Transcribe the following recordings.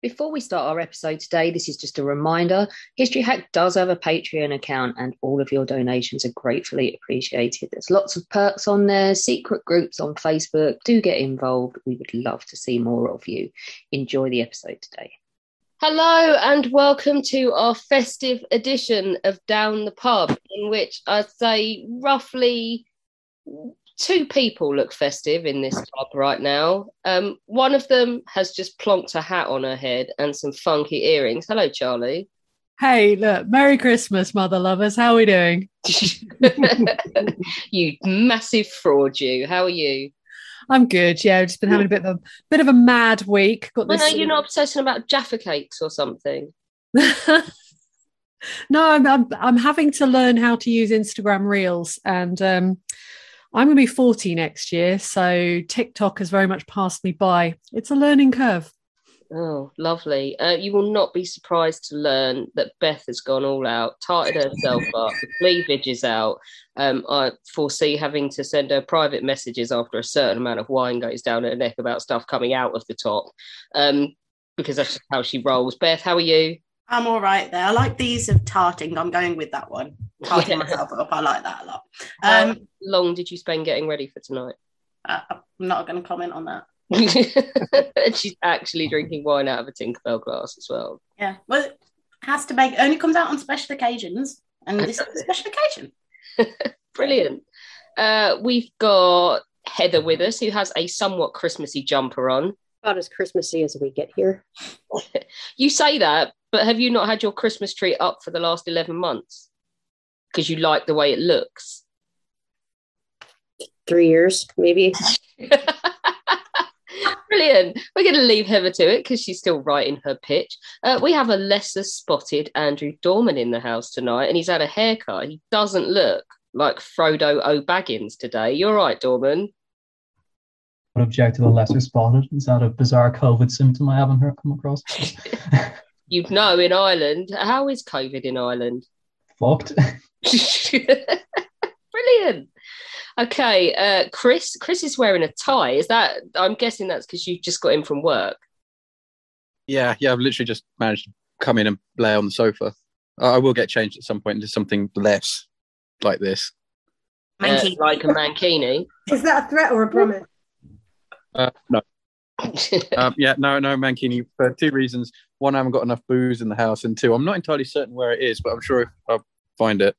Before we start our episode today, this is just a reminder History Hack does have a Patreon account, and all of your donations are gratefully appreciated. There's lots of perks on there, secret groups on Facebook. Do get involved. We would love to see more of you. Enjoy the episode today. Hello, and welcome to our festive edition of Down the Pub, in which I'd say roughly two people look festive in this pub right now. Um, one of them has just plonked a hat on her head and some funky earrings. Hello, Charlie. Hey, look, Merry Christmas, mother lovers. How are we doing? you massive fraud, you. How are you? I'm good. Yeah, I've just been having a bit of a bit of a mad week. Got Well, no, you're not obsessing about Jaffa cakes or something. no, I'm, I'm I'm having to learn how to use Instagram Reels, and um, I'm going to be 40 next year, so TikTok has very much passed me by. It's a learning curve. Oh, lovely. Uh, you will not be surprised to learn that Beth has gone all out, tarted herself up, the cleavage is out. Um, I foresee having to send her private messages after a certain amount of wine goes down her neck about stuff coming out of the top, um, because that's just how she rolls. Beth, how are you? I'm all right there. I like these of tarting. I'm going with that one. Tarting Yeah. myself up. I like that a lot. How Um, long did you spend getting ready for tonight? I- I'm not going to comment on that. She's actually drinking wine out of a Tinkerbell glass as well. Yeah. Well, it has to make, only comes out on special occasions. And this is a special occasion. Brilliant. Uh, we've got Heather with us, who has a somewhat Christmassy jumper on. about as Christmassy as we get here. You say that, but have you not had your Christmas tree up for the last 11 months? Because you like the way it looks. Three years, maybe. Brilliant. We're going to leave Heather to it because she's still writing her pitch. Uh, we have a lesser spotted Andrew Dorman in the house tonight, and he's had a haircut. He doesn't look like Frodo O'Baggins today. You're right, Dorman. would object to the lesser spotted. Is that a bizarre COVID symptom I haven't heard come across? You'd know in Ireland. How is COVID in Ireland? Fucked. Brilliant. Okay, uh, Chris. Chris is wearing a tie. Is that? I'm guessing that's because you just got in from work. Yeah, yeah, I've literally just managed to come in and lay on the sofa. I I will get changed at some point into something less like this. Uh, like a mankini. Is that a threat or a promise? Uh, no. um, yeah, no, no, Mankini for two reasons. One, I haven't got enough booze in the house, and two, I'm not entirely certain where it is, but I'm sure I'll find it.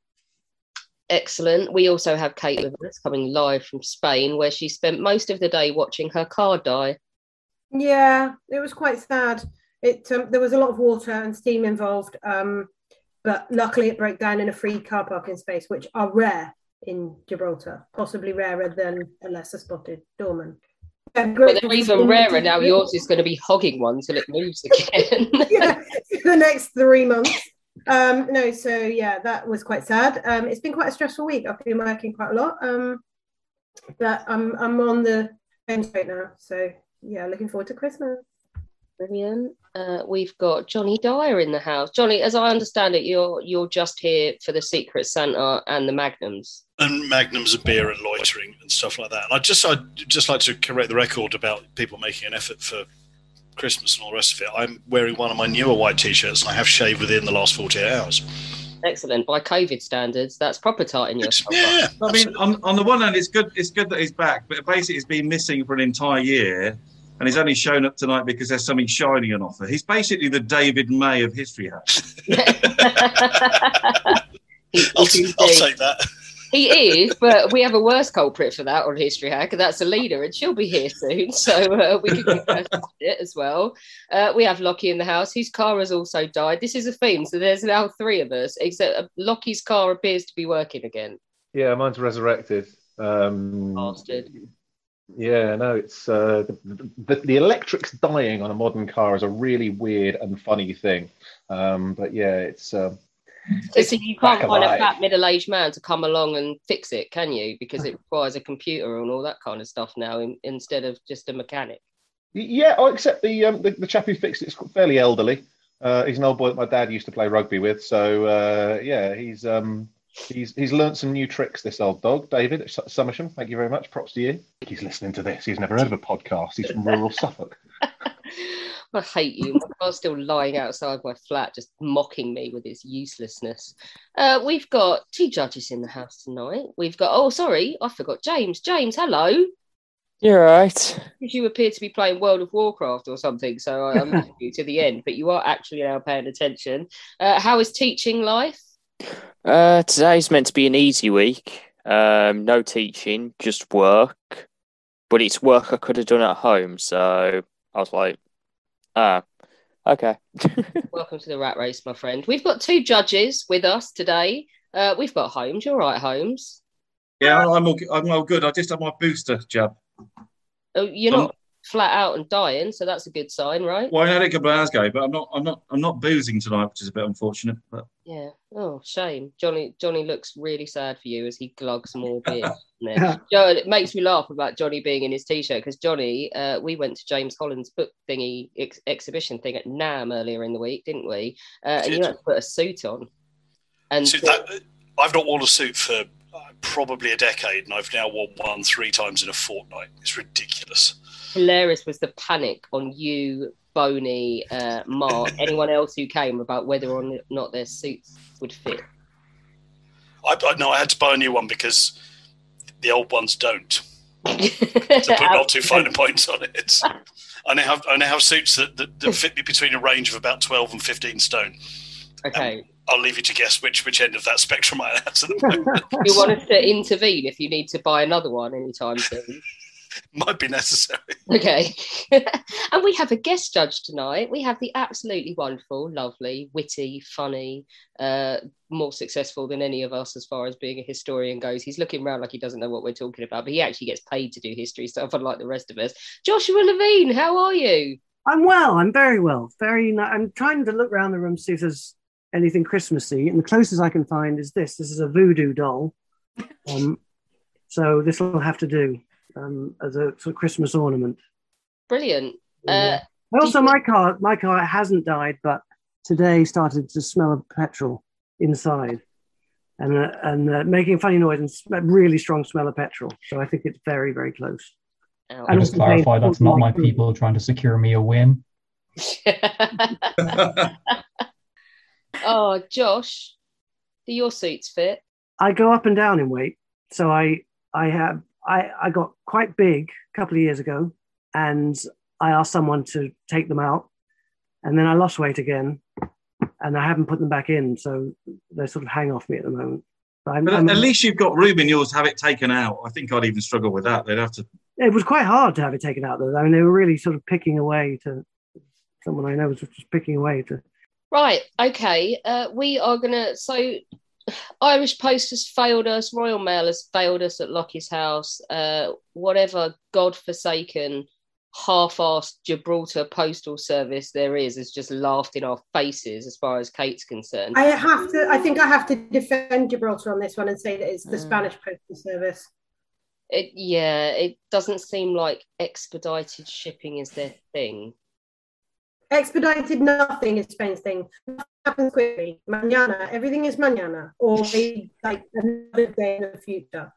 Excellent. We also have Kate with us coming live from Spain, where she spent most of the day watching her car die. Yeah, it was quite sad. It um, there was a lot of water and steam involved, um, but luckily it broke down in a free car parking space, which are rare in Gibraltar, possibly rarer than a lesser spotted Dorman. Yeah, But they're even rarer now. Yours is going to be hogging one till it moves again. yeah, for the next three months. Um, no, so yeah, that was quite sad. Um, it's been quite a stressful week. I've been working quite a lot, um, but I'm I'm on the home right now. So yeah, looking forward to Christmas. Brilliant. Uh, we've got Johnny Dyer in the house. Johnny, as I understand it, you're you're just here for the Secret Santa and the Magnums. and magnums of beer and loitering and stuff like that. And I just I'd just like to correct the record about people making an effort for Christmas and all the rest of it. I'm wearing one of my newer white t-shirts and I have shaved within the last 48 hours. Excellent. By COVID standards, that's proper tarting yourself. Yeah. I mean, on, on the one hand, it's good. It's good that he's back, but basically, he's been missing for an entire year. And he's only shown up tonight because there's something shiny on offer. He's basically the David May of History Hack. I'll, I'll take that. He is, but we have a worse culprit for that on History Hack, and that's Alina, and she'll be here soon, so uh, we can confess it as well. Uh, we have Lockie in the house, whose car has also died. This is a theme, so there's now three of us, except uh, Lockie's car appears to be working again. Yeah, mine's resurrected. Um, Bastard. Yeah, no, it's uh, the, the, the electrics dying on a modern car is a really weird and funny thing. Um, but yeah, it's. Um, So, so you can't find a fat middle-aged man to come along and fix it, can you? Because it requires a computer and all that kind of stuff now, in, instead of just a mechanic. Yeah, oh, except the, um, the the chap who fixed it's fairly elderly. Uh, he's an old boy that my dad used to play rugby with. So uh, yeah, he's um, he's he's learnt some new tricks. This old dog, David at Su- Somersham. Thank you very much. Props to you. He's listening to this. He's never heard of a podcast. He's from rural Suffolk. I hate you. My car's still lying outside my flat, just mocking me with its uselessness. Uh, we've got two judges in the house tonight. We've got, oh, sorry, I forgot James. James, hello. You're right. You appear to be playing World of Warcraft or something, so I- I'm leaving you to the end, but you are actually now paying attention. Uh, how is teaching life? Uh, today's meant to be an easy week. Um, no teaching, just work. But it's work I could have done at home, so I was like, ah, okay. Welcome to the Rat Race, my friend. We've got two judges with us today. Uh, we've got Holmes. You're right, Holmes. Yeah, I'm all, I'm all good. I just had my booster jab. Oh, you're Um, not flat out and dying, so that's a good sign, right? Well, I had it in Glasgow, but I'm not. I'm not. I'm not boozing tonight, which is a bit unfortunate. But Yeah. Oh, shame. Johnny Johnny looks really sad for you as he glugs more beer. there. Jo- it makes me laugh about Johnny being in his t-shirt because Johnny, uh, we went to James Holland's book thingy ex- exhibition thing at NAM earlier in the week, didn't we? Uh, and you had to put a suit on. And So that, I've not worn a suit for probably a decade, and I've now worn one three times in a fortnight. It's ridiculous. hilarious was the panic on you, Boney, uh, Mark, anyone else who came about whether or not their suits would fit. I, I no, I had to buy a new one because the old ones don't. to put not too fine a points on it. I now have I now have suits that, that, that fit me between a range of about twelve and fifteen stone. Okay. I'll leave you to guess which which end of that spectrum I'm at at the moment. you want us to intervene if you need to buy another one anytime soon? Might be necessary. Okay. and we have a guest judge tonight. We have the absolutely wonderful, lovely, witty, funny, uh, more successful than any of us as far as being a historian goes. He's looking around like he doesn't know what we're talking about, but he actually gets paid to do history stuff, unlike the rest of us. Joshua Levine, how are you? I'm well. I'm very well. Very. ni- I'm trying to look around the room to see if there's anything Christmassy, and the closest I can find is this. This is a voodoo doll. Um, so this will have to do um, as a sort of Christmas ornament. Brilliant. Yeah. Uh, also, my car, my car hasn't died, but today started to smell of petrol inside, and uh, and uh, making a funny noise and sm- really strong smell of petrol. So I think it's very very close. I just clarify that's not my people trying to secure me a win. oh, Josh, do your suits fit? I go up and down in weight. So I I have I, I got quite big a couple of years ago and I asked someone to take them out and then I lost weight again and I haven't put them back in. So they sort of hang off me at the moment. But I'm, But I'm- at least you've got room in yours to have it taken out. I think I'd even struggle with that. They'd have to. it was quite hard to have it taken out though. I mean, they were really sort of picking away to someone I know was just picking away to. Right. Okay. Uh, we are gonna. So, Irish Post has failed us. Royal Mail has failed us at Lockie's house. Uh, whatever godforsaken, half-assed Gibraltar postal service there is has just laughed in our faces as far as Kate's concerned. I have to. I think I have to defend Gibraltar on this one and say that it's the Mm. Spanish postal service. It, yeah, it doesn't seem like expedited shipping is their thing. Expedited nothing is Spain's thing. Nothing happens quickly. Mañana, everything is mañana, or like another day in the future.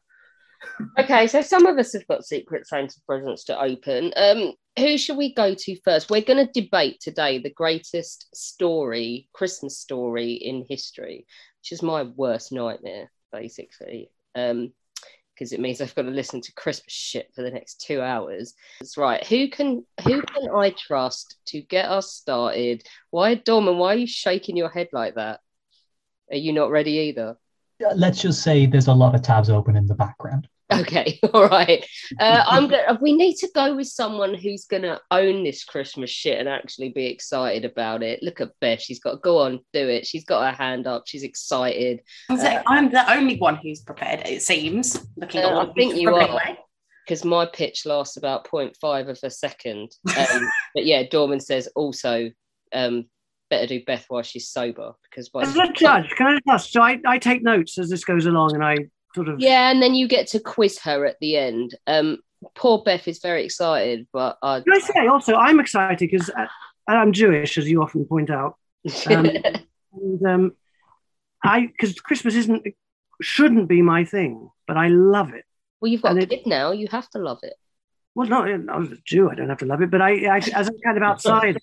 Okay, so some of us have got secret Santa presents to open. Um, who should we go to first? We're going to debate today the greatest story, Christmas story in history, which is my worst nightmare, basically. Um, because it means I've got to listen to Christmas shit for the next two hours. That's right. Who can who can I trust to get us started? Why, Dorman? Why are you shaking your head like that? Are you not ready either? Let's just say there's a lot of tabs open in the background. Okay, all right. Uh, I'm gonna. We need to go with someone who's gonna own this Christmas shit and actually be excited about it. Look at Beth. She's got go on, do it. She's got her hand up. She's excited. I was like, I'm the only one who's prepared. It seems. Looking Uh, at I what think you've you prepared are. away. Because my pitch lasts about 0.5 of a second. Um, but yeah, Dorman says also um, better do Beth while she's sober because by As a judge, can I just ask? So I, I take notes as this goes along, and I sort of yeah, and then you get to quiz her at the end. Um, poor Beth is very excited, but I, Can I say also I'm excited because uh, I'm Jewish, as you often point out. Um, and um, I because Christmas isn't shouldn't be my thing, but I love it. well, you've got And a it- kid now. You have to love it. Well, not I was a Jew. I don't have to love it, but I, I as I'm kind of outside,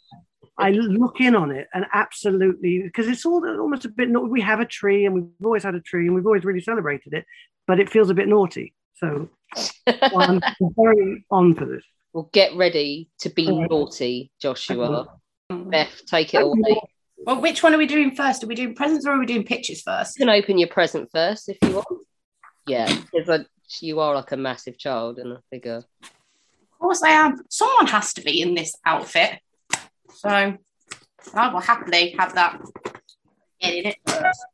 I look in on it and absolutely because it's all almost a bit. We have a tree, and we've always had a tree, and we've always really celebrated it, but it feels a bit naughty. So I'm very on for this. Well, get ready to be Okay. naughty, Joshua. Beth, take it Thank you. away. Well, which one are we doing first? Are we doing presents or are we doing pictures first? You can open your present first if you want. Yeah, because like, you are like a massive child, and a figure. Of course, I am. Someone has to be in this outfit, so oh, I will happily have that. Get in it first.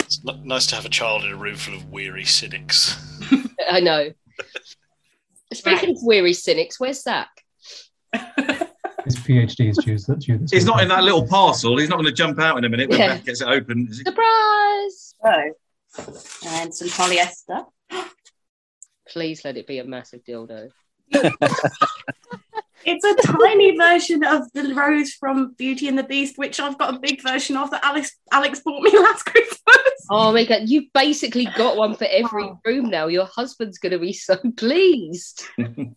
It's n- nice to have a child in a room full of weary cynics. I know. Speaking of weary cynics, where's Zach? His PhD is due, due this He's not in that little parcel. He's not going to jump out in a minute when Yeah. Beth gets it open. Is he? Surprise! So, and some polyester. Please let it be a massive dildo. It's a tiny version of the rose from Beauty and the Beast, which I've got a big version of that Alex Alex bought me last Christmas. Oh my god, you've basically got one for every room now. Your husband's going to be so pleased.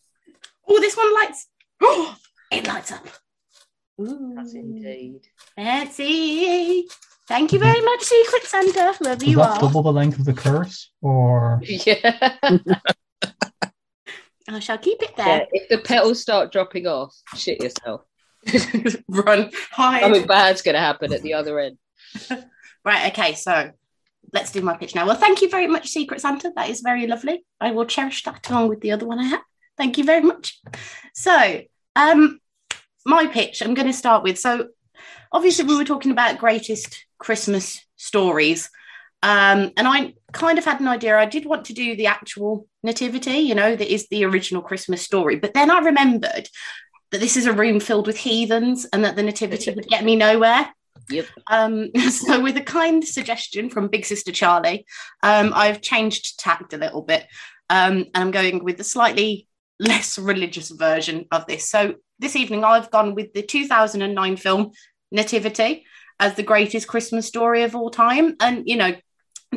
Oh, this one lights. Oh, it lights up. That's indeed. Fancy. Thank you very much, Secret Santa, whoever Does you that are. double the length of the curse, or Yeah. I shall keep it yeah. there. If the petals start dropping off, shit yourself. Run, hide. Something bad's going to happen at the other end. Right, okay, so let's do my pitch now. Well, thank you very much, Secret Santa. That is very lovely. I will cherish that along with the other one I have. Thank you very much. So, um, my pitch, I'm going to start with. So, obviously, we were talking about greatest Christmas stories. Um, and I kind of had an idea. I did want to do the actual nativity, you know, that is the original Christmas story. But then I remembered that this is a room filled with heathens and that the nativity would get me nowhere. Yep. Um, so, with a kind suggestion from Big Sister Charlie, um, I've changed tact a little bit, um, and I'm going with the slightly less religious version of this. So, this evening, I've gone with the 2009 film Nativity as the greatest Christmas story of all time, and you know,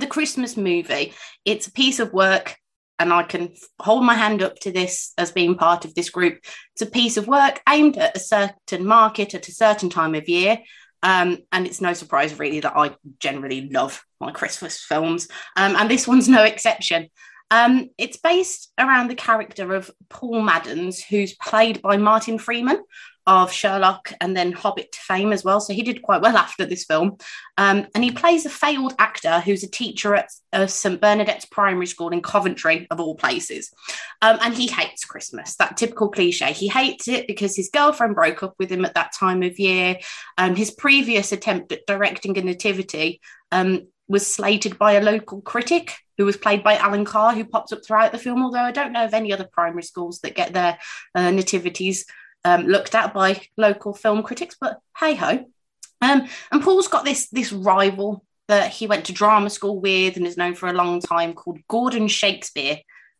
the Christmas movie. It's a piece of work. And I can hold my hand up to this as being part of this group. It's a piece of work aimed at a certain market at a certain time of year, um, and it's no surprise, really, that I generally love my Christmas films. Um, and this one's no exception. Um, it's based around the character of Paul Maddens, who's played by Martin Freeman of Sherlock and then Hobbit fame as well. So he did quite well after this film. Um, and he plays a failed actor who's a teacher at uh, St. Bernadette's Primary School in Coventry, of all places. Um, and he hates Christmas, that typical cliche. He hates it because his girlfriend broke up with him at that time of year. Um, his previous attempt at directing a nativity um, was slated by a local critic who was played by Alan Carr, who pops up throughout the film. Although I don't know of any other primary schools that get their uh, nativities um, looked at by local film critics, but hey ho. Um, and Paul's got this this rival that he went to drama school with and is known for a long time called Gordon Shakespeare.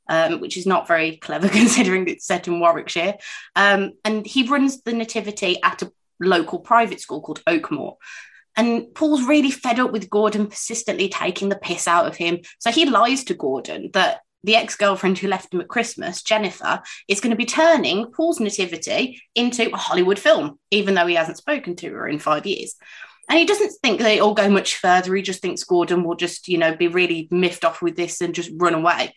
Um, which is not very clever considering it's set in Warwickshire. Um, and he runs the nativity at a local private school called Oakmoor. And Paul's really fed up with Gordon persistently taking the piss out of him. So he lies to Gordon that the ex girlfriend who left him at Christmas, Jennifer, is going to be turning Paul's nativity into a Hollywood film, even though he hasn't spoken to her in five years. And he doesn't think that it'll go much further. He just thinks Gordon will just, you know, be really miffed off with this and just run away.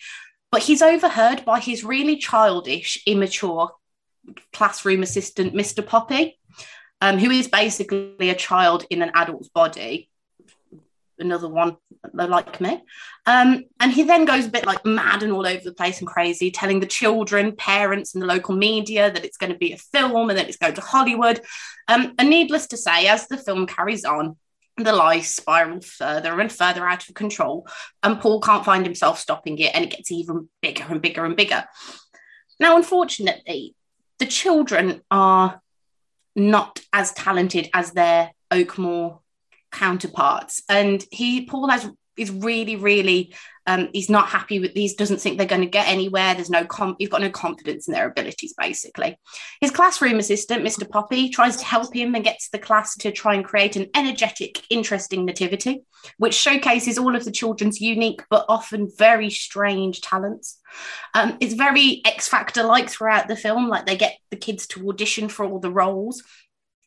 but he's overheard by his really childish, immature classroom assistant, Mr. Poppy, um, who is basically a child in an adult's body. Another one like me. Um, and he then goes a bit like mad and all over the place and crazy, telling the children, parents, and the local media that it's going to be a film and that it's going to Hollywood. Um, and needless to say, as the film carries on, the lies spiral further and further out of control, and Paul can't find himself stopping it, and it gets even bigger and bigger and bigger. Now, unfortunately, the children are not as talented as their Oakmoor counterparts, and he Paul has is really, really, um, he's not happy with these, doesn't think they're going to get anywhere. There's no, he's got no confidence in their abilities, basically. His classroom assistant, Mr. Poppy, tries to help him and gets the class to try and create an energetic, interesting nativity, which showcases all of the children's unique but often very strange talents. Um, it's very X Factor like throughout the film, like they get the kids to audition for all the roles.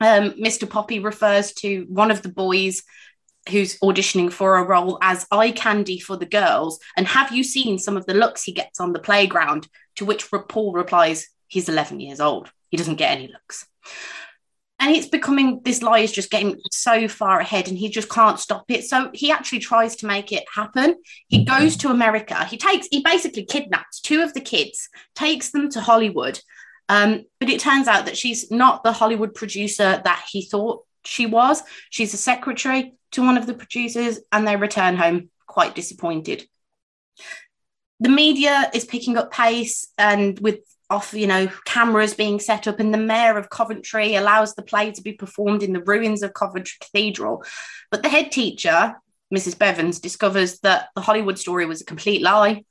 Um, Mr. Poppy refers to one of the boys who's auditioning for a role as eye candy for the girls. And have you seen some of the looks he gets on the playground? To which Paul replies, he's 11 years old. He doesn't get any looks. And it's becoming, this lie is just getting so far ahead and he just can't stop it. So he actually tries to make it happen. He goes to America. He takes, he basically kidnaps two of the kids, takes them to Hollywood. Um, but it turns out that she's not the Hollywood producer that he thought she was. She's a secretary to one of the producers and they return home quite disappointed. The media is picking up pace and with off, you know, cameras being set up, and the mayor of Coventry allows the play to be performed in the ruins of Coventry Cathedral. But the head teacher, Mrs. Bevans, discovers that the Hollywood story was a complete lie.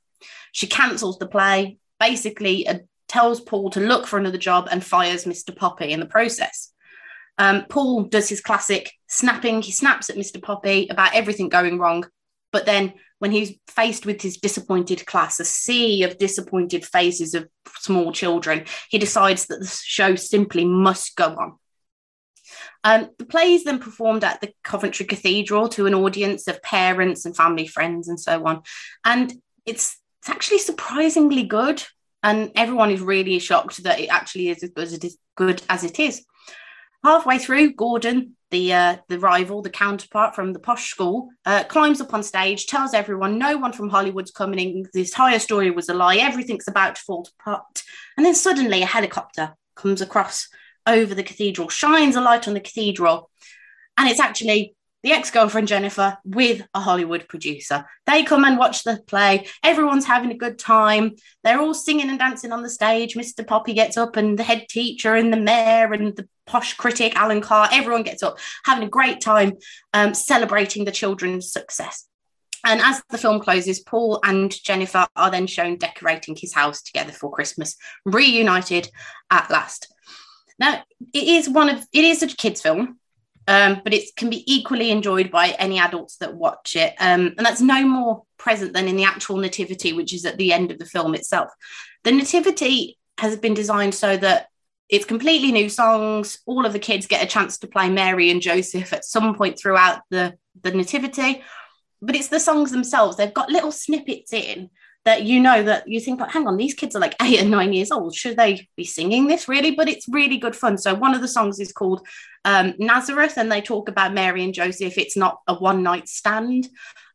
She cancels the play, basically uh, tells Paul to look for another job and fires Mr. Poppy in the process. Um, Paul does his classic snapping. He snaps at Mr. Poppy about everything going wrong. But then, when he's faced with his disappointed class, a sea of disappointed faces of small children, he decides that the show simply must go on. Um, the play is then performed at the Coventry Cathedral to an audience of parents and family friends and so on. And it's, it's actually surprisingly good. And everyone is really shocked that it actually is as good as it is. Good as it is. Halfway through, Gordon, the uh, the rival, the counterpart from the posh school, uh, climbs up on stage, tells everyone no one from Hollywood's coming. This entire story was a lie. Everything's about to fall apart. And then suddenly, a helicopter comes across over the cathedral, shines a light on the cathedral, and it's actually the ex girlfriend Jennifer with a Hollywood producer. They come and watch the play. Everyone's having a good time. They're all singing and dancing on the stage. Mr. Poppy gets up, and the head teacher, and the mayor, and the posh critic, Alan Carr, everyone gets up, having a great time um, celebrating the children's success. And as the film closes, Paul and Jennifer are then shown decorating his house together for Christmas, reunited at last. Now, it is one of it is a kids' film, um, but it can be equally enjoyed by any adults that watch it. Um, and that's no more present than in the actual nativity, which is at the end of the film itself. The nativity has been designed so that it's completely new songs. All of the kids get a chance to play Mary and Joseph at some point throughout the, the nativity. But it's the songs themselves. They've got little snippets in that you know that you think, but hang on, these kids are like eight and nine years old. Should they be singing this really? But it's really good fun. So one of the songs is called um, Nazareth, and they talk about Mary and Joseph. It's not a one night stand.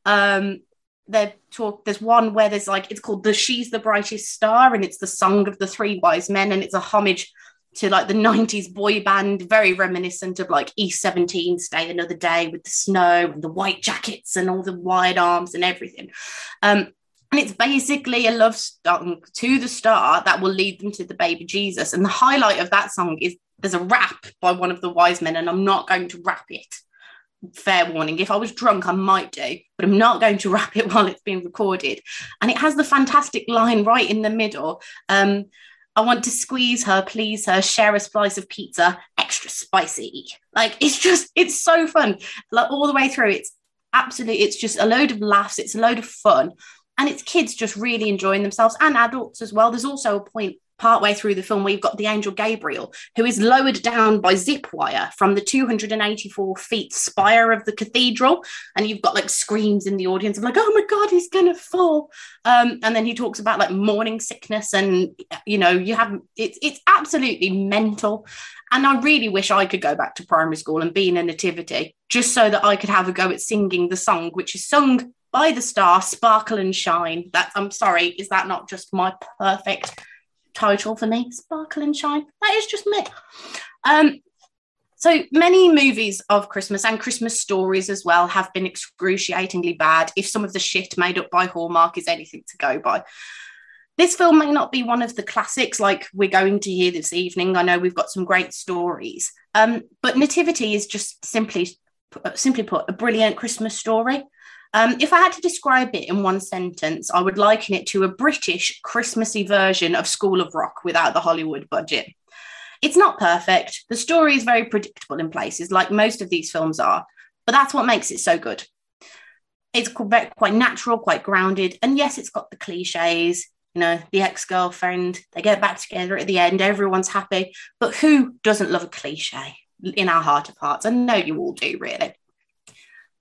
Um, they talk. There's one where there's like it's called the She's the Brightest Star, and it's the song of the three wise men, and it's a homage to like the 90s boy band, very reminiscent of like East 17, Stay Another Day with the snow and the white jackets and all the wide arms and everything. Um, and it's basically a love song to the star that will lead them to the baby Jesus. And the highlight of that song is there's a rap by one of the wise men, and I'm not going to rap it. Fair warning. If I was drunk, I might do, but I'm not going to rap it while it's being recorded. And it has the fantastic line right in the middle. Um, I want to squeeze her, please her, share a slice of pizza, extra spicy. Like it's just, it's so fun. Like all the way through, it's absolutely, it's just a load of laughs, it's a load of fun and it's kids just really enjoying themselves and adults as well. There's also a point partway through the film you've got the angel Gabriel, who is lowered down by zip wire from the 284 feet spire of the cathedral. And you've got like screams in the audience of like, oh my God, he's going to fall. Um, and then he talks about like morning sickness and, you know, you have, it's, it's absolutely mental. And I really wish I could go back to primary school and be in a nativity just so that I could have a go at singing the song, which is sung by the star, Sparkle and Shine. That I'm sorry, is that not just my perfect title for me? Sparkle and Shine. That is just me. Um, so many movies of Christmas and Christmas stories as well have been excruciatingly bad. If some of the shit made up by Hallmark is anything to go by. This film may not be one of the classics like we're going to hear this evening. I know we've got some great stories, um, but Nativity is just simply, simply put, a brilliant Christmas story. Um, if I had to describe it in one sentence, I would liken it to a British Christmassy version of School of Rock without the Hollywood budget. It's not perfect. The story is very predictable in places, like most of these films are, but that's what makes it so good. It's quite natural, quite grounded, and yes, it's got the cliches. You know, the ex girlfriend, they get back together at the end, everyone's happy. But who doesn't love a cliche in our heart of hearts? I know you all do, really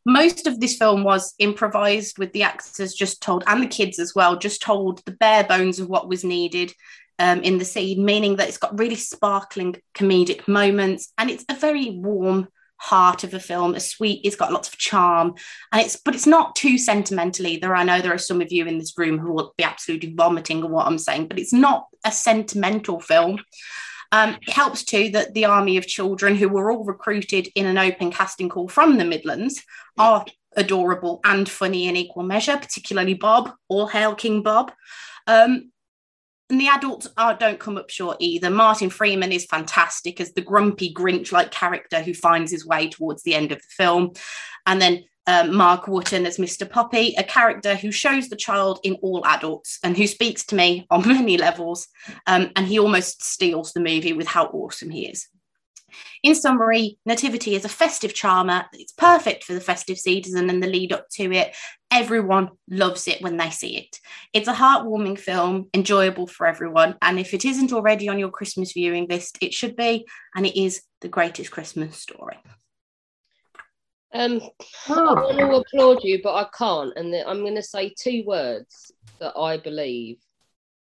most of this film was improvised with the actors just told and the kids as well just told the bare bones of what was needed um, in the scene meaning that it's got really sparkling comedic moments and it's a very warm heart of a film a sweet it's got lots of charm and it's but it's not too sentimental either. I know there are some of you in this room who will be absolutely vomiting at what i'm saying but it's not a sentimental film um, it helps too that the army of children who were all recruited in an open casting call from the Midlands are adorable and funny in equal measure, particularly Bob, all hail King Bob. Um, and the adults are, don't come up short either. Martin Freeman is fantastic as the grumpy Grinch like character who finds his way towards the end of the film. And then um, Marc Wootton as Mr. Poppy, a character who shows the child in all adults and who speaks to me on many levels. Um, and he almost steals the movie with how awesome he is. In summary, Nativity is a festive charmer. It's perfect for the festive season and the lead up to it. Everyone loves it when they see it. It's a heartwarming film, enjoyable for everyone. And if it isn't already on your Christmas viewing list, it should be. And it is the greatest Christmas story. Um, I want to applaud you, but I can't. And I'm going to say two words that I believe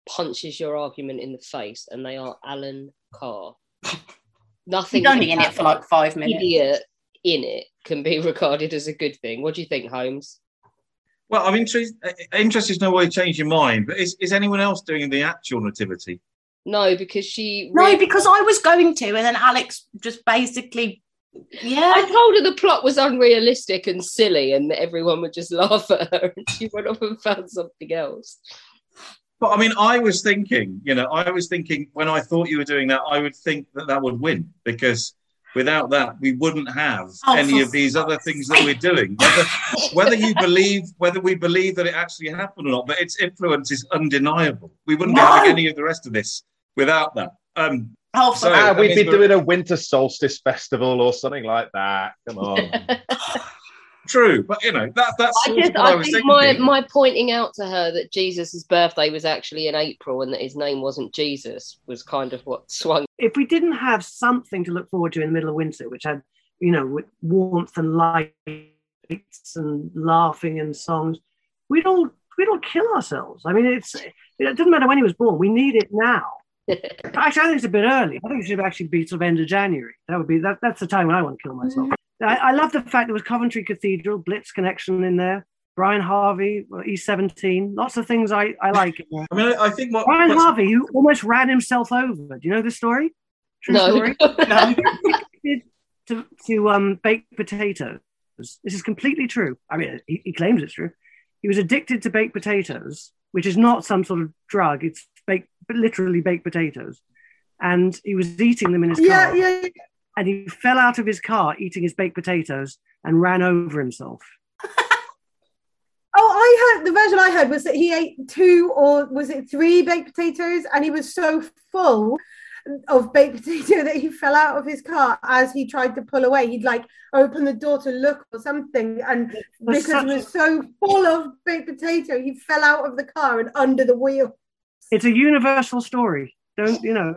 punches your argument in the face, and they are Alan Carr. Nothing. He's only in it for like five minutes. Idiot in it can be regarded as a good thing. What do you think, Holmes? Well, I'm interested interested to know why you changed your mind. But is, is anyone else doing the actual nativity? No, because she. No, because I was going to, and then Alex just basically yeah. I told her the plot was unrealistic and silly and that everyone would just laugh at her and she went off and found something else. But I mean, I was thinking, you know, I was thinking when I thought you were doing that, I would think that that would win because without that, we wouldn't have oh, any of these other things that we're doing. Whether, whether you believe, whether we believe that it actually happened or not, but its influence is undeniable. We wouldn't no. be having any of the rest of this without that. Um, Oh, so, ah, we'd be doing a winter solstice festival or something like that. Come on. True, but you know that that's. I just, I, I think thinking. my my pointing out to her that Jesus' birthday was actually in April and that his name wasn't Jesus was kind of what swung. If we didn't have something to look forward to in the middle of winter, which had you know with warmth and lights and laughing and songs, we'd all we'd all kill ourselves. I mean, it's it doesn't matter when he was born. We need it now. actually, I think it's a bit early. I think it should actually be sort of end of January. That would be that. That's the time when I want to kill myself. Mm-hmm. I, I, love the fact there was Coventry Cathedral, Blitz connection in there. Brian Harvey, E17, lots of things I, I like. I mean, I think what Brian Harvey, who almost ran himself over. Do you know this story? True no. story. no. to to um, baked potatoes. This is completely true. I mean, he, he claims it's true. He was addicted to baked potatoes, which is not some sort of drug. It's baked, literally baked potatoes, and he was eating them in his yeah, car. Yeah, yeah. And he fell out of his car eating his baked potatoes and ran over himself. Oh, I heard the version I heard was that he ate two or was it three baked potatoes, and he was so full of baked potato that he fell out of his car as he tried to pull away. He'd like open the door to look or something, and because he was so full of baked potato, he fell out of the car and under the wheel. It's a universal story. Don't you know?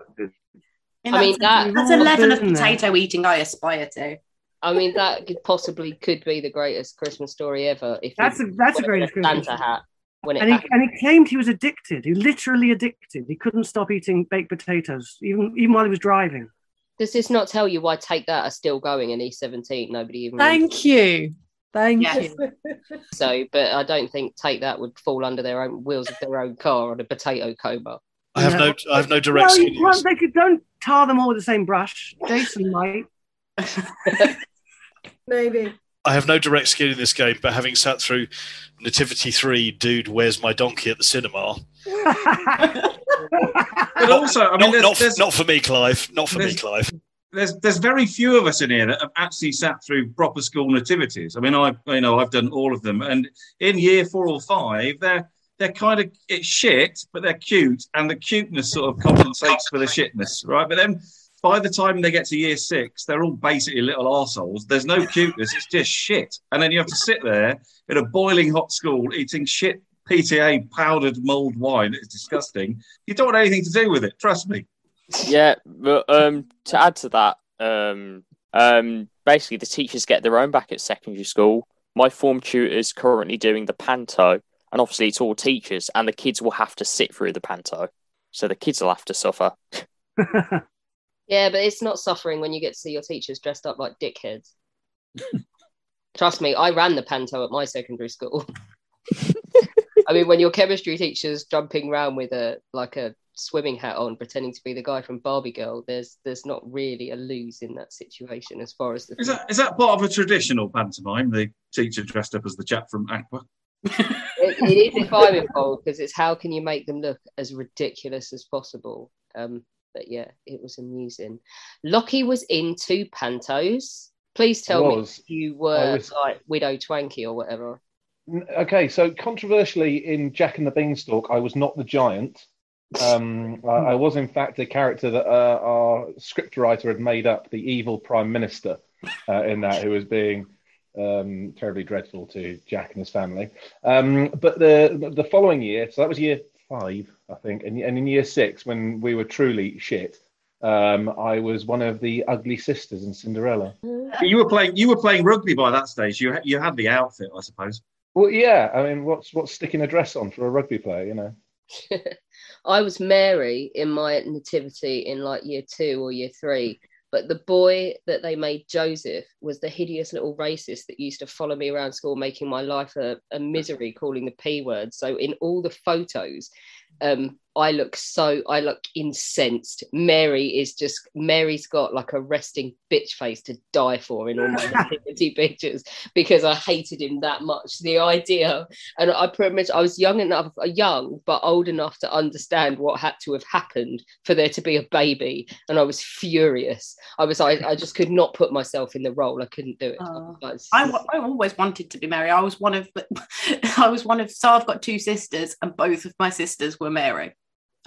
I mean that That's a level of potato eating I aspire to. I mean that could possibly could be the greatest Christmas story ever. If That's you a- that's a wear greatest Christmas Santa hat when it And he, and he claimed he was addicted. He literally addicted. He couldn't stop eating baked potatoes, even even while he was driving. Does this not tell you why Take That are still going in E17? Nobody even. Thank you. Thank Yes. you. So, but I don't think Take That would fall under their own wheels of their own car on a potato coma. I have no, I have no direct. Well, you skin. can't, they could don't tar them all with the same brush. Jason might. Maybe. I have no direct skin in this game, but having sat through Nativity Three, Dude, Where's My Donkey at the cinema? But also, I mean, not, there's, not, there's, not for me, Clive. Not for me, Clive. There's there's very few of us in here that have actually sat through proper school nativities. I mean, I you know I've done all of them, and in year four or five, they're they're kind of it's shit, but they're cute, and the cuteness sort of compensates for the shitness, right? But then by the time they get to year six, they're all basically little arseholes. There's no cuteness; it's just shit, and then you have to sit there in a boiling hot school eating shit PTA powdered mulled wine. It's disgusting. You don't want anything to do with it. Trust me. Yeah, but um, to add to that, um, um, basically the teachers get their own back at secondary school. My form tutor is currently doing the panto, and obviously it's all teachers, and the kids will have to sit through the panto, so the kids will have to suffer. Yeah, but it's not suffering when you get to see your teachers dressed up like dickheads. Trust me, I ran the panto at my secondary school. I mean, when your chemistry teacher's jumping around with a like a swimming hat on, pretending to be the guy from Barbie Girl, there's there's not really a lose in that situation as far as the Is that is that part of a traditional pantomime? The teacher dressed up as the chap from Aqua. it, it is if I'm involved because it's how can you make them look as ridiculous as possible. Um, but yeah, it was amusing. Lockie was in two pantos. Please tell me if you were was. like Widow Twankey or whatever. Okay, so controversially, in Jack and the Beanstalk, I was not the giant. Um, I, I was, in fact, a character that uh, our scriptwriter had made up, the evil prime minister, uh, in that who was being um, terribly dreadful to Jack and his family. Um, but the the following year, so that was year five, I think, and, and in year six, when we were truly shit, um, I was one of the ugly sisters in Cinderella. You were playing. You were playing rugby by that stage. You you had the outfit, I suppose. Well, yeah, I mean, what's what's sticking a dress on for a rugby player, you know? I was Mary in my nativity in like year two or year three. But the boy that they made Joseph was the hideous little racist that used to follow me around school, making my life a, a misery, calling the P word. So in all the photos, um, I look so I look incensed. Mary is just Mary's got like a resting bitch face to die for in all my nativity pictures because I hated him that much. The idea, and I pretty much I was young enough, uh, young but old enough to understand what had to have happened for there to be a baby, and I was furious. I was I, I just could not put myself in the role. I couldn't do it. I was I, I always wanted to be Mary. I was one of, I was one of. So I've got two sisters, and both of my sisters were Mary,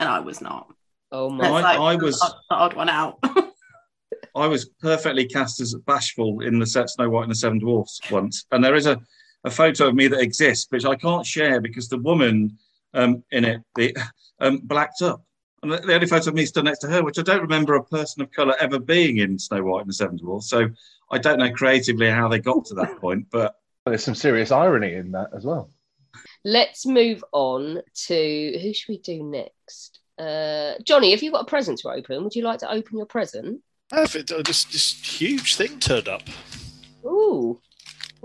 and I was not. Oh my- I- I was- the odd one out. I was perfectly cast as bashful in the set Snow White and the Seven Dwarfs once, and there is a, a photo of me that exists, which I can't share because the woman um, in it the, um, blacked up. And the, the only photo of me stood next to her, which I don't remember a person of colour ever being in Snow White and the Seven Dwarfs. So I don't know creatively how they got to that point, but there's some serious irony in that as well. Let's move on to who should we do next? Uh, Johnny, have you got a present to open? Would you like to open your present? Have it, uh, this, this huge thing turned up. Ooh.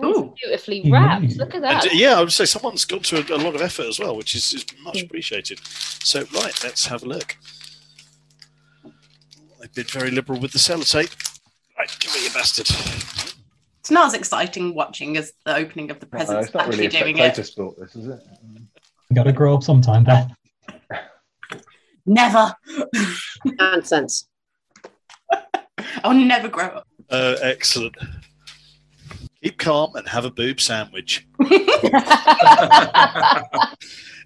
Ooh. Beautifully Yeah. wrapped. Look at that. And, yeah, I would say someone's gone to a, a lot of effort as well, which is, is much appreciated. So, right, let's have a look. I've been very liberal with the sellotape. Right, give me your bastard. It's not as exciting watching as the opening of the presents. it's not actually really a doing spectator it. sport, this is it? You gotta grow up sometime, Beth. Never. Nonsense. I'll never grow up. Uh, excellent. Keep calm and have a boob sandwich.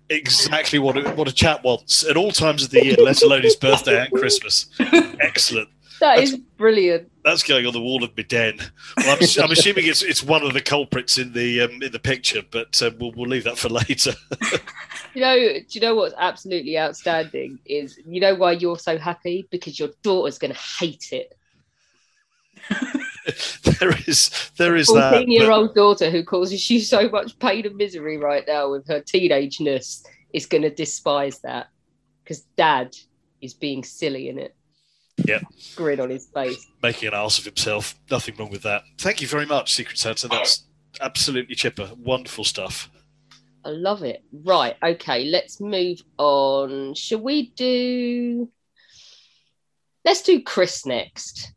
exactly what a, what a chap wants at all times of the year, let alone his birthday and Christmas. Excellent. That is brilliant. That's going on the wall of my den. Well, I'm, I'm assuming it's it's one of the culprits in the um, in the picture, but uh, we'll we'll leave that for later. You know, do you know what's absolutely outstanding is you know why you're so happy because your daughter's going to hate it. there is there is that. fourteen-year-old daughter who causes you so much pain and misery right now with her teenageness is going to despise that because dad is being silly in it. Yeah, Grin on his face. making an ass of himself. Nothing wrong with that. Thank you very much, Secret Santa. That's absolutely chipper. Wonderful stuff. I love it. Right. Okay. Let's move on. Shall we do? Let's do Chris next.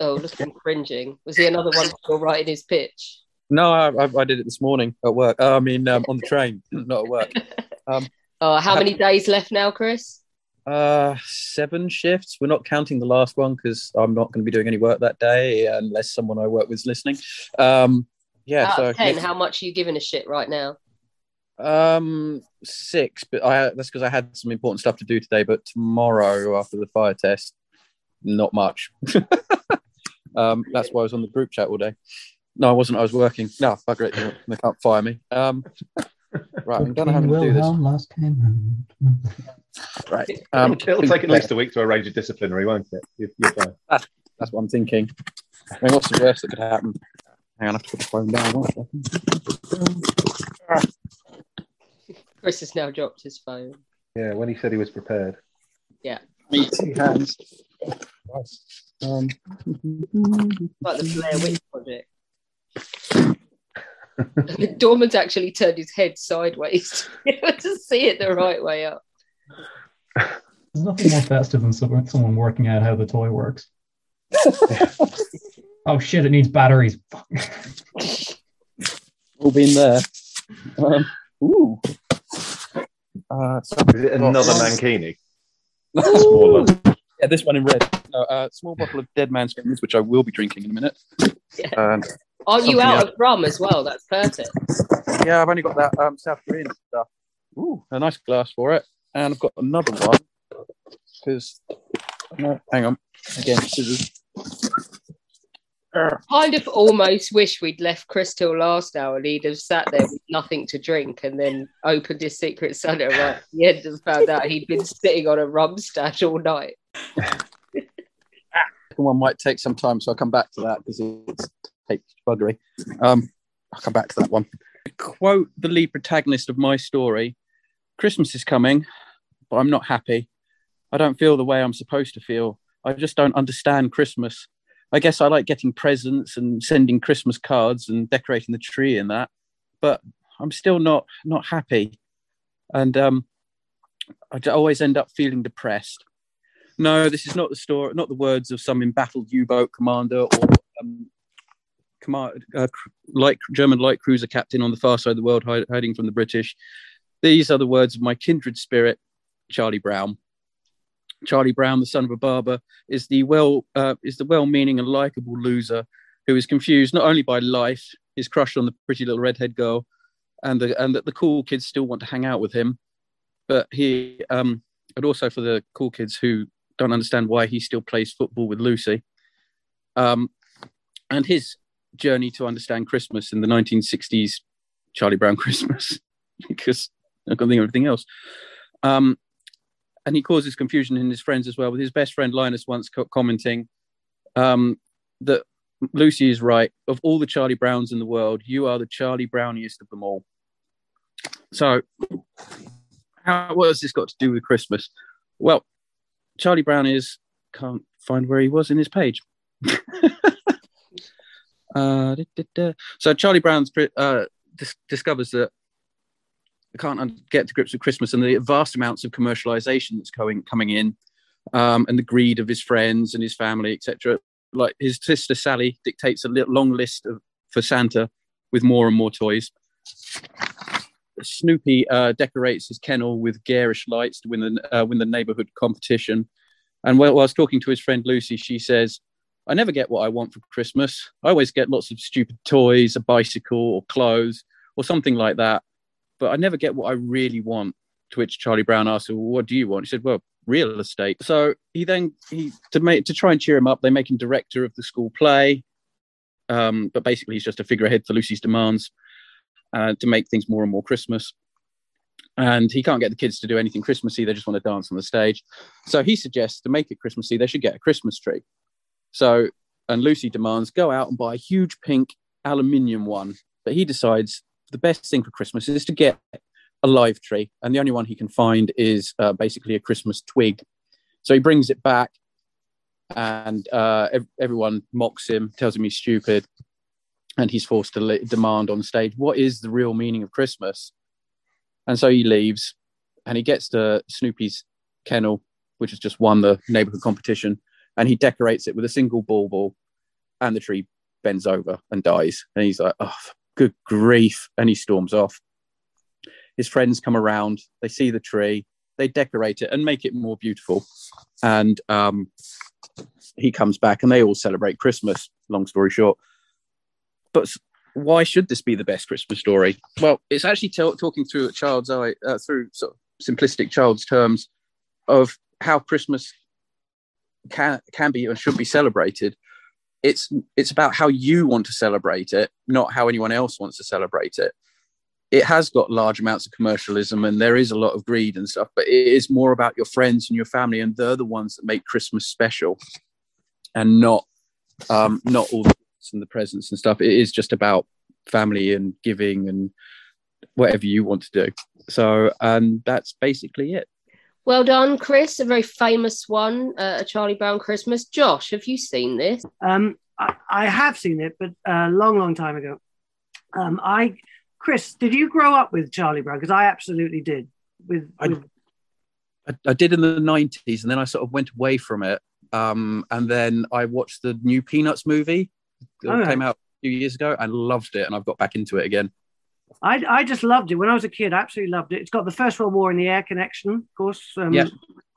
Oh, look at him cringing. Was he another one still writing his pitch? No, I, I, I did it this morning at work. Uh, I mean, um, on the train, not at work. Um, Oh, how many days left now, Chris? Uh, seven shifts. We're not counting the last one because I'm not going to be doing any work that day unless someone I work with is listening. Um, yeah, Out so of ten, how much are you giving a shit right now? Um, six, but I that's because I had some important stuff to do today. But tomorrow, after the fire test, not much. um, that's why I was on the group chat all day. No, I wasn't. I was working. No, bugger it. They can't fire me. Um, right, I'm gonna have to do this. Last came. Right. Um, It'll take at least a week to arrange a disciplinary, won't it? You- you're fine. That's, that's what I'm thinking. I mean, what's the worst that could happen? Hang on, I have to put the phone down. One second. Chris has now dropped his phone. Yeah, when he said he was prepared. Yeah. Me two hands. Um, Like the Blair Witch Project. Dorman's actually turned his head sideways to see it the right way up. There's nothing more festive than someone someone working out how the toy works. oh shit! It needs batteries. all been there. Um, ooh. Uh, so Is it another Mankini? Smaller. Yeah, this one in red. No, uh, small bottle of Dead Man's Fingers, which I will be drinking in a minute. Um, Aren't you out else. of rum as well? That's perfect. Yeah, I've only got that um, South Korean stuff. Ooh, a nice glass for it. And I've got another one because, no, hang on, again, scissors. Kind of almost wish we'd left Chris till last hour and he'd have sat there with nothing to drink and then opened his secret Santa right at the end and found out he'd been sitting on a rum stash all night. one might take some time, so I'll come back to that because it's buggery. Um, I'll come back to that one. Quote the lead protagonist of my story Christmas is coming, but I'm not happy. I don't feel the way I'm supposed to feel. I just don't understand Christmas. I guess I like getting presents and sending Christmas cards and decorating the tree and that, but I'm still not not happy. And um, I always end up feeling depressed. No, this is not the story, not the words of some embattled U-boat commander or um, command, uh, light German light cruiser captain on the far side of the world, hide, hiding from the British. These are the words of my kindred spirit, Charlie Brown. Charlie Brown, the son of a barber, is the well uh, is the well-meaning and likable loser who is confused not only by life, his crush on the pretty little redhead girl, and the, and that the cool kids still want to hang out with him, but he um, and also for the cool kids who don't understand why he still plays football with Lucy. Um, and his journey to understand Christmas in the 1960s Charlie Brown Christmas, because I can't think of anything else. Um, and he causes confusion in his friends as well, with his best friend Linus once co- commenting um, that Lucy is right. Of all the Charlie Browns in the world, you are the Charlie Browniest of them all. So, how, what has this got to do with Christmas? Well, Charlie Brown is can't find where he was in his page. uh, da, da, da. So Charlie Brown's uh, dis- discovers that they can't get to grips with Christmas and the vast amounts of commercialization that's going coming in, um, and the greed of his friends and his family, etc. Like his sister Sally dictates a long list of for Santa with more and more toys. Snoopy uh, decorates his kennel with garish lights to win the uh, win the neighborhood competition. And while, whilst talking to his friend Lucy, she says, "I never get what I want for Christmas. I always get lots of stupid toys, a bicycle, or clothes, or something like that. But I never get what I really want. To which Charlie Brown asked, well, "What do you want?" He said, "Well, real estate." So he then he to make to try and cheer him up, they make him director of the school play. Um, but basically, he's just a figurehead for Lucy's demands uh, to make things more and more Christmas. And he can't get the kids to do anything Christmassy; they just want to dance on the stage. So he suggests to make it Christmassy, they should get a Christmas tree. So and Lucy demands go out and buy a huge pink aluminium one. But he decides the best thing for Christmas is to get a live tree, and the only one he can find is uh, basically a Christmas twig. So he brings it back, and uh, ev- everyone mocks him, tells him he's stupid, and he's forced to demand on stage what is the real meaning of Christmas. And so he leaves, and he gets to Snoopy's kennel, which has just won the neighborhood competition, and he decorates it with a single bauble, and the tree bends over and dies. And he's like, "Oh, good grief!" And he storms off his friends come around, they see the tree, they decorate it and make it more beautiful. And um, he comes back and they all celebrate Christmas, long story short. But why should this be the best Christmas story? Well, it's actually t- talking through a child's eye, uh, through sort of simplistic child's terms of how Christmas can, can be and should be celebrated. It's, it's about how you want to celebrate it, not how anyone else wants to celebrate it it has got large amounts of commercialism and there is a lot of greed and stuff, but it is more about your friends and your family, and they're the ones that make Christmas special, and not um, not all the and the presents and stuff. It is just about family and giving and whatever you want to do. So, and that's basically it. Well done, Chris. A very famous one, uh, a Charlie Brown Christmas. Josh, have you seen this? Um, I, I have seen it, but a long, long time ago. Um, I Chris, did you grow up with Charlie Brown? Because I absolutely did. With, with... I, I, did in the '90s, and then I sort of went away from it. Um, and then I watched the new Peanuts movie that oh, came out a few years ago, and loved it, and I've got back into it again. I, I just loved it when I was a kid. I absolutely loved it. It's got the First World War in the air connection, of course. Um, yeah.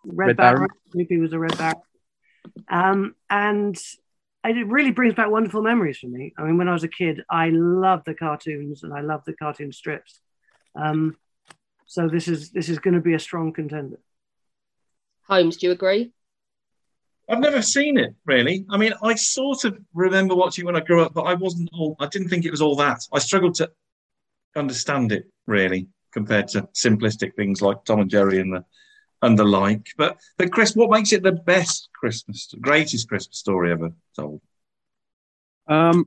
Red, Red Baron. Baron. Snoopy was a Red Baron. Um, and it really brings back wonderful memories for me. I mean, when I was a kid, I loved the cartoons and I loved the cartoon strips. Um, so this is this is going to be a strong contender. Holmes, do you agree? I've never seen it really. I mean, I sort of remember watching when I grew up, but I wasn't all. I didn't think it was all that. I struggled to understand it really compared to simplistic things like Tom and Jerry and the and the like. But but Chris, what makes it the best Christmas, greatest Christmas story ever told? Um,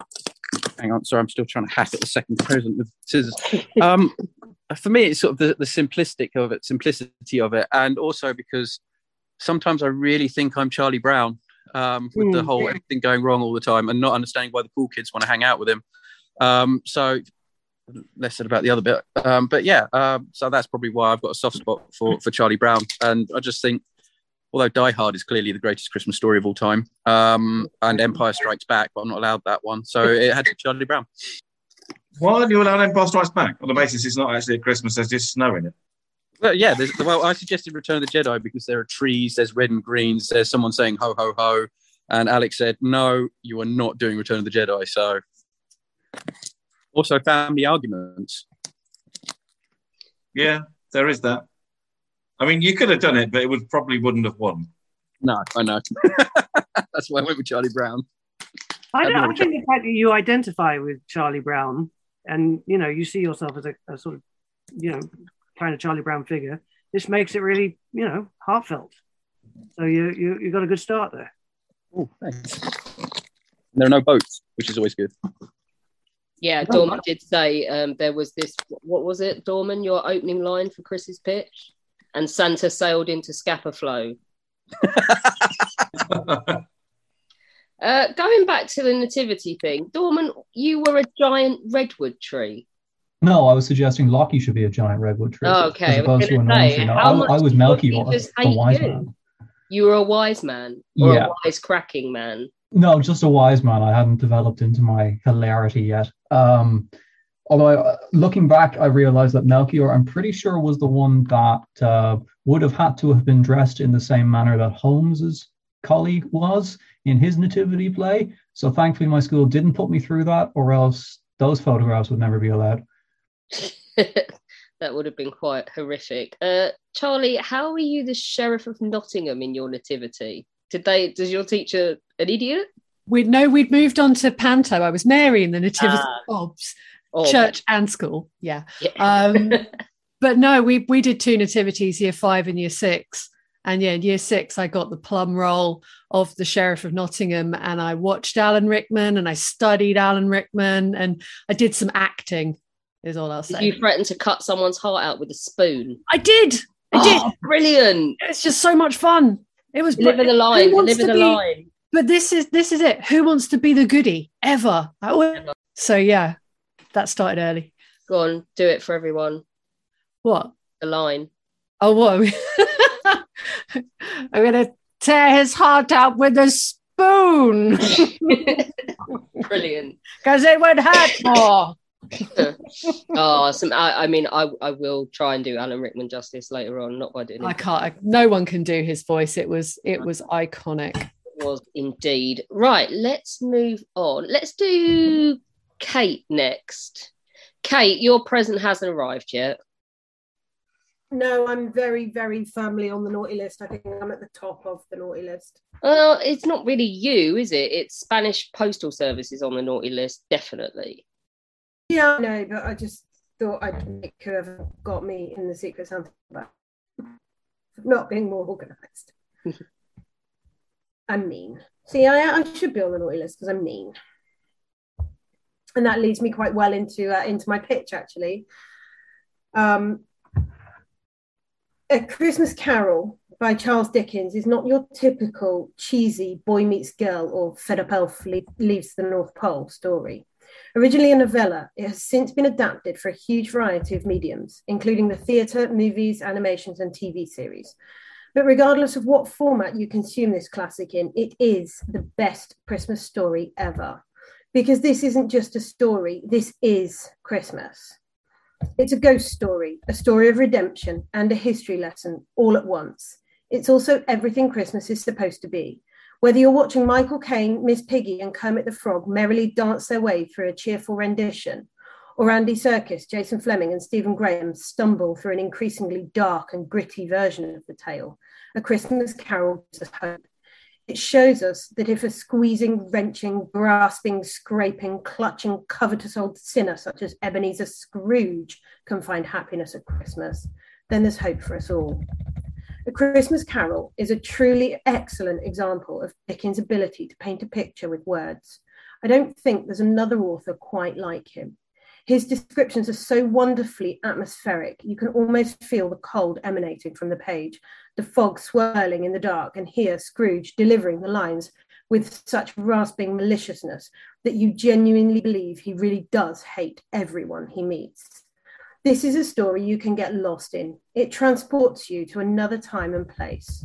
hang on, sorry, I'm still trying to hack at the second present with scissors. Um, for me, it's sort of the, the simplistic of it, simplicity of it, and also because sometimes I really think I'm Charlie Brown um, with the Hmm. whole everything going wrong all the time and not understanding why the cool kids want to hang out with him. Um, so less said about the other bit, um, but yeah, um, so that's probably why I've got a soft spot for for Charlie Brown, and I just think. Although Die Hard is clearly the greatest Christmas story of all time, um, and Empire Strikes Back, but I'm not allowed that one, so it had to be Charlie Brown. Why aren't you allowed Empire Strikes Back? On the basis it's not actually at Christmas, there's just snow in it. Well, yeah. There's, well, I suggested Return of the Jedi because there are trees, there's red and greens, there's someone saying ho ho ho, and Alex said, "No, you are not doing Return of the Jedi." So, also family arguments. Yeah, there is that. I mean, you could have done it, but it would probably wouldn't have won. No, I know. That's why I went with Charlie Brown. I, don't, I've I never think the fact that you identify with Charlie Brown and you know you see yourself as a, a sort of you know kind of Charlie Brown figure, this makes it really you know heartfelt. So you you you got a good start there. Oh, thanks. There are no boats, which is always good. Yeah, Oh, Dorman did say um, there was this. What was it, Dorman? Your opening line for Chris's pitch, and Santa sailed into Scapa Flow. Uh, going back to the nativity thing, Dorman, you were a giant redwood tree. No, I was suggesting Lockie should be a giant redwood tree. Oh, okay, As I was to say, tree. No, I, I was the wise you? man. You were a wise man or Yeah. a wise cracking man. No, just a wise man. I hadn't developed into my hilarity yet. Um, although I, looking back, I realized that Melchior, I'm pretty sure, was the one that uh, would have had to have been dressed in the same manner that Holmes's colleague was in his nativity play. So thankfully, my school didn't put me through that, or else those photographs would never be allowed. That would have been quite horrific. Uh, Charlie, how were you the sheriff of Nottingham in your nativity? Did they? Does your teacher an idiot? We no, we'd moved on to Panto. I was Mary in the Nativity Ah. Bobs, Oh, church and school. Yeah. Yeah. Um, but no, we we did two nativities, year five and year six. And yeah, in year six, I got the plum role of the sheriff of Nottingham, and I watched Alan Rickman, and I studied Alan Rickman, and I did some acting. Is all I'll Did say. you threatened to cut someone's heart out with a spoon? I did. I Oh, did. Brilliant. It's just so much fun. It was Deliver br- the line, deliver the be- line. But this is this is it. Who wants to be the goody ever? Always- so yeah, that started early. Go on, do it for everyone. What? The line. Oh, what? I'm gonna tear his heart out with a spoon Brilliant. because it would hurt more. oh, some. I, I mean, I, I will try and do Alan Rickman justice later on. Not by doing It. I can't. I, no one can do his voice. It was it was iconic. was indeed. Right, let's move on. Let's do Kate next. Kate, your present hasn't arrived yet. No, I'm very, very firmly on the naughty list. I think I'm at the top of the naughty list. Well, it's not really you, is it? It's Spanish Postal Services on the naughty list, definitely. Yeah, I know, but I just thought I'd make whoever got me in the Secret Santa back. Not being more organised. I'm mean. See, I, I should be on the naughty list because I'm mean. And that leads me quite well into uh, into my pitch, actually. Um, a Christmas Carol by Charles Dickens is not your typical cheesy boy meets girl or fed up elf le- leaves the North Pole story. Originally a novella, it has since been adapted for a huge variety of mediums, including the theatre, movies, animations, and TV series. But regardless of what format you consume this classic in, it is the best Christmas story ever. Because this isn't just a story, this is Christmas. It's a ghost story, a story of redemption, and a history lesson all at once. It's also everything Christmas is supposed to be. Whether you're watching Michael Caine, Miss Piggy, and Kermit the Frog merrily dance their way through a cheerful rendition, or Andy Serkis, Jason Flemyng, and Stephen Graham stumble through an increasingly dark and gritty version of the tale, A Christmas Carol gives us hope. It shows us that if a squeezing, wrenching, grasping, scraping, clutching, covetous old sinner such as Ebenezer Scrooge can find happiness at Christmas, then there's hope for us all. A Christmas Carol is a truly excellent example of Dickens' ability to paint a picture with words. I don't think there's another author quite like him. His descriptions are so wonderfully atmospheric, you can almost feel the cold emanating from the page, the fog swirling in the dark, and hear Scrooge delivering the lines with such rasping maliciousness that you genuinely believe he really does hate everyone he meets. This is a story you can get lost in. It transports you to another time and place.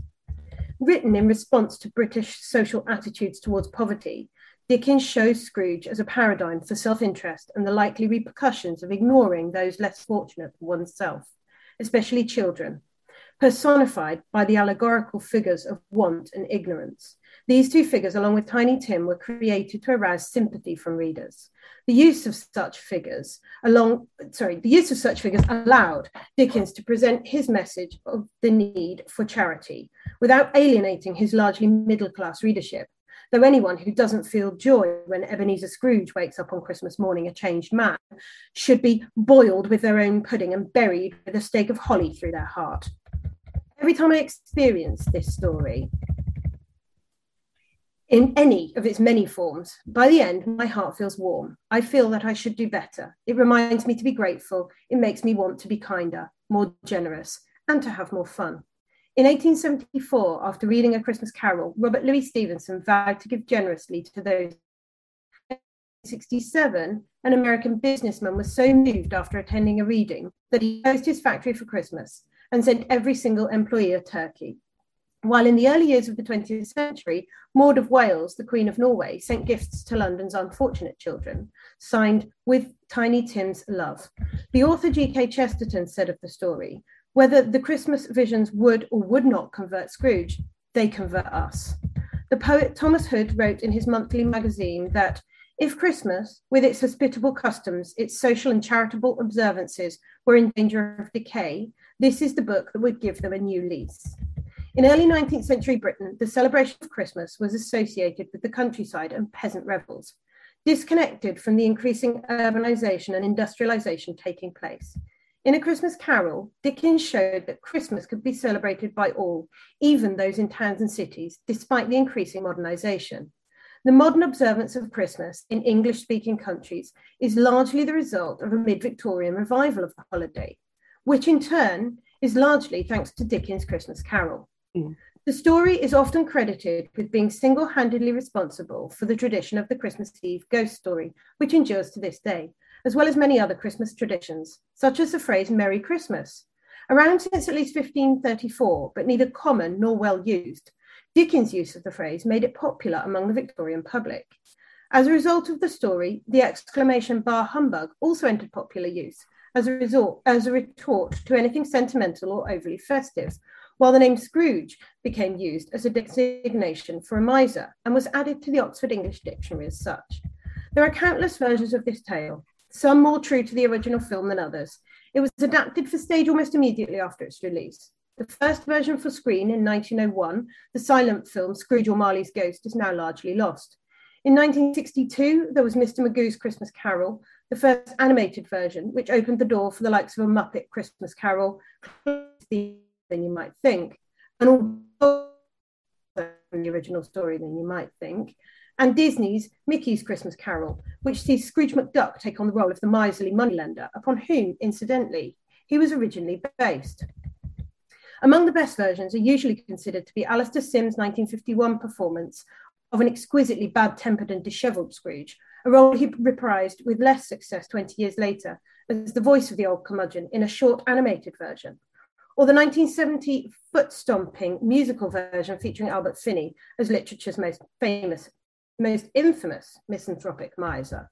Written in response to British social attitudes towards poverty, Dickens shows Scrooge as a paradigm for self interest and the likely repercussions of ignoring those less fortunate than oneself, especially children, personified by the allegorical figures of want and ignorance. These two figures, along with Tiny Tim, were created to arouse sympathy from readers. The use of such figures, along sorry, the use of such figures allowed Dickens to present his message of the need for charity without alienating his largely middle class readership. Though anyone who doesn't feel joy when Ebenezer Scrooge wakes up on Christmas morning a changed man should be boiled with their own pudding and buried with a stake of holly through their heart. Every time I experience this story, in any of its many forms, by the end, my heart feels warm. I feel that I should do better. It reminds me to be grateful. It makes me want to be kinder, more generous, and to have more fun. In 1874, after reading A Christmas Carol, Robert Louis Stevenson vowed to give generously to those. In 1967, an American businessman was so moved after attending a reading that he closed his factory for Christmas and sent every single employee a turkey. While in the early years of the 20th century, Maud of Wales, the Queen of Norway, sent gifts to London's unfortunate children, signed with Tiny Tim's love. The author G.K. Chesterton said of the story whether the Christmas visions would or would not convert Scrooge, they convert us. The poet Thomas Hood wrote in his monthly magazine that If Christmas, with its hospitable customs, its social and charitable observances, were in danger of decay, this is the book that would give them a new lease. In early 19th century Britain, the celebration of Christmas was associated with the countryside and peasant revels, disconnected from the increasing urbanization and industrialisation taking place. In A Christmas Carol, Dickens showed that Christmas could be celebrated by all, even those in towns and cities, despite the increasing modernisation. The modern observance of Christmas in English speaking countries is largely the result of a mid Victorian revival of the holiday, which in turn is largely thanks to Dickens' Christmas Carol. Mm. The story is often credited with being single handedly responsible for the tradition of the Christmas Eve ghost story, which endures to this day, as well as many other Christmas traditions, such as the phrase Merry Christmas. Around since at least 1534, but neither common nor well used, Dickens' use of the phrase made it popular among the Victorian public. As a result of the story, the exclamation bar humbug also entered popular use as a, resort, as a retort to anything sentimental or overly festive, while the name Scrooge became used as a designation for a miser and was added to the Oxford English Dictionary as such. There are countless versions of this tale, some more true to the original film than others. It was adapted for stage almost immediately after its release. The first version for screen in 1901, the silent film Scrooge or Marley's Ghost, is now largely lost. In 1962, there was Mr. Magoo's Christmas Carol, the first animated version, which opened the door for the likes of a Muppet Christmas Carol, than you might think. And although the original story than you might think, and Disney's Mickey's Christmas Carol, which sees Scrooge McDuck take on the role of the miserly moneylender, upon whom, incidentally, he was originally based. Among the best versions are usually considered to be Alastair Sim's 1951 performance of an exquisitely bad tempered and dishevelled Scrooge, a role he reprised with less success 20 years later as the voice of the old curmudgeon in a short animated version, or the 1970 foot stomping musical version featuring Albert Finney as literature's most famous most infamous misanthropic miser.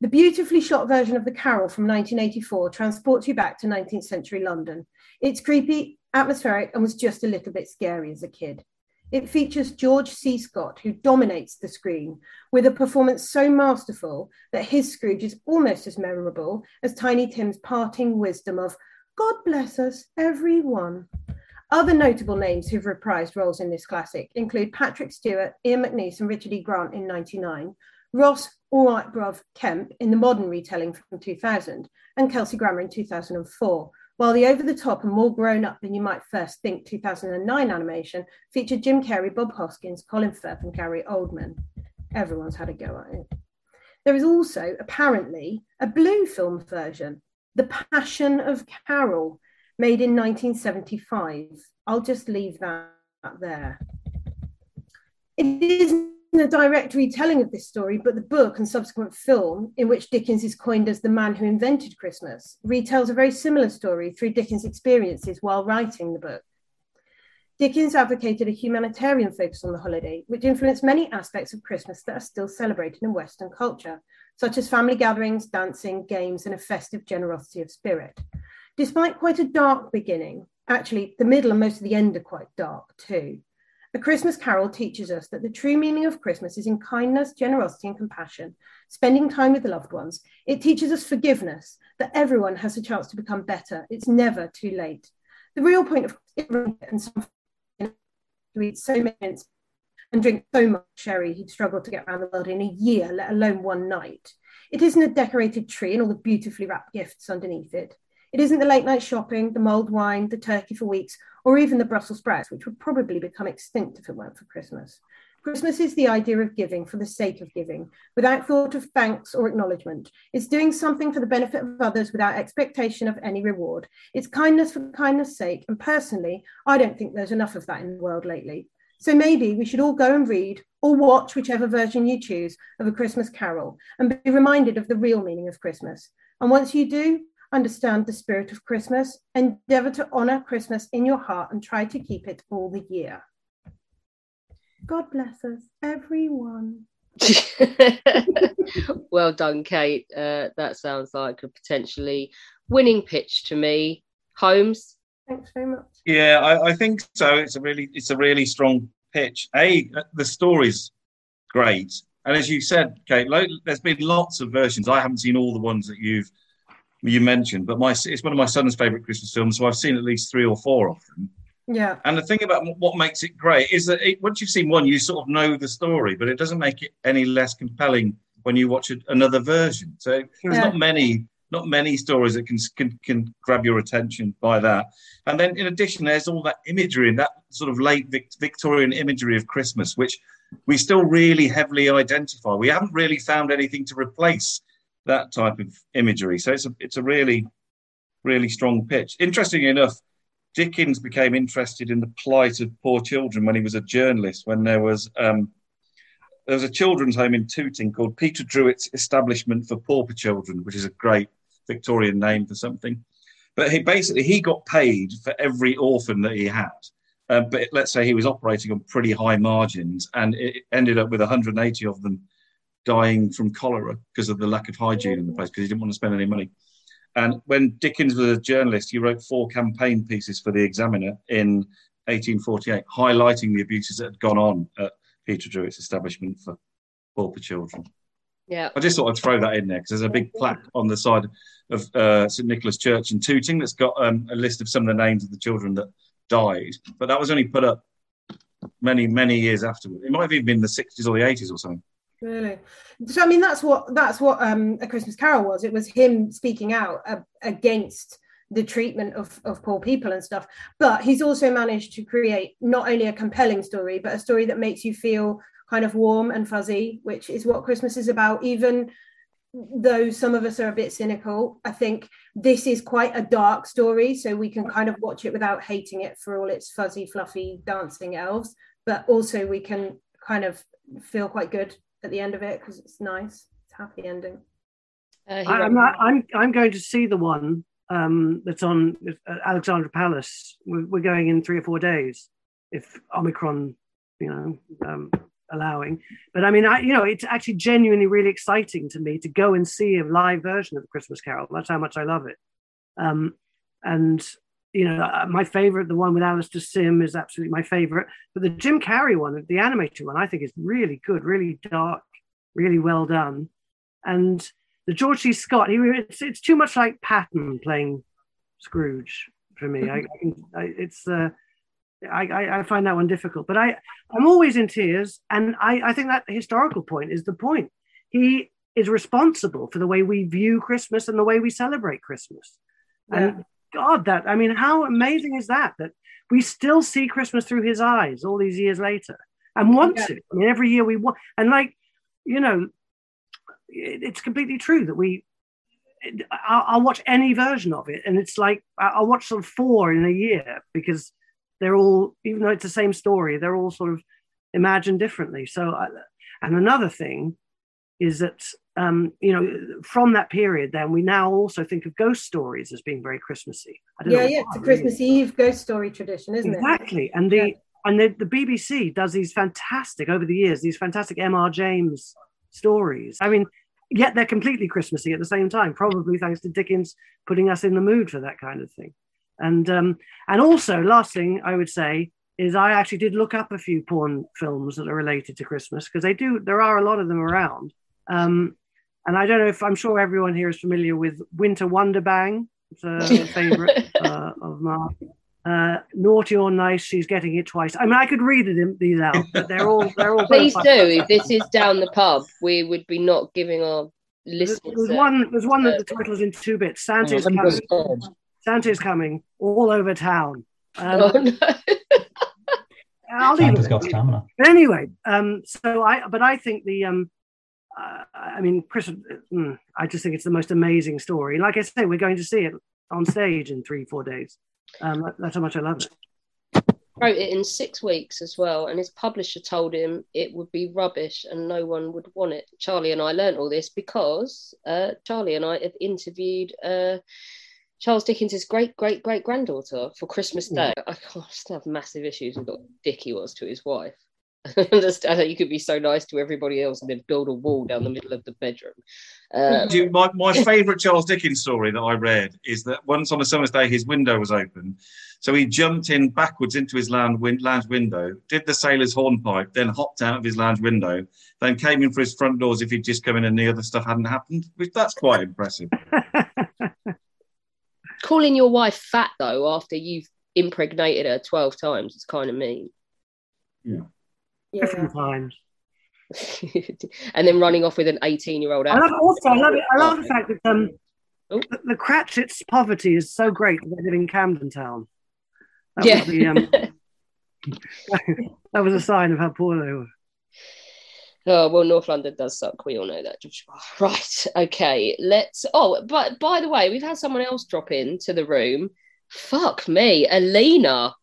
The beautifully shot version of the carol from 1984 transports you back to 19th century London. It's creepy, atmospheric, and was just a little bit scary as a kid. It features George C. Scott, who dominates the screen with a performance so masterful that his Scrooge is almost as memorable as Tiny Tim's parting wisdom of, God bless us, everyone. Other notable names who've reprised roles in this classic include Patrick Stewart, Ian McNeice, and Richard E. Grant in 99, Ross All Right Bruv Kemp in the modern retelling from 2000, and Kelsey Grammer in 2004, while the over the top and more grown up than you might first think 2009 animation featured Jim Carrey, Bob Hoskins, Colin Firth, and Gary Oldman. Everyone's had a go at it. There is also apparently a blue film version, The Passion of Carol, made in 1975. I'll just leave that there. It isn't a direct retelling of this story, but the book and subsequent film, in which Dickens is coined as the man who invented Christmas, retells a very similar story through Dickens' experiences while writing the book. Dickens advocated a humanitarian focus on the holiday, which influenced many aspects of Christmas that are still celebrated in Western culture, such as family gatherings, dancing, games, and a festive generosity of spirit. Despite quite a dark beginning, actually, the middle and most of the end are quite dark too. A Christmas Carol teaches us that the true meaning of Christmas is in kindness, generosity, and compassion, spending time with the loved ones. It teaches us forgiveness, that everyone has a chance to become better. It's never too late. The real point of and to eat so many and drink so much sherry he'd struggle to get around the world in a year, let alone one night. It isn't a decorated tree and all the beautifully wrapped gifts underneath it. It isn't the late night shopping, the mulled wine, the turkey for weeks, or even the Brussels sprouts, which would probably become extinct if it weren't for Christmas. Christmas is the idea of giving for the sake of giving, without thought of thanks or acknowledgement. It's doing something for the benefit of others without expectation of any reward. It's kindness for kindness' sake. And personally, I don't think there's enough of that in the world lately. So maybe we should all go and read or watch whichever version you choose of A Christmas Carol and be reminded of the real meaning of Christmas. And once you do, understand the spirit of Christmas, endeavor to honor Christmas in your heart and try to keep it all the year. God bless us, everyone. well done, Kate. Uh, that sounds like a potentially winning pitch to me. Holmes. Thanks very much. Yeah, I, I think so. It's a really, it's a really strong pitch. A, the story's great. And as you said, Kate, lo- there's been lots of versions. I haven't seen all the ones that you've you mentioned, but my it's one of my son's favourite Christmas films, so I've seen at least three or four of them. Yeah. And the thing about what makes it great is that it, once you've seen one, you sort of know the story, but it doesn't make it any less compelling when you watch another version. So there's Yeah. not many, not many stories that can, can can grab your attention by that. And then in addition, there's all that imagery and that sort of late Vic- Victorian imagery of Christmas, which we still really heavily identify. We haven't really found anything to replace that type of imagery. So it's a it's a really really strong pitch. Interestingly enough, Dickens became interested in the plight of poor children when he was a journalist. When there was um, there was a children's home in Tooting called Peter Druitt's Establishment for Pauper Children, which is a great Victorian name for something. But he basically he got paid for every orphan that he had. Uh, but let's say he was operating on pretty high margins, and it ended up with 180 of them dying from cholera because of the lack of hygiene in the place because he didn't want to spend any money. And when Dickens was a journalist, he wrote four campaign pieces for the Examiner in 1848, highlighting the abuses that had gone on at Peter Druitt's establishment for pauper children. Yeah. I just thought I'd throw that in there because there's a big plaque on the side of uh, St Nicholas Church in Tooting that's got um, a list of some of the names of the children that died, but that was only put up many, many years afterward. It might have even been the 60s or the 80s or something. Really? So I mean, that's what that's what um, a Christmas Carol was. It was him speaking out uh, against the treatment of of poor people and stuff. But he's also managed to create not only a compelling story, but a story that makes you feel kind of warm and fuzzy, which is what Christmas is about. Even though some of us are a bit cynical, I think this is quite a dark story, so we can kind of watch it without hating it for all its fuzzy, fluffy dancing elves. But also, we can kind of feel quite good at the end of it because it's nice. It's a happy ending. Uh, I, I'm, not, I'm I'm going to see the one um, that's on uh, Alexandra Palace. We're, we're going in three or four days, if Omicron, you know, um, allowing. But I mean, I you know, it's actually genuinely really exciting to me to go and see a live version of the Christmas Carol. That's how much I love it. Um, and you know, uh, my favorite, the one with Alastair Sim, is absolutely my favorite. But the Jim Carrey one, the animated one, I think is really good, really dark, really well done. And the George C. Scott, he it's, it's too much like Patton playing Scrooge for me. I, I, it's uh, I, I find that one difficult, but I I'm always in tears, and I I think that historical point is the point. He is responsible for the way we view Christmas and the way we celebrate Christmas. And God, that I mean, how amazing is that? That we still see Christmas through his eyes all these years later, and want Yeah. to. I mean, every year we want, and like you know, it- it's completely true that we. I'll, I'll watch any version of it, and it's like I'll watch sort of four in a year because they're all, even though it's the same story, they're all sort of imagined differently. So, I, and another thing is that um, you know from that period, then we now also think of ghost stories as being very Christmassy. I don't Yeah, know yeah, it's a really. Christmas Eve ghost story tradition, isn't it? Exactly. And the and the, the BBC does these fantastic over the years, these fantastic M.R. James stories. I mean, yet they're completely Christmassy at the same time, probably thanks to Dickens putting us in the mood for that kind of thing. And um, and also, last thing I would say is I actually did look up a few porn films that are related to Christmas because they do there are a lot of them around. Um, and I don't know if I'm sure everyone here is familiar with Winter Wonder Bang. It's a favorite uh, of Mark. Uh, naughty or nice, she's getting it twice. I mean, I could read it, these out, but they're all they're all. Please do. If this is down the pub, we would be not giving our listeners. There's a- one. There's one that the title is in two bits. Santa is coming. Santa's coming all over town. Um, Oh, no. I'll leave Santa's it. got stamina. But anyway, um, so I, but I think the, um, uh, I mean, Chris, mm, I just think it's the most amazing story. Like I say, we're going to see it on stage in three, four days. Um, that's how much I love it. wrote it in six weeks as well, and his publisher told him it would be rubbish and no one would want it. Charlie and I learnt all this because uh, Charlie and I had interviewed uh, Charles Dickens's great great great granddaughter for Christmas Day. I, I still have massive issues with what dick he was to his wife. I understand that you could be so nice to everybody else and then build a wall down the middle of the bedroom. Um, you- my, my favourite Charles Dickens story that I read is that once on a summer's day his window was open, so he jumped in backwards into his lounge, win- lounge window, did the sailor's hornpipe, then hopped out of his lounge window, then came in for his front doors if he'd just come in and the other stuff hadn't happened. Which that's quite impressive. calling your wife fat though after you've impregnated her 12 times is kind of mean. Yeah. Different times. and then running off with an 18 year old I love also I love it. I love the fact that um the, the Cratchit's poverty is so great that they live in Camden Town. That Yeah. was the, um, that was a sign of how poor they were. Oh well, North London does suck. We all know that. Joshua. Right. Okay. Let's. Oh, but by the way, we've had someone else drop in to the room. Fuck me, Alina.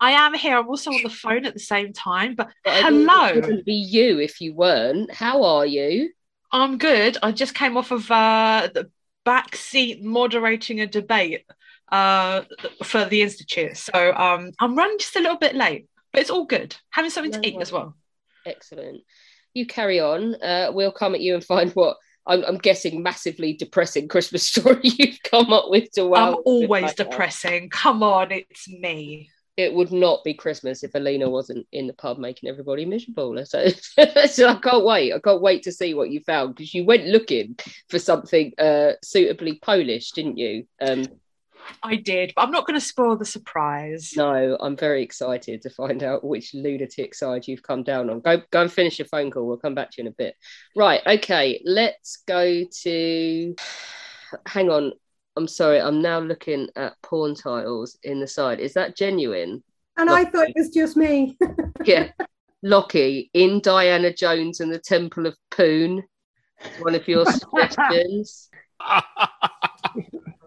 I am here. I'm also on the phone at the same time. But mean, hello. It wouldn't be you if you weren't. How are you? I'm good. I just came off of uh, the back seat moderating a debate uh, for the institute, so um, I'm running just a little bit late, but it's all good. Having something to eat as well. Excellent. You carry on. Uh, we'll come at you and find what I'm, I'm guessing massively depressing Christmas story you've come up with to wow. I'm always depressing. Come on, it's me. It would not be Christmas if Alina wasn't in the pub making everybody miserable. So, so I can't wait. I can't wait to see what you found because you went looking for something uh, suitably Polish, didn't you? Um, I did, but I'm not going to spoil the surprise. No, I'm very excited to find out which lunatic side you've come down on. Go, go and finish your phone call. We'll come back to you in a bit. Right. Okay. Let's go to. Hang on. I'm sorry. I'm now looking at porn titles in the side. Is that genuine? And I thought it was just me. Yeah. Lockie Indiana Jones and the Temple of Poon. One of your suggestions.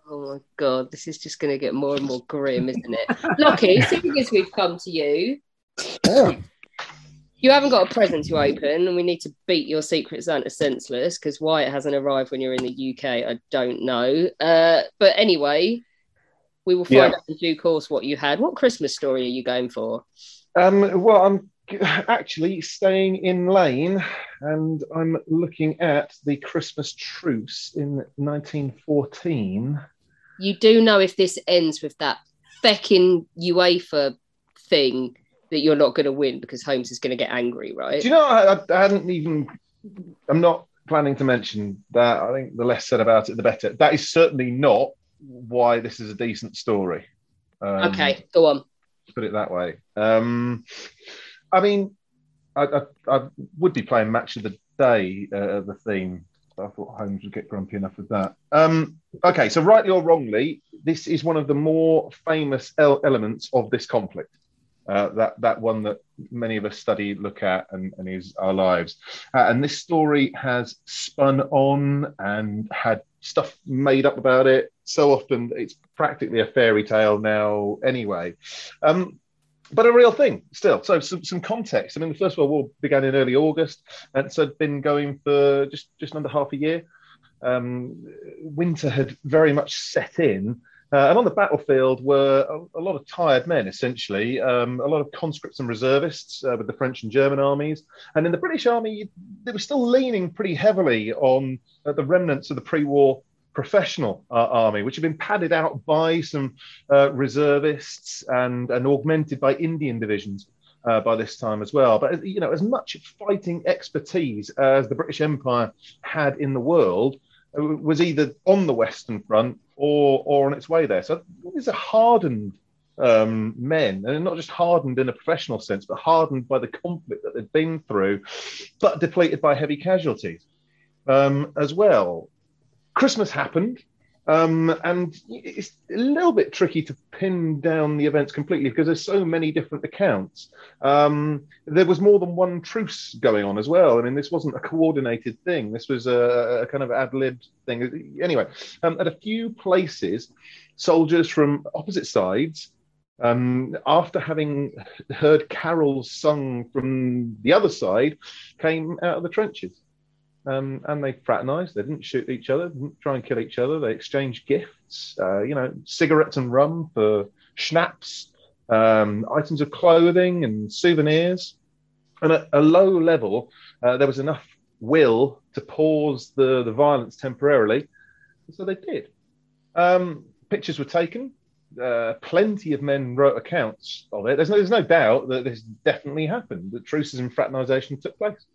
Oh my god, this is just going to get more and more grim, isn't it? Lockie, seeing as we've come to you, you haven't got a present to open, and we need to beat your Secret Santa senseless because why it hasn't arrived when you're in the UK, I don't know. Uh, but anyway, we will find Yeah. out in due course what you had. What Christmas story are you going for? Um, well, I'm actually staying in Lane and I'm looking at the Christmas truce in 1914. You do know if this ends with that fecking UEFA thing that you're not going to win because Holmes is going to get angry, right? Do you know, I, I- hadn't even, I'm not planning to mention that. I think the less said about it, the better. That is certainly not why this is a decent story. Um, okay, go on. put it that way. Um, I mean, I, I, I would be playing match of the day uh, the theme. I thought Holmes would get grumpy enough with that. Um, okay, so rightly or wrongly, this is one of the more famous el- elements of this conflict. Uh, that that one that many of us study, look at, and, and is our lives. Uh, and this story has spun on and had stuff made up about it. So often it's practically a fairy tale now, anyway. Um, but a real thing still. So some, some context. I mean, the First World War began in early August, and so had been going for just just under half a year. Um, winter had very much set in, uh, and on the battlefield were a, a lot of tired men, essentially, um, a lot of conscripts and reservists uh, with the French and German armies. And in the British Army, they were still leaning pretty heavily on uh, the remnants of the pre-war professional uh, army, which had been padded out by some uh, reservists and, and augmented by Indian divisions. Uh, by this time as well, but you know, as much fighting expertise as the British Empire had in the world was either on the Western Front or or on its way there. So these are hardened um, men, and not just hardened in a professional sense, but hardened by the conflict that they've been through, but depleted by heavy casualties um, as well. Christmas happened, um, and it's a little bit tricky to pin down the events completely because there's so many different accounts. Um, there was more than one truce going on as well. I mean, this wasn't a coordinated thing. This was a, a kind of ad lib thing. Anyway, um, at a few places, soldiers from opposite sides um, after having heard carols sung from the other side, came out of the trenches. Um, and they fraternized. They didn't shoot each other, didn't try and kill each other. They exchanged gifts, uh, you know, cigarettes and rum for schnapps, um, items of clothing and souvenirs. And at a low level, uh, there was enough will to pause the, the violence temporarily. So they did. Um, pictures were taken. Uh, plenty of men wrote accounts of it. There's no, there's no doubt that this definitely happened, that truces and fraternisation took place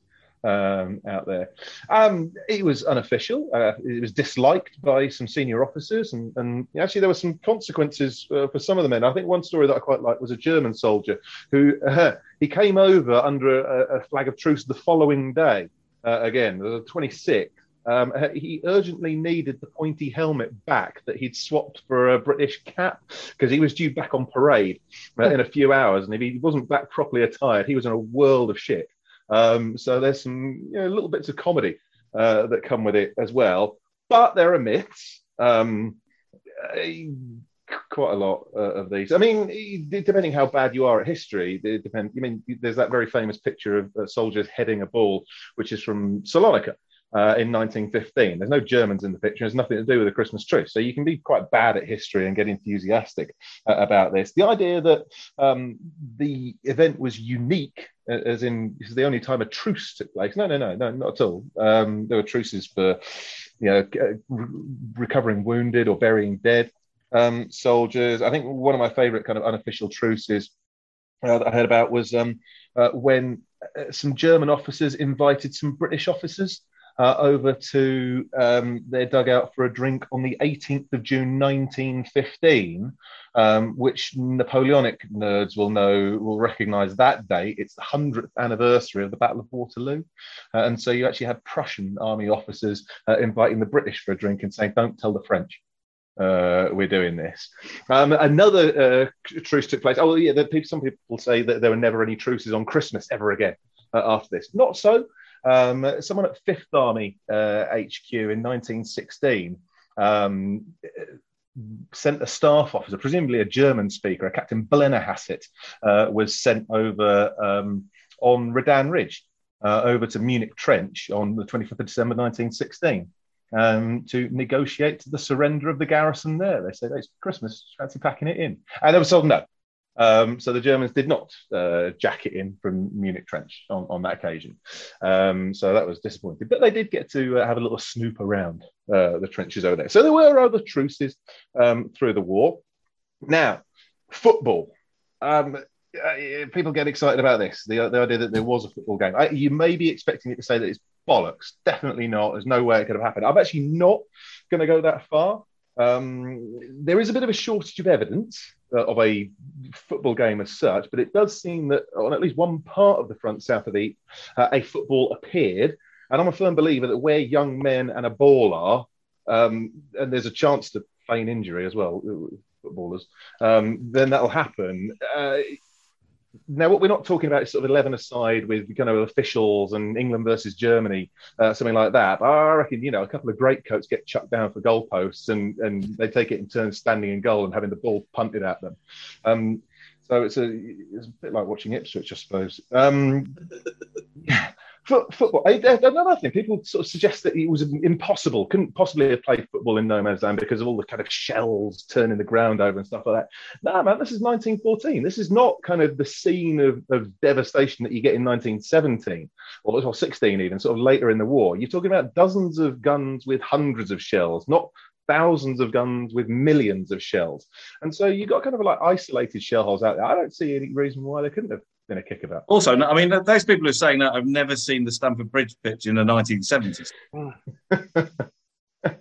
um, out there. Um, it was unofficial. Uh, it was disliked by some senior officers, and, and actually there were some consequences uh, for some of the men. I think one story that I quite liked was a German soldier who uh, he came over under a, a, flag of truce the following day. Uh, again, the 26th. Um, he urgently needed the pointy helmet back that he'd swapped for a British cap because he was due back on parade uh, in a few hours. And if he wasn't back properly attired, he was in a world of shit. Um, so there's some you know, little bits of comedy uh, that come with it as well. But there are myths. Um, quite a lot uh, of these. I mean, depending how bad you are at history, it depends. I mean, there's that very famous picture of uh, soldiers heading a ball, which is from Salonika uh, in 1915. There's no Germans in the picture. There's nothing to do with the Christmas truce. So you can be quite bad at history and get enthusiastic uh, about this. The idea that um, the event was unique, uh, as in this is the only time a truce took place. No, no, no, no, not at all. Um, there were truces for, you know, re- recovering wounded or burying dead um, soldiers. I think one of my favourite kind of unofficial truces uh, that I heard about was um, uh, when uh, some German officers invited some British officers uh, over to um, their dugout for a drink on the 18th of June 1915, um, which Napoleonic nerds will know, will recognize that date. It's the 100th anniversary of the Battle of Waterloo. Uh, and so you actually had Prussian army officers uh, inviting the British for a drink and saying, don't tell the French. Uh, we're doing this. Um, another uh, truce took place. Oh, yeah, people, some people say that there were never any truces on Christmas ever again uh, after this. Not so. Um, someone at Fifth Army uh, HQ in 1916 um, sent a staff officer, presumably a German speaker, a Captain Blennerhassett, uh, was sent over um, on Redan Ridge uh, over to Munich Trench on the 25th of December 1916. Um, to negotiate the surrender of the garrison there. They said, it's Christmas, fancy packing it in. And they were told no. Um, so the Germans did not uh, jack it in from Munich Trench on, on that occasion. Um, so that was disappointing. But they did get to uh, have a little snoop around uh, the trenches over there. So there were other truces um, through the war. Now, football. Um, uh, people get excited about this the, the idea that there was a football game. I, you may be expecting it to say that it's bollocks. Definitely not. There's no way it could have happened. I'm actually not going to go that far. Um, there is a bit of a shortage of evidence uh, of a football game as such, but it does seem that on at least one part of the front south of the uh, a football appeared. And I'm a firm believer that where young men and a ball are, um, and there's a chance to feign injury as well, uh, footballers, um, then that'll happen. Uh, now, what we're not talking about is sort of 11 aside with kind of officials and England versus Germany, uh, something like that. But I reckon, you know, a couple of great coats get chucked down for goalposts and, and they take it in turns standing in goal and having the ball punted at them. Um, so it's a, it's a bit like watching Ipswich, I suppose. Um, yeah football. Another thing, people sort of suggest that it was impossible, couldn't possibly have played football in no man's land because of all the kind of shells turning the ground over and stuff like that. No, man, this is 1914. This is not kind of the scene of, of devastation that you get in 1917 or, or 16, even sort of later in the war. You're talking about dozens of guns with hundreds of shells, not thousands of guns with millions of shells. And so you got kind of like isolated shell holes out there. I don't see any reason why they couldn't have been a kick about. Also, I mean, those people who are saying that have never seen the Stamford Bridge pitch in the 1970s.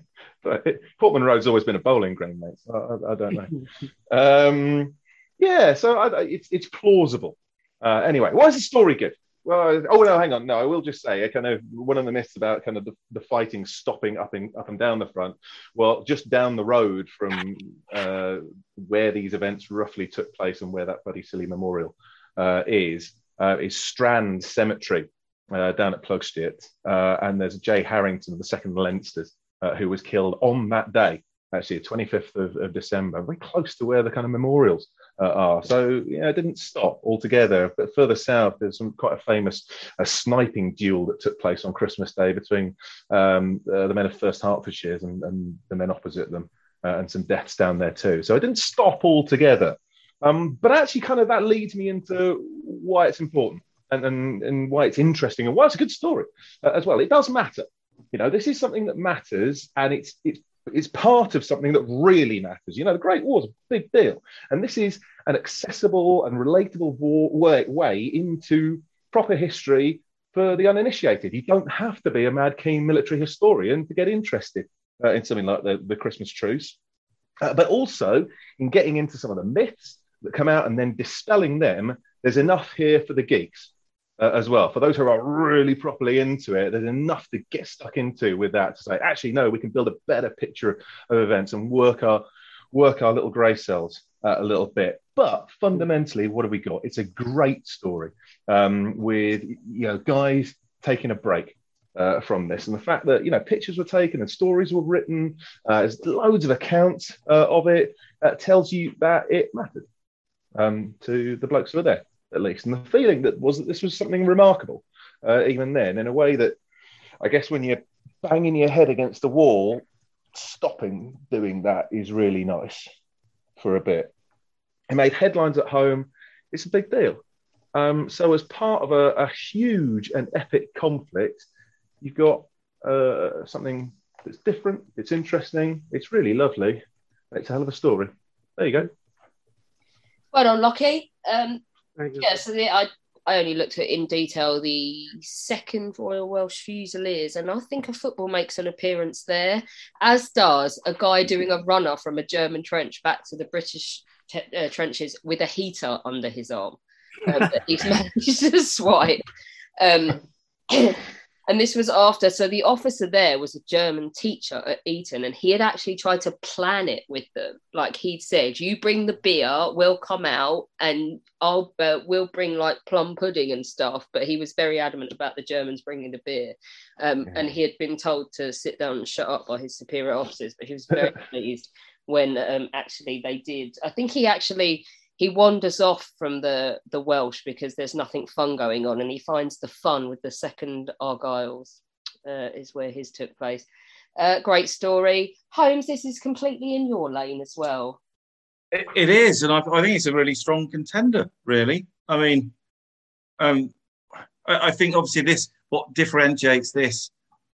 but Portman Road's always been a bowling green, mate. So I, I, don't know. um, yeah, so I, it's it's plausible. Uh, anyway, why is the story good? Well, oh no, hang on. No, I will just say, a kind of one of the myths about kind of the, the fighting stopping up and up and down the front. Well, just down the road from uh, where these events roughly took place and where that bloody silly memorial is uh, is Strand Cemetery uh, down at Ploegsteert, uh, and there's Jay Harrington, the second Leinsters, uh, who was killed on that day, actually, the 25th of, of December, very close to where the kind of memorials uh, are. So yeah, it didn't stop altogether. But further south, there's some quite a famous uh, sniping duel that took place on Christmas Day between um, uh, the men of First Hertfordshire and, and the men opposite them, and some deaths down there too. So it didn't stop altogether. Um, but actually, kind of that leads me into why it's important and, and, and why it's interesting and why it's a good story uh, as well. It does matter. You know, this is something that matters, and it's it's it's part of something that really matters. You know, the Great War is a big deal, and this is an accessible and relatable war, way, way into proper history for the uninitiated. You don't have to be a mad keen military historian to get interested uh, in something like the, the Christmas truce, uh, but also in getting into some of the myths that come out and then dispelling them. There's enough here for the geeks uh, as well. For those who are really properly into it, there's enough to get stuck into with that to say, actually, no, we can build a better picture of events and work our work our little grey cells uh, a little bit. But fundamentally, what have we got? It's a great story um, with you know guys taking a break. Uh, from this and the fact that you know pictures were taken and stories were written uh, there's loads of accounts uh, of it uh, tells you that it mattered um, to the blokes who were there at least. And the feeling that was that this was something remarkable, uh, even then, in a way that I guess when you're banging your head against the wall, stopping doing that is really nice for a bit. It made headlines at home. It's a big deal. Um, so, as part of a, a, huge and epic conflict, you've got uh, something that's different, it's interesting, it's really lovely, it's a hell of a story. There you go. Well done, Lockie. Um, yeah, so the, I I only looked at in detail the second Royal Welsh Fusiliers, and I think a football makes an appearance there, as does a guy doing a runner from a German trench back to the British te- uh, trenches with a heater under his arm um, that he's managed to swipe. Um, And this was after, so the officer there was a German teacher at Eton, and he had actually tried to plan it with them. Like he'd said, "You bring the beer, we'll come out, and I'll uh, we'll bring like plum pudding and stuff." But he was very adamant about the Germans bringing the beer, um, and he had been told to sit down and shut up by his superior officers. But he was very pleased when um, actually they did. I think he actually he wanders off from the the Welsh because there's nothing fun going on, and he finds the fun with the second Argylls. Uh, is where his took place. Uh, great story, Holmes. This is completely in your lane as well. it, it is, and I, I, think it's a really strong contender. Really, I mean, um, I, I think obviously this what differentiates this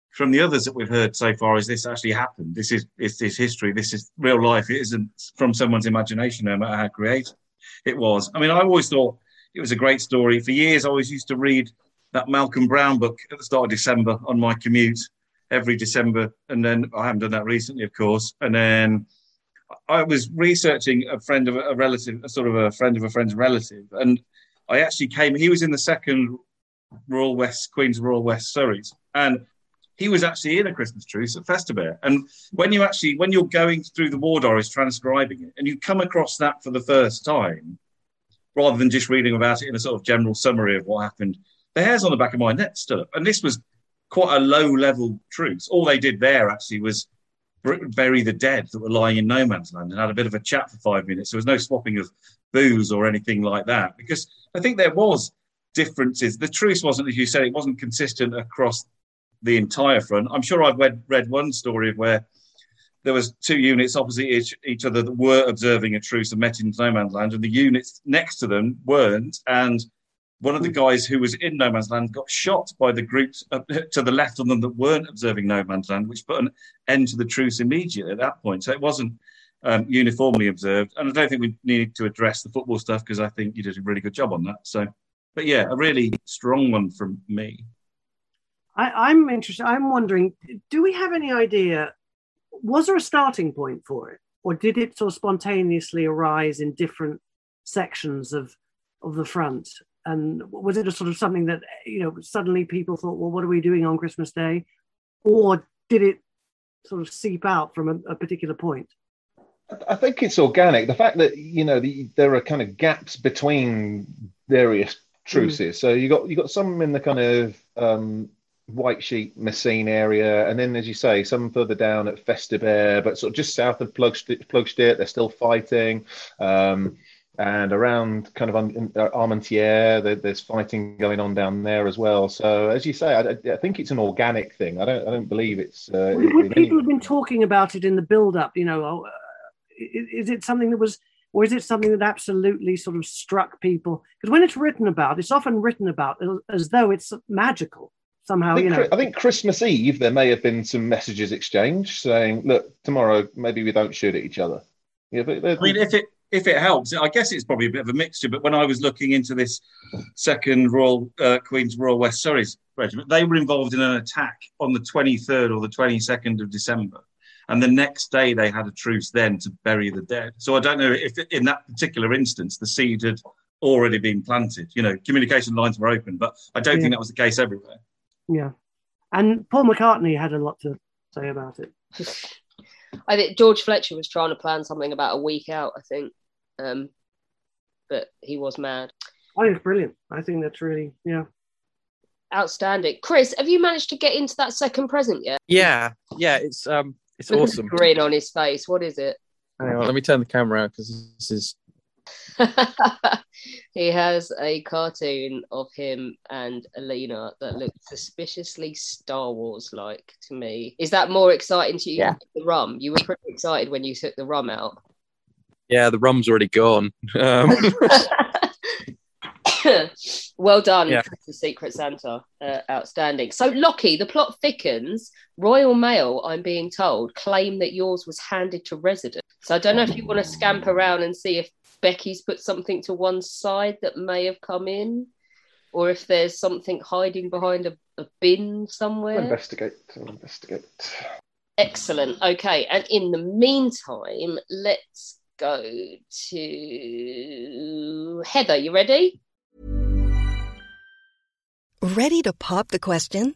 from the others that we've heard so far is this actually happened. This is it's this history. This is real life. It isn't from someone's imagination, no matter how creative it was. I mean, I always thought it was a great story. For years, I always used to read that Malcolm Brown book at the start of December on my commute every December. And then I haven't done that recently, of course. And then I was researching a friend of a relative, a sort of a friend of a friend's relative. And I actually came, he was in the second Royal West, Queen's Royal West Surreys. And he was actually in a Christmas truce at Festubert. And when you actually, when you're going through the war diaries, transcribing it, and you come across that for the first time, rather than just reading about it in a sort of general summary of what happened, the hairs on the back of my neck stood up. And this was quite a low level truce. All they did there actually was bury the dead that were lying in no man's land and had a bit of a chat for five minutes. There was no swapping of booze or anything like that because I think there was differences. The truce wasn't, as you said, it wasn't consistent across the entire front. I'm sure I've read, read one story of where there was two units opposite each, each other that were observing a truce and met in no man's land, and the units next to them weren't. And one of the guys who was in no man's land got shot by the groups to the left of them that weren't observing no man's land, which put an end to the truce immediately at that point. So it wasn't um, uniformly observed. And I don't think we need to address the football stuff because I think you did a really good job on that. So, but yeah, a really strong one from me. I, am interested. I'm wondering, do we have any idea? Was there a starting point for it, or did it sort of spontaneously arise in different sections of of the front? And was it a sort of something that you know suddenly people thought, well, what are we doing on Christmas Day, or did it sort of seep out from a, a particular point? I think it's organic. The fact that you know the, there are kind of gaps between various truces. Mm. So you got you got some in the kind of um, White Sheet, Messines area, and then, as you say, some further down at Festubert, but sort of just south of Ploegsteert, they're still fighting. Um, and around kind of uh, Armentières, there's fighting going on down there as well. So, as you say, I, I think it's an organic thing. I don't, I don't believe it's. Uh, when people have been talking about it in the build-up, you know, uh, is it something that was or is it something that absolutely sort of struck people? Because when it's written about, it's often written about as though it's magical somehow. I think, you know, I think Christmas Eve there may have been some messages exchanged saying, "Look, tomorrow maybe we don't shoot at each other." Yeah, but I mean, if it if it helps, I guess it's probably a bit of a mixture. But when I was looking into this second Royal uh, Queen's Royal West Surrey's regiment, they were involved in an attack on the 23rd or the 22nd of December. And the next day they had a truce then to bury the dead. So I don't know if in that particular instance the seed had already been planted. You know, communication lines were open, but I don't Yeah. think that was the case everywhere. Yeah. And Paul McCartney had a lot to say about it. I think George Fletcher was trying to plan something about a week out, I think. Um, but he was mad. I think it's brilliant. I think that's really, yeah. Outstanding. Chris, have you managed to get into that second present yet? Yeah, yeah, it's um, it's Look awesome. the grin on his face. What is it? Hang on, let me turn the camera out because this is he has a cartoon of him and Alina that looks suspiciously Star Wars like to me. Is that more exciting to you Yeah. than the rum? You were pretty excited when you took the rum out. yeah, the rum's already gone. Um, well done, Yeah. The Secret Santa. Uh, outstanding. So, Lockie, the plot thickens. Royal Mail, I'm being told, claim that yours was handed to residents. So, I don't know if you want to scamp around and see if Becky's put something to one side that may have come in, or if there's something hiding behind a, a bin I'll somewhere. investigate. I'll investigate. Excellent. Okay. And in the meantime, let's go to Heather. You ready? Ready to pop the question?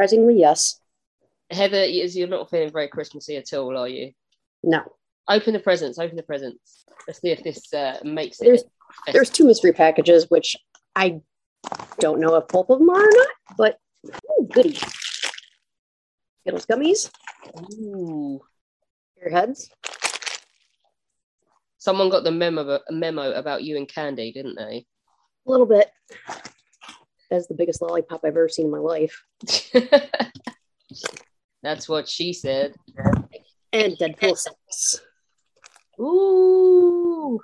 Surprisingly, yes. Heather, is you're not feeling very Christmassy at all, are you? No. Open the presents. Open the presents. Let's see if this uh, makes it. There's there's two mystery packages, which I don't know if both of them are or not, but ooh, goody. Skittles gummies. Ooh. Airheads. Someone got the memo memo about you and Candy, didn't they? A little bit. That's the biggest lollipop I've ever seen in my life. That's what she said. And Deadpool six. Ooh.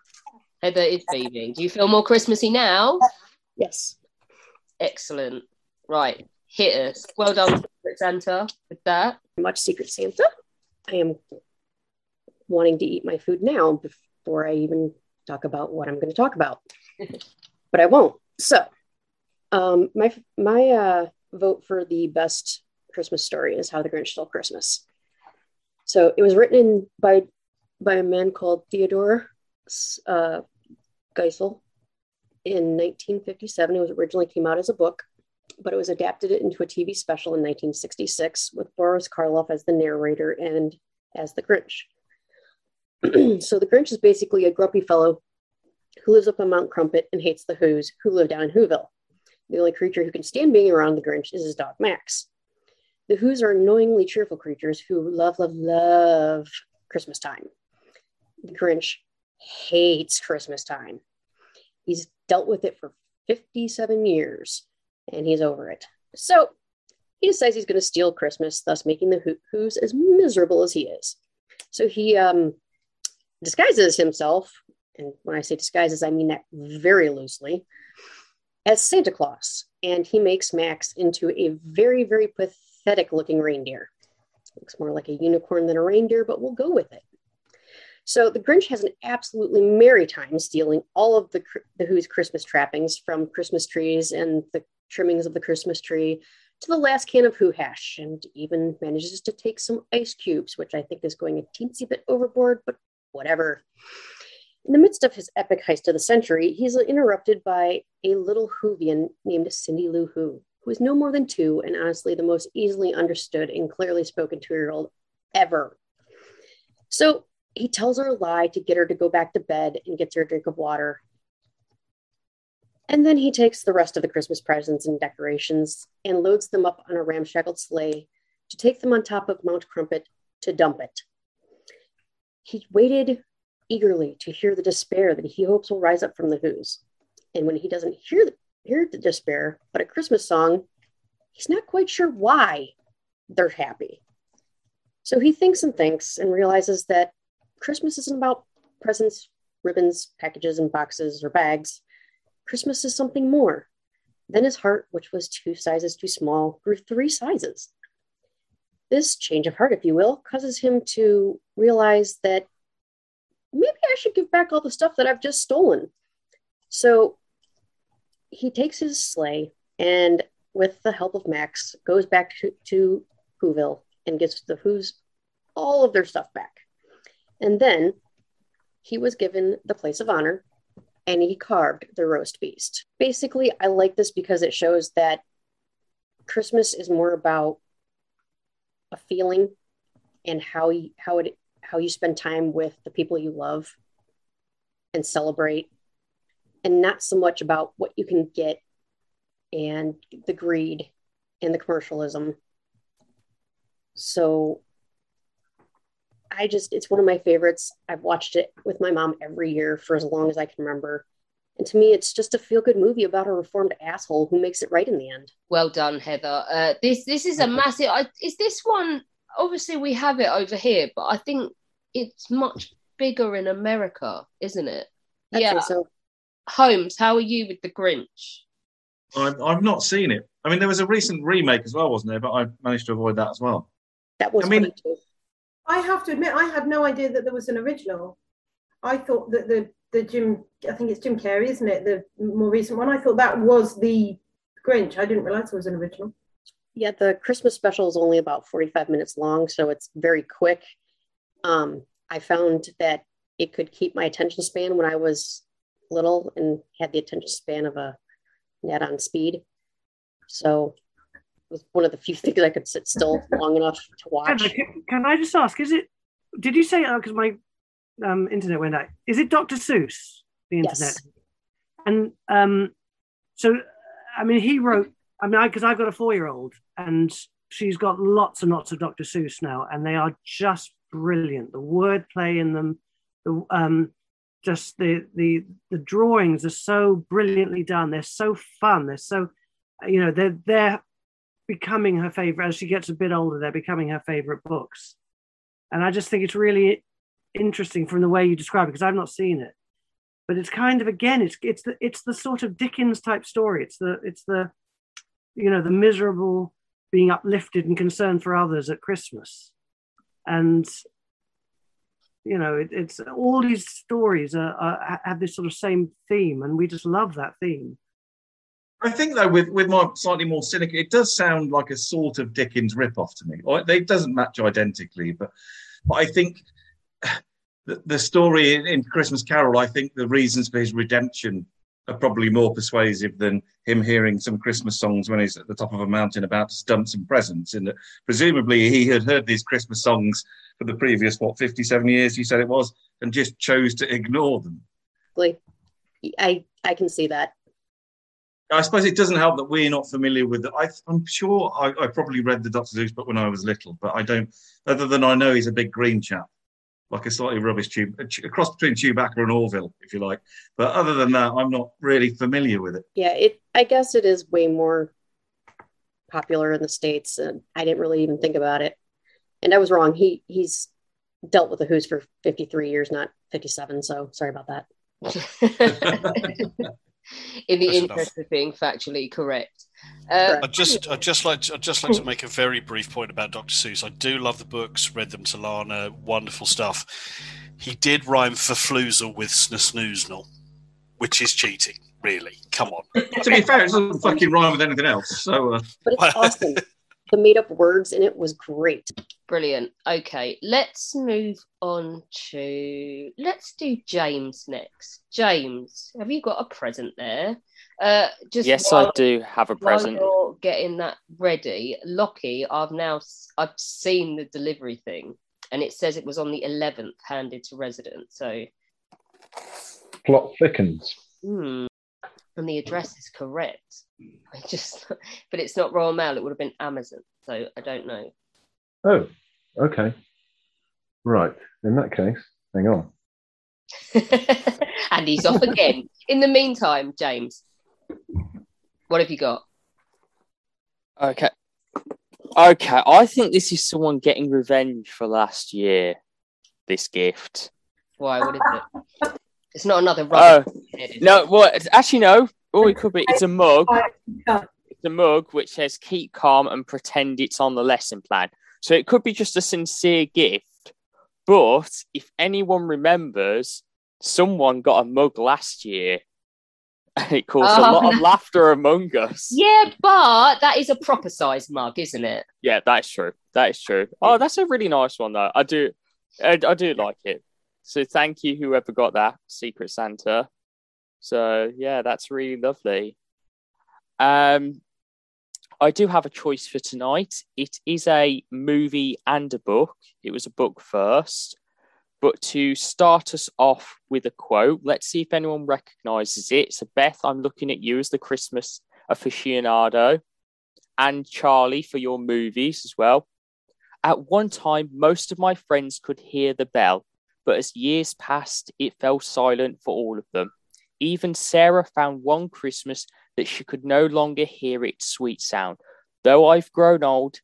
Heather is beaming. Do you feel more Christmassy now? Yes. Excellent. Right. Hit us. Well done, Secret Santa, with that. Much Secret Santa. I am wanting to eat my food now before I even talk about what I'm going to talk about, but I won't. So, um, my my uh, vote for the best Christmas story is How the Grinch Stole Christmas. So it was written in by by a man called Theodore uh, Geisel in 1957. It was originally came out as a book, but it was adapted into a TV special in 1966 with Boris Karloff as the narrator and as the Grinch. so the Grinch is basically a grumpy fellow who lives up on Mount Crumpet and hates the Who's who live down in Whoville. The only creature who can stand being around the Grinch is his dog Max. The Who's are annoyingly cheerful creatures who love, love, love Christmas time. The Grinch hates Christmas time. He's dealt with it for 57 years and he's over it. So he decides he's going to steal Christmas, thus making the Who- Who's as miserable as he is. So he um, disguises himself, and when I say disguises, I mean that very loosely, as Santa Claus. And he makes Max into a very, very pathetic looking reindeer. Looks more like a unicorn than a reindeer, but we'll go with it. So the Grinch has an absolutely merry time stealing all of the, the Who's Christmas trappings from Christmas trees and the trimmings of the Christmas tree to the last can of Who hash, and even manages to take some ice cubes, which I think is going a teensy bit overboard, but whatever. In the midst of his epic heist of the century, he's interrupted by a little Whovian named Cindy Lou Who, who is no more than two and honestly the most easily understood and clearly spoken two year old ever. So he tells her a lie to get her to go back to bed and gets her a drink of water. And then he takes the rest of the Christmas presents and decorations and loads them up on a ramshackle sleigh to take them on top of Mount Crumpet to dump it. He waited eagerly to hear the despair that he hopes will rise up from the Who's. And when he doesn't hear the, hear the despair, but a Christmas song, he's not quite sure why they're happy. So he thinks and thinks and realizes that Christmas isn't about presents, ribbons, packages, and boxes or bags. Christmas is something more. Then his heart, which was two sizes too small, grew three sizes. This change of heart, if you will, causes him to realize that should give back all the stuff that I've just stolen. So he takes his sleigh and, with the help of Max, goes back to, to Whoville and gets the Who's all of their stuff back. And then he was given the place of honor and he carved the roast beast. Basically, I like this because it shows that Christmas is more about a feeling and how how it how you spend time with the people you love and celebrate and not so much about what you can get and the greed and the commercialism. So I just, it's one of my favorites. I've watched it with my mom every year for as long as I can remember. And to me, it's just a feel good movie about a reformed asshole who makes it right in the end. Well done, Heather. Uh, this this is a massive. I, is this one? Obviously, we have it over here, but I think it's much bigger in America, isn't it? I'd yeah. so. Holmes, how are you with the Grinch? I've, I've not seen it. I mean, there was a recent remake as well, wasn't there? But I managed to avoid that as well. That was I mean, I have to admit, I had no idea that there was an original. I thought that the the Jim, I think it's Jim Carrey, isn't it? The more recent one. I thought that was the Grinch. I didn't realize it was an original. Yeah, the Christmas special is only about 45 minutes long, so it's very quick. Um, I found that it could keep my attention span when I was little and had the attention span of a net on speed. So it was one of the few things I could sit still long enough to watch. Can, can I just ask? Is it? Did you say? Because my um, internet went out. Is it Dr. Seuss? The internet. Yes. And um, so, I mean, he wrote. I mean, because I've got a four-year-old, and she's got lots and lots of Dr. Seuss now, and they are just brilliant. The wordplay in them, the um, just the the the drawings are so brilliantly done. They're so fun. They're so, you know, they're they're becoming her favorite as she gets a bit older. They're becoming her favorite books, and I just think it's really interesting from the way you describe it because I've not seen it. But it's kind of again, it's it's the it's the sort of Dickens type story. It's the it's the you know the miserable being uplifted and concerned for others at Christmas, and you know it, it's all these stories are, are, have this sort of same theme, and we just love that theme. I think though, with with my slightly more cynical, it does sound like a sort of Dickens rip-off to me. Or it doesn't match identically, but but I think the, the story in, in Christmas Carol, I think the reasons for his redemption are probably more persuasive than him hearing some Christmas songs when he's at the top of a mountain about to dump some presents. And presumably he had heard these Christmas songs for the previous what fifty-seven years, you said it was, and just chose to ignore them. I I can see that. I suppose it doesn't help that we're not familiar with it. I, am sure I, I, probably read the Doctor Seuss book when I was little, but I don't. Other than I know he's a big green chap, like a slightly rubbish tube, a, cross between Chewbacca and Orville, if you like. But other than that, I'm not really familiar with it. Yeah, it. I guess it is way more popular in the states, and I didn't really even think about it. And I was wrong. He he's dealt with the Who's for 53 years, not 57. So sorry about that. in the That's interest of being factually correct. Uh, I just, I just like, to, I just like to make a very brief point about Dr. Seuss. I do love the books, read them to Lana, wonderful stuff. he did rhyme for floozle with snusnoozle, which is cheating, really. Come on. to be fair, it doesn't fucking rhyme with anything else. So, uh... But it's awesome. the made up words in it was great. Brilliant. Okay, let's move on to let's do James next. James, have you got a present there? Uh, just yes, while, I do have a present. While you're getting that ready, Lockie, I've now I've seen the delivery thing, and it says it was on the 11th handed to residents. So plot thickens. Hmm. And the address is correct. I just, but it's not Royal Mail. It would have been Amazon. So I don't know. Oh, okay. Right. In that case, hang on. and he's off again. In the meantime, James, what have you got? Okay. Okay. I think this is someone getting revenge for last year. This gift. Why? What is it? It's not another Oh no! Well, actually, no. Oh, it could be. It's a mug. It's a mug which says "Keep calm and pretend it's on the lesson plan." So it could be just a sincere gift. But if anyone remembers, someone got a mug last year, and it caused Oh, a lot of laughter among us. Yeah, but that is a proper size mug, isn't it? Yeah, that's true. That is true. Oh, that's a really nice one, though. I do, I, I do like it. So thank you, whoever got that Secret Santa. So yeah, that's really lovely. Um, I do have a choice for tonight. It is a movie and a book. It was a book first, but to start us off with a quote, let's see if anyone recognizes it. So Beth, I'm looking at you as the Christmas aficionado, and Charlie for your movies as well. At one time, most of my friends could hear the bell, but as years passed, it fell silent for all of them. Even Sarah found one Christmas that she could no longer hear its sweet sound. Though I've grown old,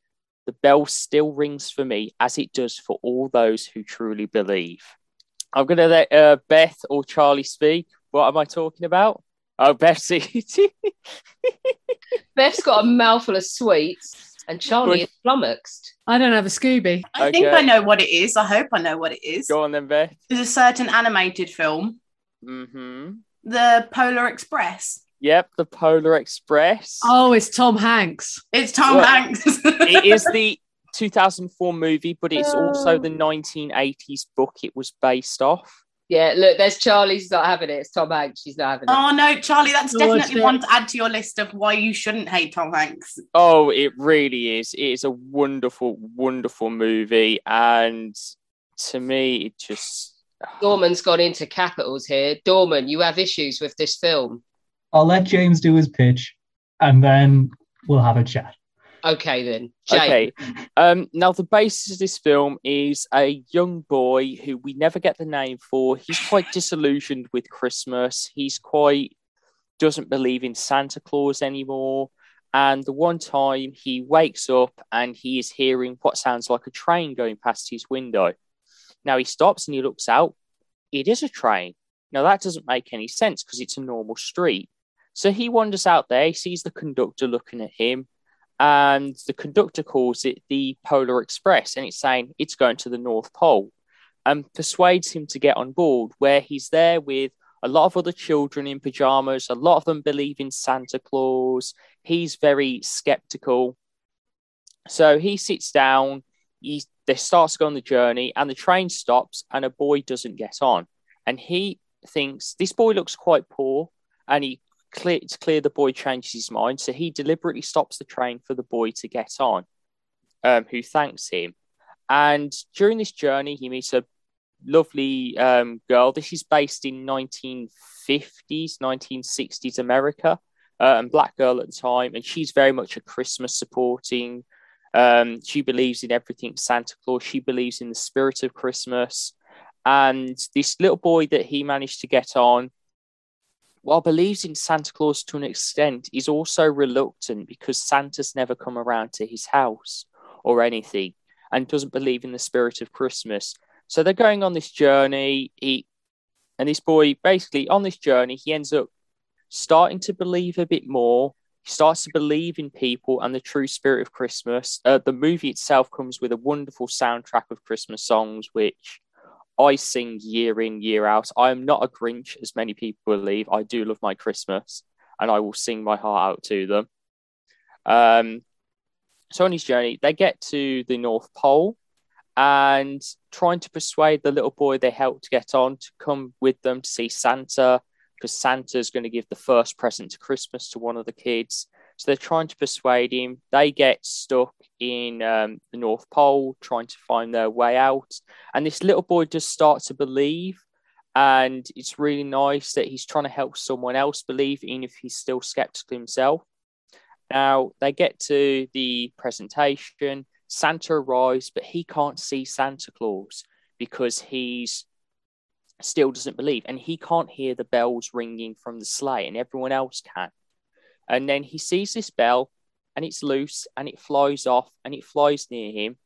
the bell still rings for me as it does for all those who truly believe. I'm going to let uh, Beth or Charlie speak. What am I talking about? Oh, Betsy. Beth's got a mouthful of sweets, and Charlie is flummoxed. I don't have a Scooby. I think I know what it is. I hope I know what it is. Go on then, Beth. There's a certain animated film, Mm-hmm. The Polar Express. Yep, the Polar Express. Oh, it's Tom Hanks. It's Tom Well, Hanks. it is the 2004 movie, but it's also the 1980s book it was based off. Yeah, look, there's Charlie's not having it. It's Tom Hanks. She's not having it. Oh no, Charlie, that's Oh, definitely shit. one to add to your list of why you shouldn't hate Tom Hanks. Oh, it really is. It is a wonderful, wonderful movie. And to me, it just. Dorman's gone into capitals here. Dorman, you have issues with this film. I'll let James do his pitch, and then we'll have a chat. Okay, then. James. Okay. Um, now, the basis of this film is a young boy who we never get the name for. He's quite disillusioned with Christmas. He's quite doesn't believe in Santa Claus anymore. And the one time he wakes up and he is hearing what sounds like a train going past his window. Now he stops and he looks out. It is a train. Now that doesn't make any sense because it's a normal street. So he wanders out there, he sees the conductor looking at him, and the conductor calls it the Polar Express, and it's saying it's going to the North Pole, and persuades him to get on board, where he's there with a lot of other children in pajamas. A lot of them believe in Santa Claus. He's very skeptical. So he sits down, he they starts to go on the journey, and the train stops, and a boy doesn't get on. And he thinks this boy looks quite poor, and he clear it's clear the boy changes his mind, so he deliberately stops the train for the boy to get on, um, who thanks him. And during this journey, he meets a lovely um, girl. This is based in 1950s, 1960s America, uh, and black girl at the time, and she's very much a Christmas supporting. Um, she believes in everything Santa Claus. She believes in the spirit of Christmas. And this little boy that he managed to get on, while believes in Santa Claus to an extent, is also reluctant because Santa's never come around to his house or anything and doesn't believe in the spirit of Christmas. So they're going on this journey. He and this boy basically on this journey, he ends up starting to believe a bit more. He starts to believe in people and the true spirit of Christmas. Uh, the movie itself comes with a wonderful soundtrack of Christmas songs, which I sing year in, year out. I am not a Grinch, as many people believe. I do love my Christmas, and I will sing my heart out to them. Um, so on his journey, they get to the North Pole and trying to persuade the little boy they helped get on to come with them to see Santa because Santa's going to give the first present to Christmas to one of the kids. So they're trying to persuade him. They get stuck in um, the North Pole trying to find their way out. And this little boy just starts to believe. And it's really nice that he's trying to help someone else believe, even if he's still skeptical himself. Now they get to the presentation. Santa arrives, but he can't see Santa Claus because he's still doesn't believe and he can't hear the bells ringing from the sleigh and everyone else can. And then he sees this bell and it's loose and it flies off and it flies near him.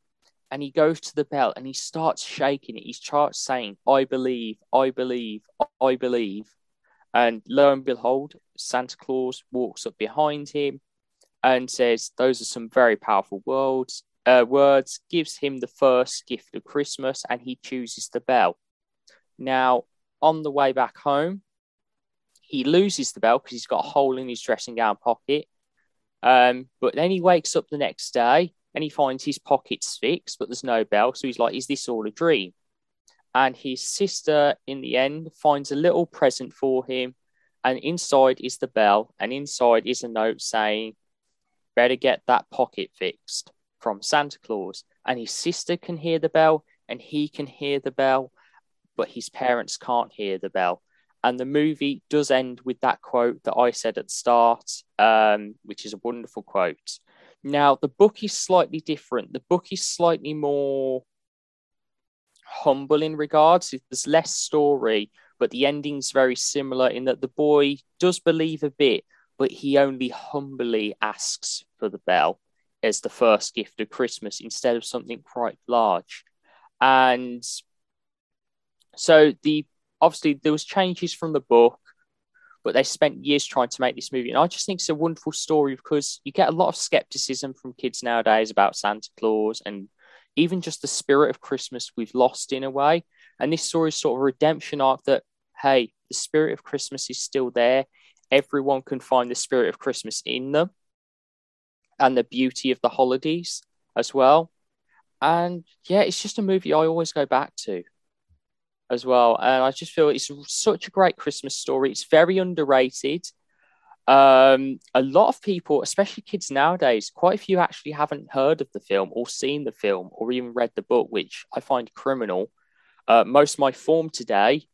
And he goes to the bell and he starts shaking it. He starts saying, I believe, I believe, I believe. And lo and behold, Santa Claus walks up behind him and says, Those are some very powerful words, uh, words, gives him the first gift of Christmas, and he chooses the bell. Now, on the way back home, he loses the bell because he's got a hole in his dressing gown pocket. Um, but then he wakes up the next day and he finds his pockets fixed, but there's no bell. So he's like, Is this all a dream? And his sister, in the end, finds a little present for him. And inside is the bell, and inside is a note saying, better get that pocket fixed from Santa Claus. And his sister can hear the bell and he can hear the bell, but his parents can't hear the bell. And the movie does end with that quote that I said at the start, um, which is a wonderful quote. Now, the book is slightly different. The book is slightly more humble in regards. There's less story, but the ending's very similar in that the boy does believe a bit, but he only humbly asks for the bell as the first gift of Christmas instead of something quite large. And so the obviously there was changes from the book, but they spent years trying to make this movie. And I just think it's a wonderful story because you get a lot of skepticism from kids nowadays about Santa Claus and even just the spirit of Christmas we've lost in a way. And this story is sort of a redemption arc that, hey, the spirit of Christmas is still there everyone can find the spirit of Christmas in them and the beauty of the holidays as well. And yeah, it's just a movie I always go back to as well. And I just feel it's such a great Christmas story. It's very underrated. Um, a lot of people, especially kids nowadays, quite a few actually haven't heard of the film or seen the film or even read the book, which I find criminal. Uh, most of my form today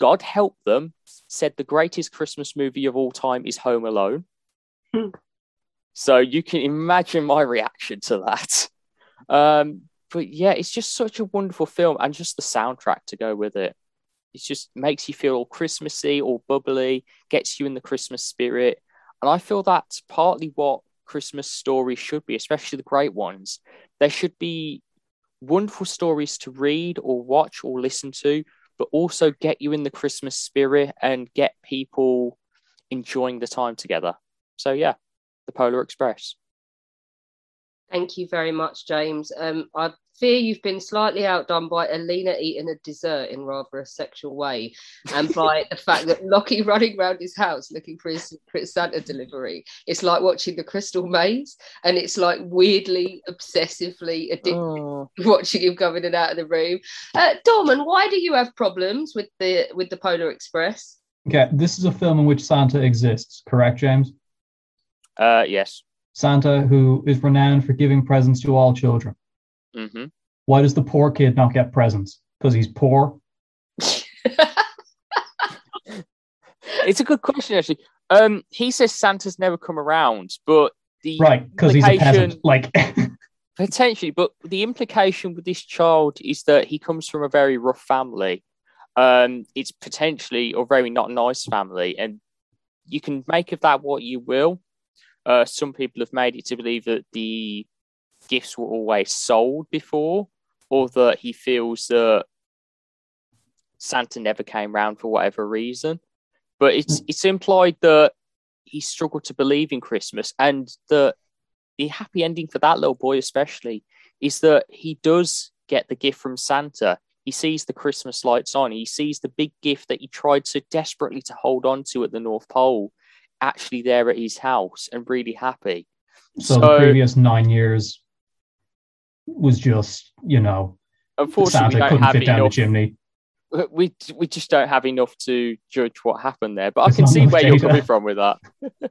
God help them, said the greatest Christmas movie of all time is Home Alone. Hmm. so you can imagine my reaction to that. Um, but yeah, it's just such a wonderful film, and just the soundtrack to go with it. It just makes you feel all Christmassy, all bubbly, gets you in the Christmas spirit. And I feel that's partly what Christmas stories should be, especially the great ones. There should be wonderful stories to read or watch or listen to but also get you in the Christmas spirit and get people enjoying the time together. So, yeah, the Polar Express. Thank you very much, James. Um, I fear you've been slightly outdone by Alina eating a dessert in rather a sexual way, and by the fact that Lockie running around his house looking for his secret Santa delivery. It's like watching the Crystal Maze, and it's like weirdly, obsessively addicted oh. watching him coming in and out of the room. Uh, Dorman, why do you have problems with the with the Polar Express? Okay, this is a film in which Santa exists, correct, James? Uh, yes. Santa, who is renowned for giving presents to all children. Mm-hmm. Why does the poor kid not get presents? Because he's poor. it's a good question, actually. Um, he says Santa's never come around, but the right because he's a peasant, like potentially. But the implication with this child is that he comes from a very rough family. Um, it's potentially a very not nice family, and you can make of that what you will. Uh, some people have made it to believe that the gifts were always sold before, or that he feels that Santa never came round for whatever reason. But it's it's implied that he struggled to believe in Christmas, and that the happy ending for that little boy, especially, is that he does get the gift from Santa. he sees the Christmas lights on. He sees the big gift that he tried so desperately to hold on to at the North Pole actually there at his house and really happy. So, the previous nine years was just, you know, Unfortunately, we Santa don't couldn't fit down enough- the chimney. we we just don't have enough to judge what happened there. But I can see enough where you're coming from with that.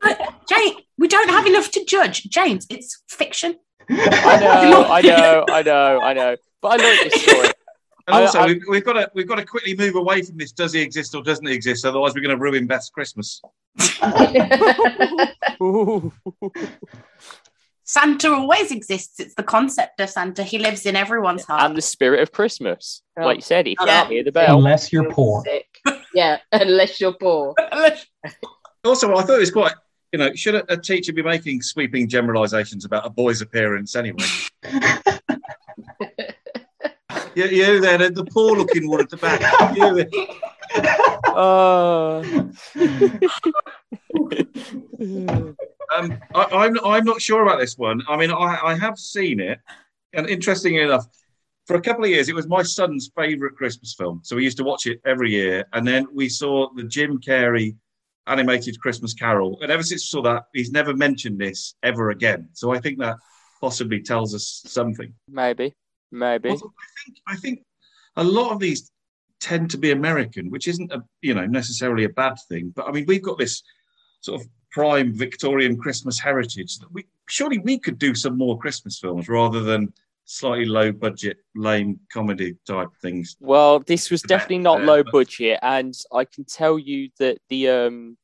Uh, James, we don't have enough to judge. James, it's fiction. I know, I know, I know, I know. But I like this story. And also, I- we've, we've got to we've got to quickly move away from this. Does he exist or doesn't he exist? Otherwise, we're going to ruin Beth's Christmas. Santa always exists. It's the concept of Santa. He lives in everyone's heart. and the spirit of Christmas. Oh. Like you said, if you can't hear the bell. Unless you're poor. yeah, unless you're poor. Also, I thought it was quite. You know, should a, a teacher be making sweeping generalisations about a boy's appearance anyway? You, you there, the, the poor-looking one at the back. You there. Oh. Um, I, I'm I'm not sure about this one. I mean, I, I have seen it, and interestingly enough, for a couple of years, it was my son's favourite Christmas film. So we used to watch it every year, and then we saw the Jim Carrey animated Christmas Carol, and ever since we saw that, he's never mentioned this ever again. So I think that possibly tells us something. Maybe, maybe. I think I think a lot of these tend to be American, which isn't a you know necessarily a bad thing. But I mean, we've got this sort of prime Victorian Christmas heritage that we surely we could do some more Christmas films rather than slightly low budget, lame comedy type things. Well, this was definitely not uh, low but- budget, and I can tell you that the um,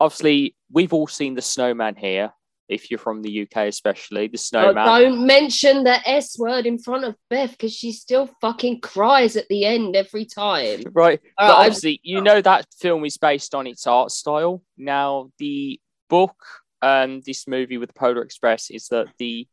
obviously we've all seen the snowman here. If you're from the UK, especially the Oh, snowman. don't mention the S word in front of Beth because she still fucking cries at the end every time. Right. Right, obviously, you know that film is based on its art style. Now, the book, um, this movie with the Polar Express, is that the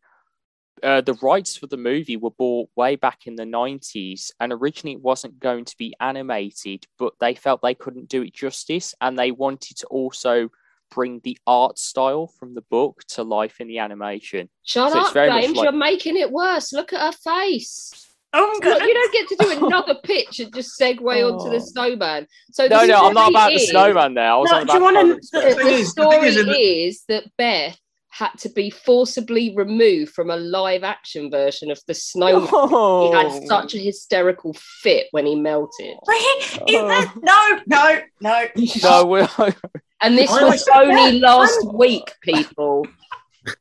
uh, the rights for the movie were bought way back in the 90s, and originally it wasn't going to be animated, but they felt they couldn't do it justice, and they wanted to also bring the art style from the book to life in the animation. Shut So up, James. like- You're making it worse. Look at her face. Oh, Look, you don't get to do another pitch and just segue onto the oh. snowman. So No, no, I'm not story about the snowman there. I was No, on do you about wanna- Polar The, the thing is- the story thing is is, that- that Beth had to be forcibly removed from a live action version of the snowman. He had oh. such a hysterical fit when he melted. no, no, no. No, we're- And this I was always- only last week, people.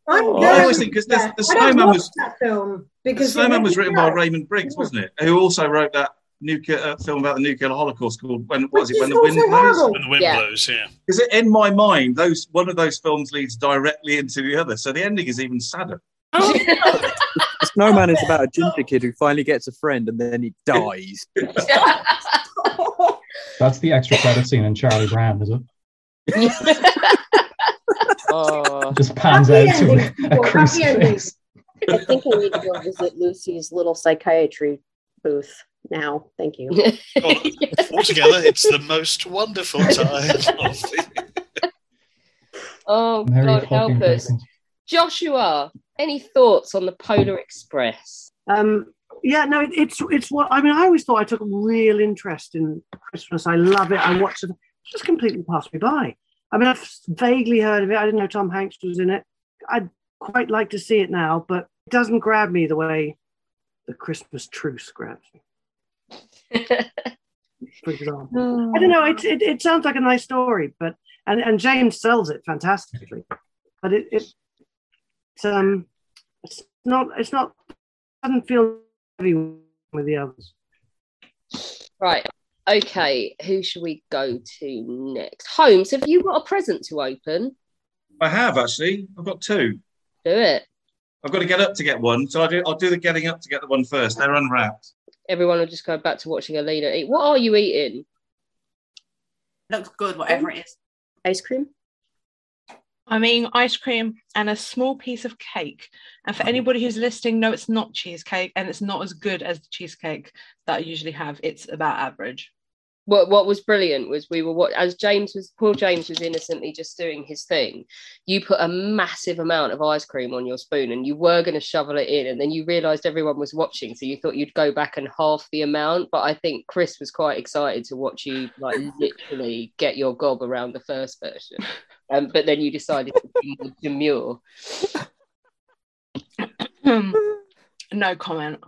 I'm I very always think because the, the Snowman was that film because it Snowman was me written by. Raymond Briggs, wasn't it? Who also wrote that nuclear uh, film about the nuclear holocaust called when what was it Which when is the wind blows horrible. When the wind Yeah. blows, yeah. because in my mind those one of those films leads directly into the other so the ending is even sadder The snowman is about a ginger kid who finally gets a friend and then he dies. That's the extra credit scene in Charlie Brown, is it? Oh. Just pans Happy out to a, a people, happy ending. crucifix. I think I need to go visit Lucy's little psychiatry booth now. Thank you. Altogether, it's the most wonderful time oh, Merry God help us. Christmas. Joshua, any thoughts on the Polar Express? Um, yeah, no, it, it's it's what I mean. I always thought I took a real interest in Christmas. I love it. I watch it. Just completely passed me by. I mean, I've vaguely heard of it. I didn't know Tom Hanks was in it. I'd quite like to see it now, but it doesn't grab me the way the Christmas truce grabs me. For example, I don't know. It, it it sounds like a nice story, but and and James sells it fantastically, but it it it's, um it's not it's not doesn't feel heavy with the others. Right. Okay. Who should we go to next? Holmes, have you got a present to open? i have actually i've got two Do it. i've got to get up to get one so i'll do, I'll do the getting up to get the one first they're unwrapped Everyone will just go back to watching Alina eat. What are you eating? Looks good, whatever it is. Ice cream? I'm eating ice cream and a small piece of cake. And for anybody who's listening, no, it's not cheesecake and it's not as good as the cheesecake that I usually have. It's about average. what what was brilliant was we were what as James was Paul James was innocently just doing his thing. You put a massive amount of ice cream on your spoon and you were going to shovel it in, and then you realised everyone was watching, so you thought you'd go back and half the amount. But I think Chris was quite excited to watch you like literally get your gob around the first version, um, but then you decided to be more demure. no comment.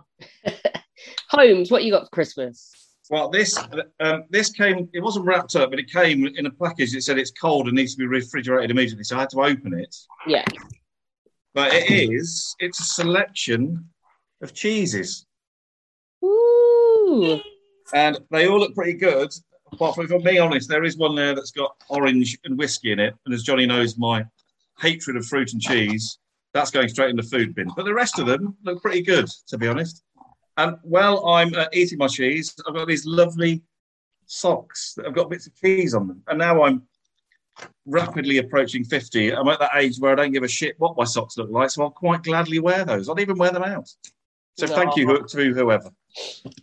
Holmes, what you got for Christmas? Well, this um, this came. It wasn't wrapped up, but it came in a package. It said it's cold and needs to be refrigerated immediately. So I had to open it. Yeah. But it is. It's a selection of cheeses. Ooh. And they all look pretty good. Apart from, if I'm being honest, there is one there that's got orange and whiskey in it. And as Johnny knows, my hatred of fruit and cheese, that's going straight in the food bin. But the rest of them look pretty good, to be honest. And while I'm uh, eating my cheese, I've got these lovely socks that have got bits of cheese on them. And now I'm rapidly approaching 50. I'm at that age where I don't give a shit what my socks look like. So I'll quite gladly wear those. I'll even wear them out. So thank you to whoever.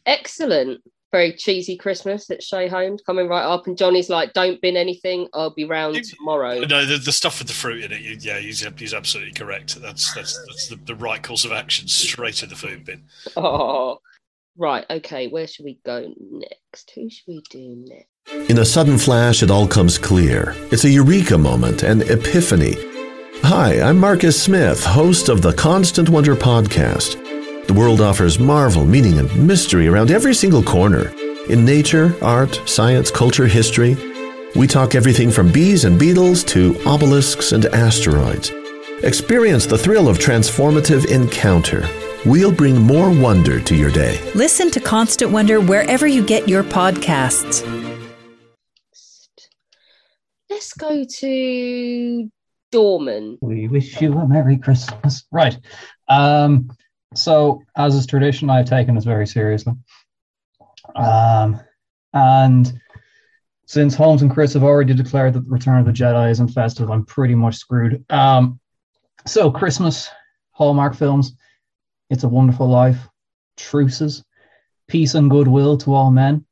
Excellent. Very cheesy Christmas at Shay Holmes coming right up. And Johnny's like, don't bin anything. I'll be round tomorrow. No, the, the stuff with the fruit in it, you, yeah, he's, he's absolutely correct. That's that's that's the, the right course of action, straight in the food bin. Oh, right. Okay. Where should we go next? Who should we do next? In a sudden flash, it all comes clear. It's a eureka moment, an epiphany. Hi, I'm Marcus Smith, host of the Constant Wonder podcast. The world offers marvel, meaning, and mystery around every single corner. In nature, art, science, culture, history, we talk everything from bees and beetles to obelisks and asteroids. Experience the thrill of transformative encounter. We'll bring more wonder to your day. Listen to Constant Wonder wherever you get your podcasts. Let's go to Dorman. We wish you a Merry Christmas. Right. Um, so, as is tradition, I've taken this very seriously. Um, and since Holmes and Chris have already declared that the Return of the Jedi isn't festive, I'm pretty much screwed. Um, so, Christmas, Hallmark films, It's a Wonderful Life, Truces, Peace and Goodwill to All Men.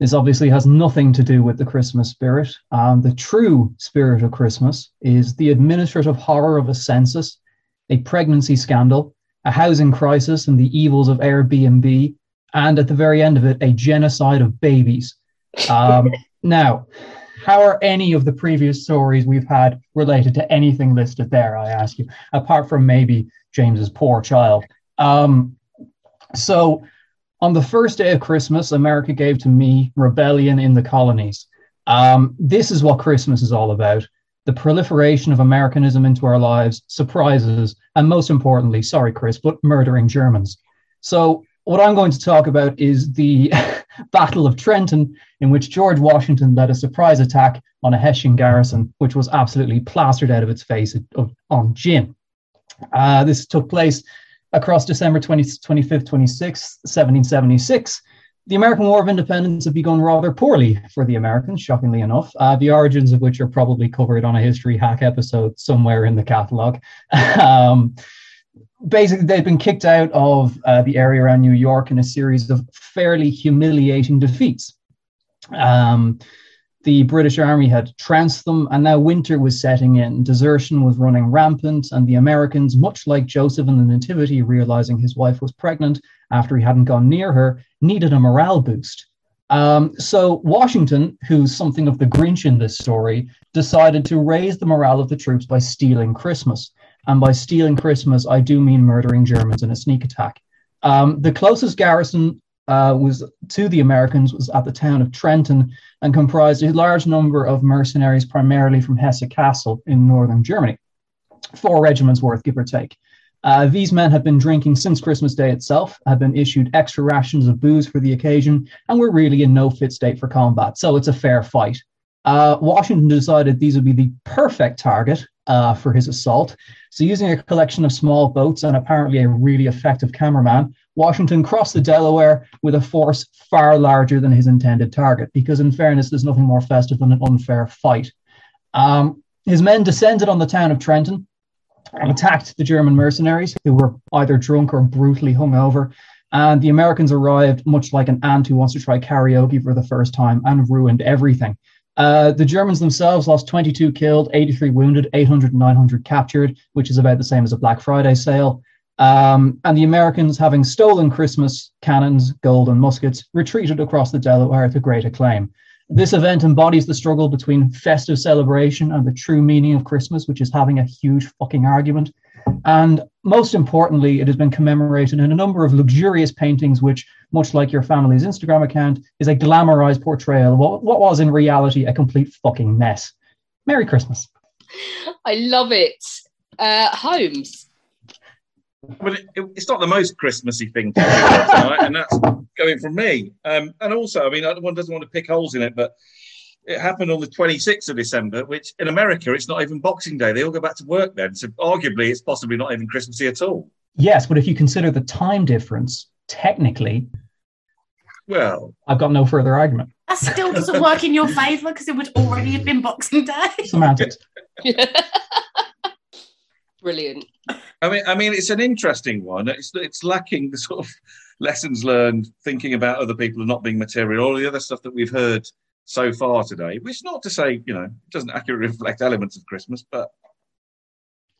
This obviously has nothing to do with the Christmas spirit. Um, the true spirit of Christmas is the administrative horror of a census, a pregnancy scandal, a housing crisis, and the evils of Airbnb, and at the very end of it, a genocide of babies. Um, now, how are any of the previous stories we've had related to anything listed there? I ask you, apart from maybe James's poor child. Um, so, on the first day of Christmas, America gave to me rebellion in the colonies. Um, this is what Christmas is all about the proliferation of Americanism into our lives, surprises, and most importantly, sorry, Chris, but murdering Germans. So, what I'm going to talk about is the Battle of Trenton, in which George Washington led a surprise attack on a Hessian garrison, which was absolutely plastered out of its face on gin. Uh, this took place across December 20, 25th, 26th, 1776. The American War of Independence had begun rather poorly for the Americans, shockingly enough, uh, the origins of which are probably covered on a history hack episode somewhere in the catalogue. um, basically, they'd been kicked out of uh, the area around New York in a series of fairly humiliating defeats. Um, the British Army had trounced them, and now winter was setting in. Desertion was running rampant, and the Americans, much like Joseph in the Nativity, realizing his wife was pregnant after he hadn't gone near her, needed a morale boost. Um, so Washington, who's something of the Grinch in this story, decided to raise the morale of the troops by stealing Christmas. And by stealing Christmas, I do mean murdering Germans in a sneak attack. Um, the closest garrison uh, was to the Americans was at the town of Trenton and comprised a large number of mercenaries, primarily from Hesse-Kassel in northern Germany, four regiments worth, give or take. Uh, these men had been drinking since Christmas Day itself, had been issued extra rations of booze for the occasion, and were really in no fit state for combat. So it's a fair fight. Uh, Washington decided these would be the perfect target uh, for his assault. So, using a collection of small boats and apparently a really effective cameraman, Washington crossed the Delaware with a force far larger than his intended target, because in fairness, there's nothing more festive than an unfair fight. Um, his men descended on the town of Trenton and attacked the German mercenaries, who were either drunk or brutally hungover. And the Americans arrived much like an ant who wants to try karaoke for the first time and ruined everything. Uh, the Germans themselves lost 22 killed, 83 wounded, 800, 900 captured, which is about the same as a Black Friday sale. Um, and the Americans, having stolen Christmas cannons, gold, and muskets, retreated across the Delaware to great acclaim. This event embodies the struggle between festive celebration and the true meaning of Christmas, which is having a huge fucking argument. And most importantly, it has been commemorated in a number of luxurious paintings, which, much like your family's Instagram account, is a glamorized portrayal of what, what was in reality a complete fucking mess. Merry Christmas. I love it. Uh, Holmes. But it, it, it's not the most Christmassy thing to do tonight, and that's going from me. Um, and also, I mean, one doesn't want to pick holes in it, but it happened on the 26th of December, which in America, it's not even Boxing Day. They all go back to work then. So arguably, it's possibly not even Christmassy at all. Yes, but if you consider the time difference, technically, well, I've got no further argument. That still doesn't work in your favour because it would already have been Boxing Day. Semantics. Brilliant. I mean, I mean, it's an interesting one. It's it's lacking the sort of lessons learned, thinking about other people and not being material, all the other stuff that we've heard so far today. Which is not to say, you know, it doesn't accurately reflect elements of Christmas, but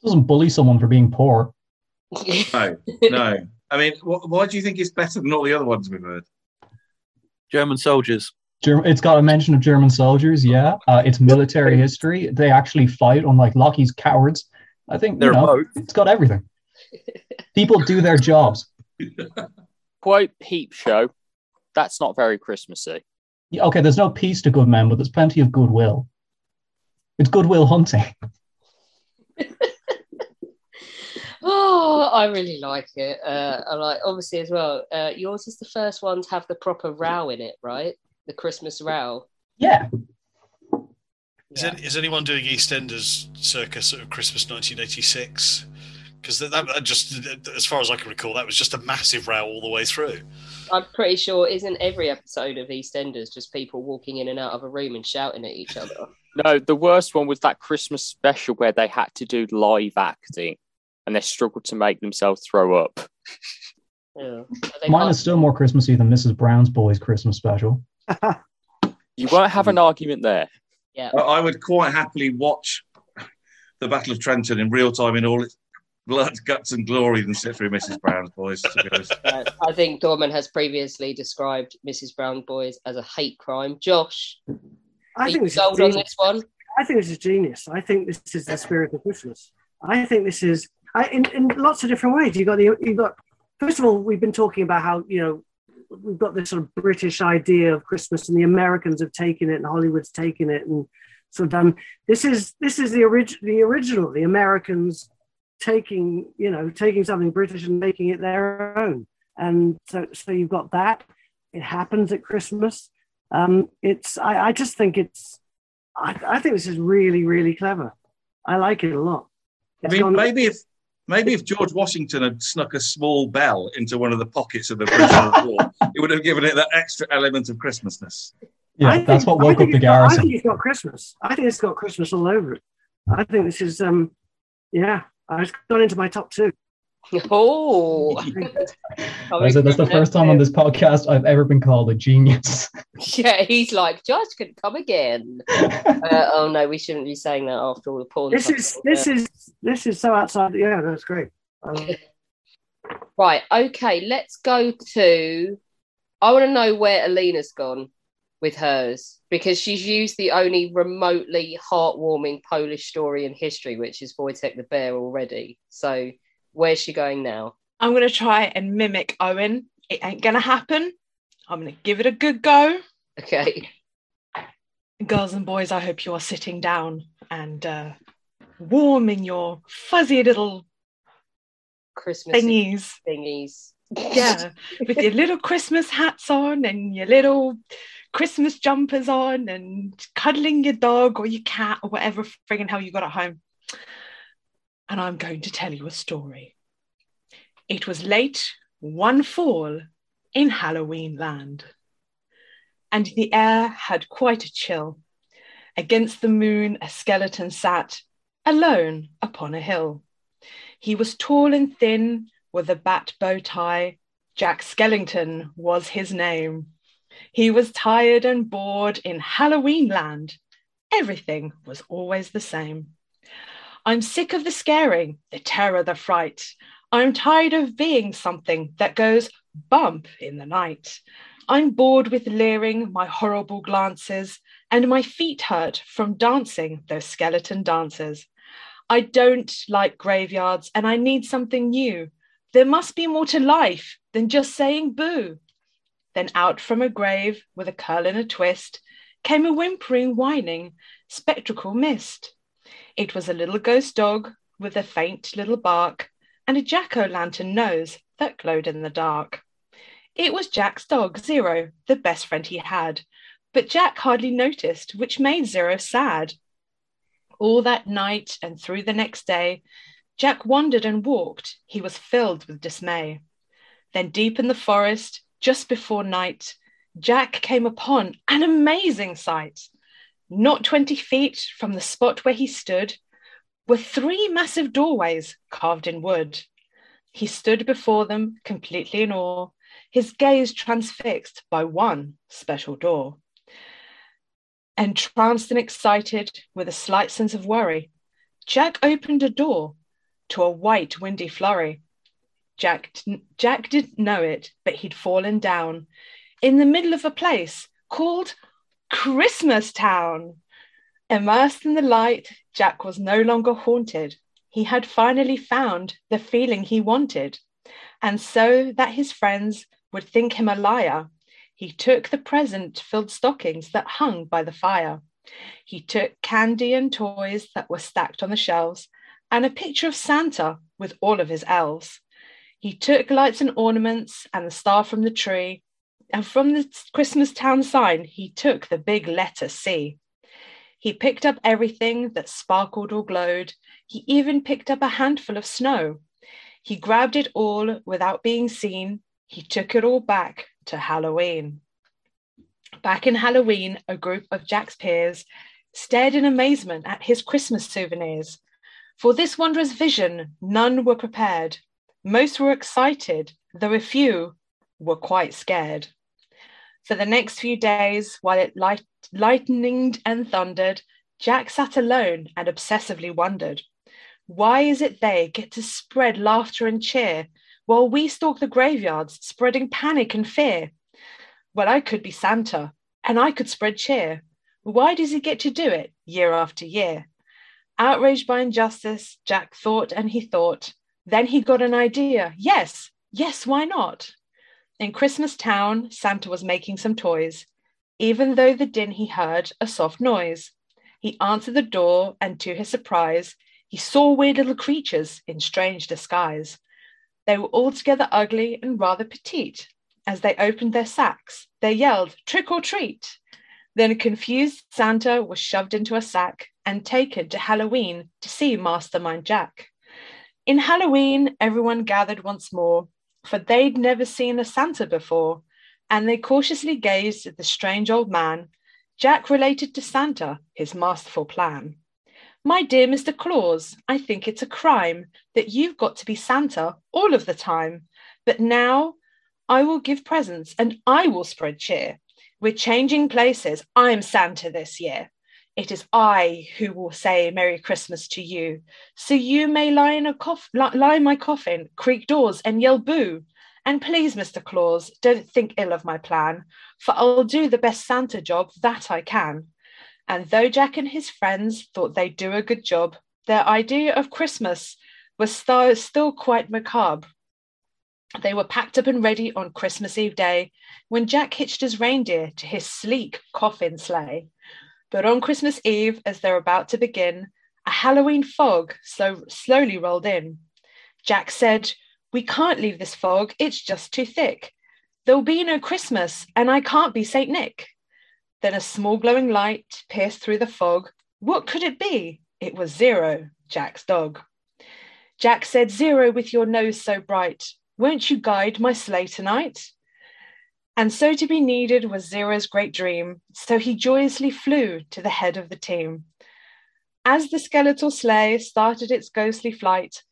doesn't bully someone for being poor. no, no. I mean, wh- why do you think it's better than all the other ones we've heard? German soldiers. Germ- it's got a mention of German soldiers. Yeah, uh, it's military history. They actually fight, unlike Lockie's cowards. I think They're know, both. it's got everything. People do their jobs. Quote Peep Show. That's not very Christmassy. Yeah, Okay, there's no peace to good men, but there's plenty of goodwill. It's goodwill hunting. Oh, I really like it. Uh, I like obviously as well. Uh, yours is the first one to have the proper row in it, right? The Christmas row. Yeah. Is, it, is anyone doing EastEnders circa sort of Christmas 1986? Because that, that, that just, as far as I can recall, that was just a massive row all the way through. I'm pretty sure isn't every episode of EastEnders just people walking in and out of a room and shouting at each other. No, the worst one was that Christmas special where they had to do live acting and they struggled to make themselves throw up. Yeah. Mine is still more Christmassy than Mrs. Brown's Boys Christmas special. You won't have an argument there. Yeah. I, I would quite happily watch the Battle of Trenton in real time in all its blood, guts, and glory than sit through Mrs. Brown's Boys. To be honest. Uh, I think Dorman has previously described Mrs. Brown Boys as a hate crime. Josh, I think you this is sold on genius. this one? I think this is genius. I think this is the spirit of Christmas. I think this is I, in, in lots of different ways. You got the you got first of all, we've been talking about how you know we've got this sort of British idea of Christmas, and the Americans have taken it, and Hollywood's taken it, and sort of done. This is this is the original the original. The Americans taking you know taking something British and making it their own, and so so you've got that. It happens at Christmas. Um, it's I, I just think it's I, I think this is really really clever. I like it a lot. I mean, gone- maybe if maybe if George Washington had snuck a small bell into one of the pockets of the prisoner of war, it would have given it that extra element of Christmasness. Yeah, I that's think- what woke up the it's I think it's got Christmas. I think it's got Christmas all over it. I think this is um yeah, I've gone into my top two. Oh, I said that's the first time on this podcast I've ever been called a genius. Yeah, he's like, Josh could come again. uh, oh no, we shouldn't be saying that after all the porn. This is this is this is so outside. Yeah, that's great. Um, right. Okay, let's go to. I want to know where Alina's gone with hers because she's used the only remotely heartwarming Polish story in history, which is Wojtek the Bear already. So where's she going now? I'm going to try and mimic Owen. It ain't going to happen. I'm going to give it a good go. Okay. Girls and boys, I hope you are sitting down and uh, warming your fuzzy little Christmas thingies. Thingies. Yeah, with your little Christmas hats on and your little Christmas jumpers on and cuddling your dog or your cat or whatever friggin' hell you got at home. And I'm going to tell you a story. It was late one fall in Halloween land, and the air had quite a chill. Against the moon, a skeleton sat alone upon a hill. He was tall and thin, with a bat bow tie, Jack Skellington was his name. He was tired and bored in Halloween land. Everything was always the same. I'm sick of the scaring, the terror, the fright. I'm tired of being something that goes bump in the night. I'm bored with leering my horrible glances, and my feet hurt from dancing those skeleton dances. I don't like graveyards, and I need something new. There must be more to life than just saying boo. Then out from a grave with a curl and a twist came a whimpering, whining, spectral mist. It was a little ghost dog with a faint little bark and a jack o' lantern nose that glowed in the dark. It was Jack's dog, Zero, the best friend he had, but Jack hardly noticed, which made Zero sad. All that night and through the next day, Jack wandered and walked. He was filled with dismay. Then, deep in the forest, just before night, Jack came upon an amazing sight. Not 20 feet from the spot where he stood were three massive doorways carved in wood. He stood before them, completely in awe, his gaze transfixed by one special door. Entranced and excited, with a slight sense of worry, Jack opened a door to a white, windy flurry. Jack, Jack didn't know it, but he'd fallen down in the middle of a place called Christmas Town. Immersed in the light, Jack was no longer haunted. He had finally found the feeling he wanted. And so that his friends would think him a liar, he took the present filled stockings that hung by the fire. He took candy and toys that were stacked on the shelves and a picture of Santa with all of his elves. He took lights and ornaments and the star from the tree. And from the Christmas town sign, he took the big letter C. He picked up everything that sparkled or glowed. He even picked up a handful of snow. He grabbed it all without being seen. He took it all back to Halloween. Back in Halloween, a group of Jack's peers stared in amazement at his Christmas souvenirs. For this wondrous vision, none were prepared. Most were excited, though a few were quite scared. For the next few days, while it light, lightened and thundered, Jack sat alone and obsessively wondered why is it they get to spread laughter and cheer while we stalk the graveyards, spreading panic and fear? Well, I could be Santa and I could spread cheer. Why does he get to do it year after year? Outraged by injustice, Jack thought and he thought. Then he got an idea. Yes, yes, why not? In Christmas Town, Santa was making some toys. Even though the din he heard a soft noise, he answered the door, and to his surprise, he saw weird little creatures in strange disguise. They were altogether ugly and rather petite. As they opened their sacks, they yelled, Trick or treat! Then a confused Santa was shoved into a sack and taken to Halloween to see Mastermind Jack. In Halloween, everyone gathered once more, for they'd never seen a Santa before, and they cautiously gazed at the strange old man. Jack related to Santa his masterful plan. My dear Mr. Claus, I think it's a crime that you've got to be Santa all of the time. But now I will give presents and I will spread cheer. We're changing places. I'm Santa this year. It is I who will say Merry Christmas to you. So you may lie in a coff- lie in my coffin, creak doors, and yell boo. And please, Mr. Claus, don't think ill of my plan, for I'll do the best Santa job that I can. And though Jack and his friends thought they'd do a good job, their idea of Christmas was st- still quite macabre. They were packed up and ready on Christmas Eve day when Jack hitched his reindeer to his sleek coffin sleigh. But on Christmas Eve, as they're about to begin, a Halloween fog slow, slowly rolled in. Jack said, We can't leave this fog, it's just too thick. There'll be no Christmas, and I can't be St. Nick. Then a small glowing light pierced through the fog. What could it be? It was Zero, Jack's dog. Jack said, Zero, with your nose so bright, won't you guide my sleigh tonight? And so to be needed was Zero's great dream, so he joyously flew to the head of the team. As the skeletal sleigh started its ghostly flight,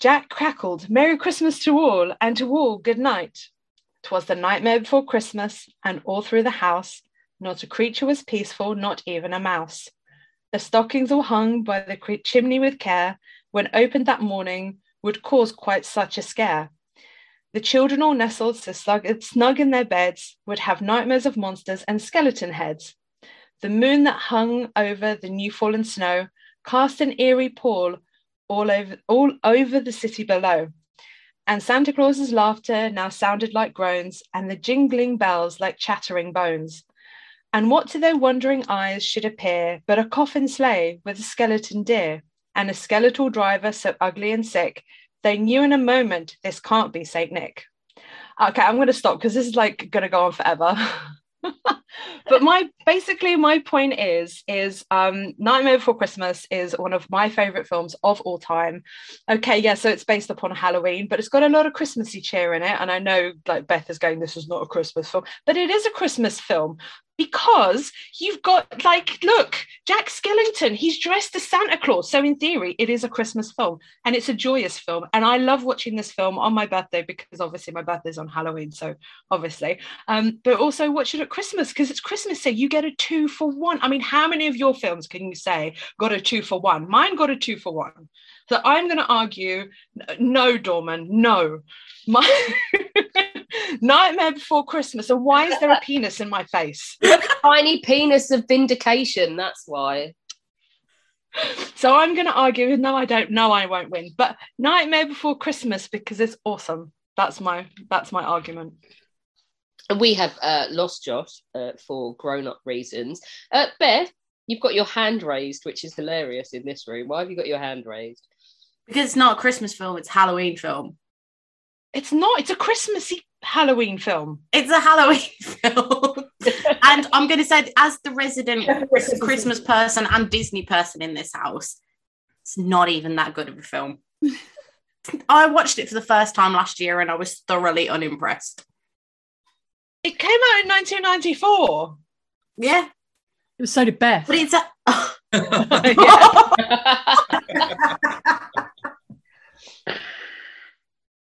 Jack crackled, Merry Christmas to all, and to all good night. 'Twas the nightmare before Christmas, and all through the house, not a creature was peaceful, not even a mouse. The stockings all hung by the chimney with care, when opened that morning, would cause quite such a scare. The children all nestled so snug, in their beds, would have nightmares of monsters and skeleton heads. The moon that hung over the new fallen snow cast an eerie pall all over, all over the city below. And Santa Claus's laughter now sounded like groans, and the jingling bells like chattering bones. And what to their wondering eyes should appear but a coffin sleigh with a skeleton deer, and a skeletal driver so ugly and sick, they knew in a moment this can't be Saint Nick. Okay, I'm going to stop because this is like going to go on forever. but my basically my point is is um nightmare before christmas is one of my favorite films of all time okay yeah so it's based upon halloween but it's got a lot of christmassy cheer in it and i know like beth is going this is not a christmas film but it is a christmas film because you've got like look jack skellington he's dressed as santa claus. So in theory it is a christmas film and it's a joyous film. And i love watching this film on my birthday because obviously my birthday's on halloween so obviously. Um, but also watch it at christmas because it's christmas so you get a two for one. I mean how many of your films can you say got a two for one? Mine got a two for one. So i'm going to argue no dorman no. My Nightmare Before Christmas. And why is there a penis in my face? Tiny penis of vindication. That's why. So I'm going to argue. No, I don't. No, I won't win. But Nightmare Before Christmas because it's awesome. That's my that's my argument. We have uh, lost Josh uh, for grown-up reasons. Uh, Beth, you've got your hand raised, which is hilarious in this room. Why have you got your hand raised? Because it's not a Christmas film; it's a Halloween film. It's not. It's a Christmassy Halloween film. It's a Halloween film. and I'm going to say, as the resident Christmas person and Disney person in this house, it's not even that good of a film. I watched it for the first time last year and I was thoroughly unimpressed. It came out in 1994. Yeah. It was so did Beth. But it's a.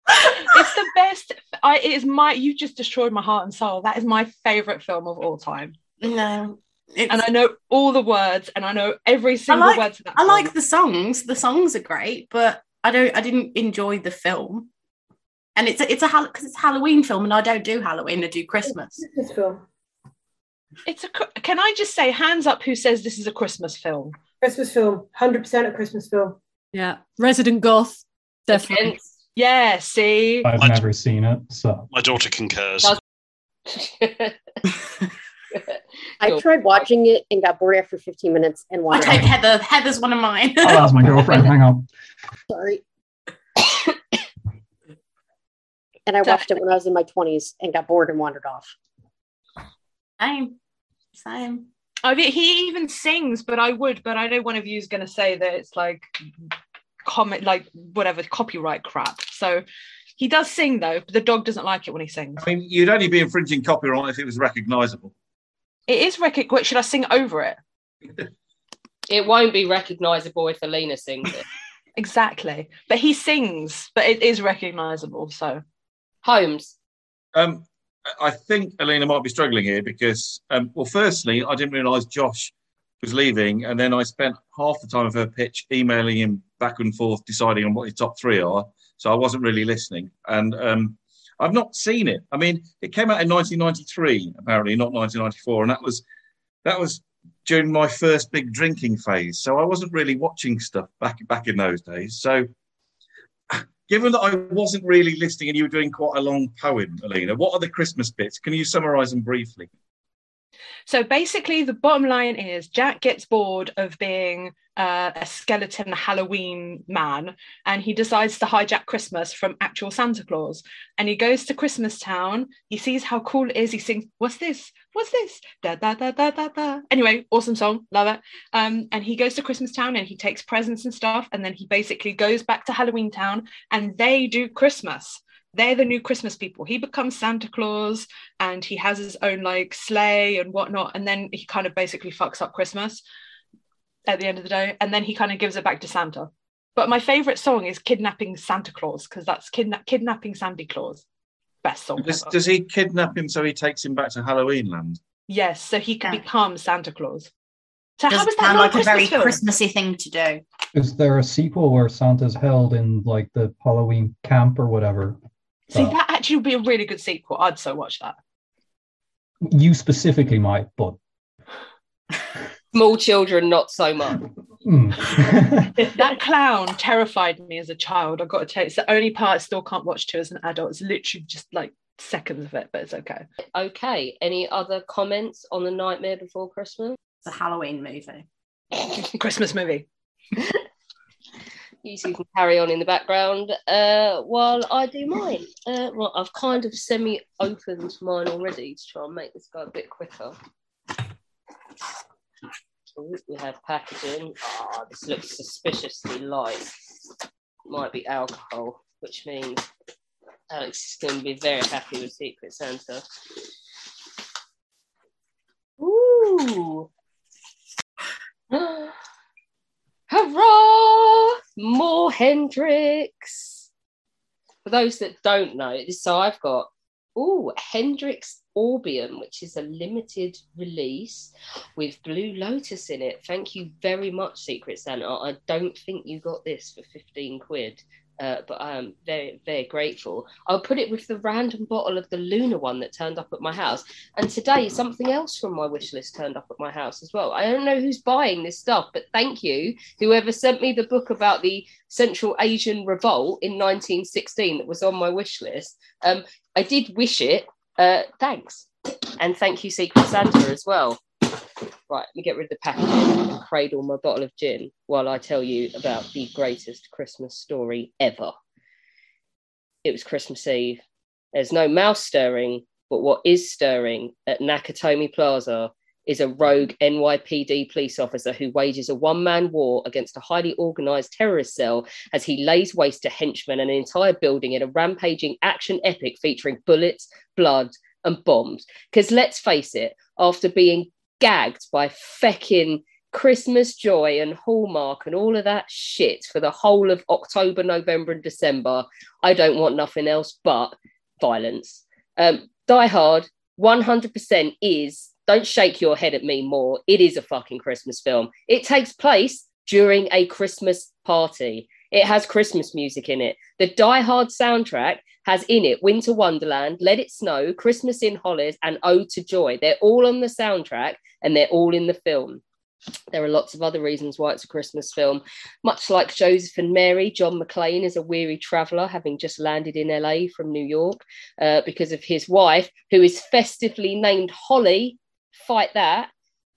it's the best. I it is my. You just destroyed my heart and soul. That is my favorite film of all time. No, and I know all the words, and I know every single like, word to that. I film. like the songs. The songs are great, but I don't. I didn't enjoy the film. And it's a, it's a because it's a Halloween film, and I don't do Halloween. I do Christmas. Christmas film. It's a. Can I just say, hands up, who says this is a Christmas film? Christmas film. Hundred percent a Christmas film. Yeah, Resident Goth, definitely. Yeah, see, I've never seen it, so My daughter concurs. I tried watching it and got bored after 15 minutes and wandered. I wanted take Heather. Heather's one of mine. oh, that's my girlfriend. Hang on. Sorry. and I watched it when I was in my 20s and got bored and wandered off. Same, same. I mean, he even sings, but I would, but I know one of you is going to say that it's like comment, like whatever copyright crap. So he does sing though, but the dog doesn't like it when he sings. I mean, you'd only be infringing copyright if it was recognisable. It is rec- what, Should I sing over it? It won't be recognisable if Alina sings it. exactly, but he sings, but it is recognisable. So Holmes. Um, I think Alina might be struggling here because, um, well, firstly, I didn't realise Josh was leaving, and then I spent half the time of her pitch emailing him back and forth, deciding on what his top three are. So I wasn't really listening, and um, I've not seen it. I mean, it came out in 1993, apparently, not 1994, and that was that was during my first big drinking phase. So I wasn't really watching stuff back back in those days. So given that I wasn't really listening and you were doing quite a long poem, Alina, what are the Christmas bits? Can you summarise them briefly? So basically, the bottom line is Jack gets bored of being uh, a skeleton Halloween man and he decides to hijack Christmas from actual Santa Claus. And he goes to Christmas Town. He sees how cool it is. He sings, What's this? What's this? Da da da da da da. Anyway, awesome song. Love it. Um, and he goes to Christmas Town and he takes presents and stuff. And then he basically goes back to Halloween Town and they do Christmas they're the new Christmas people. He becomes Santa Claus and he has his own like sleigh and whatnot. And then he kind of basically fucks up Christmas at the end of the day. And then he kind of gives it back to Santa. But my favorite song is Kidnapping Santa Claus because that's kidna- kidnapping Sandy Claus, best song. Does, ever. does he kidnap him so he takes him back to Halloween Land? Yes, so he can become Santa Claus. So Does how is that sound not like a very film? Christmassy thing to do. Is there a sequel where Santa's held in like the Halloween camp or whatever? See, Uh, that actually would be a really good sequel. I'd so watch that. you specifically might, but Small children, not so much. mm. that clown terrified me as a child. I've got to tell you, it's the only part I still can't watch to as an adult. It's literally just like seconds of it, but it's okay. Okay. Any other comments on the Nightmare Before Christmas? It's a Halloween movie. Christmas movie. You can carry on in the background uh, while I do mine. Uh, well, I've kind of semi opened mine already to try and make this go a bit quicker. Ooh, we have packaging. Ah, this looks suspiciously light. Might be alcohol, which means Alex is going to be very happy with Secret Santa. Ooh. Hurrah! More Hendrick's. For those that don't know, so I've got oh Hendrick's Orbium, which is a limited release with Blue Lotus in it. Thank you very much, Secret Santa. I don't think you got this for 15 quid. Uh, but I'm very, very grateful. I'll put it with the random bottle of the Luna one that turned up at my house. And today, something else from my wish list turned up at my house as well. I don't know who's buying this stuff, but thank you, whoever sent me the book about the Central Asian Revolt in 1916 that was on my wish list. Um, I did wish it. Uh, thanks. And thank you, Secret Santa, as well. Right, let me get rid of the packaging and cradle my bottle of gin while I tell you about the greatest Christmas story ever. It was Christmas Eve. There's no mouse stirring, but what is stirring at Nakatomi Plaza is a rogue NYPD police officer who wages a one man war against a highly organized terrorist cell as he lays waste to henchmen and an entire building in a rampaging action epic featuring bullets, blood, and bombs. Because let's face it, after being gagged by feckin' Christmas joy and Hallmark and all of that shit for the whole of October, November, and December, I don't want nothing else but violence. Um, Die Hard 100% is, don't shake your head at me more, it is a fucking Christmas film. It takes place during a Christmas party. It has Christmas music in it. The Die Hard soundtrack has in it Winter Wonderland, Let It Snow, Christmas in Hollis, and Ode to Joy. They're all on the soundtrack and they're all in the film. There are lots of other reasons why it's a Christmas film. Much like Joseph and Mary, John McClane is a weary traveller, having just landed in LA from New York uh, because of his wife, who is festively named Holly. Fight that.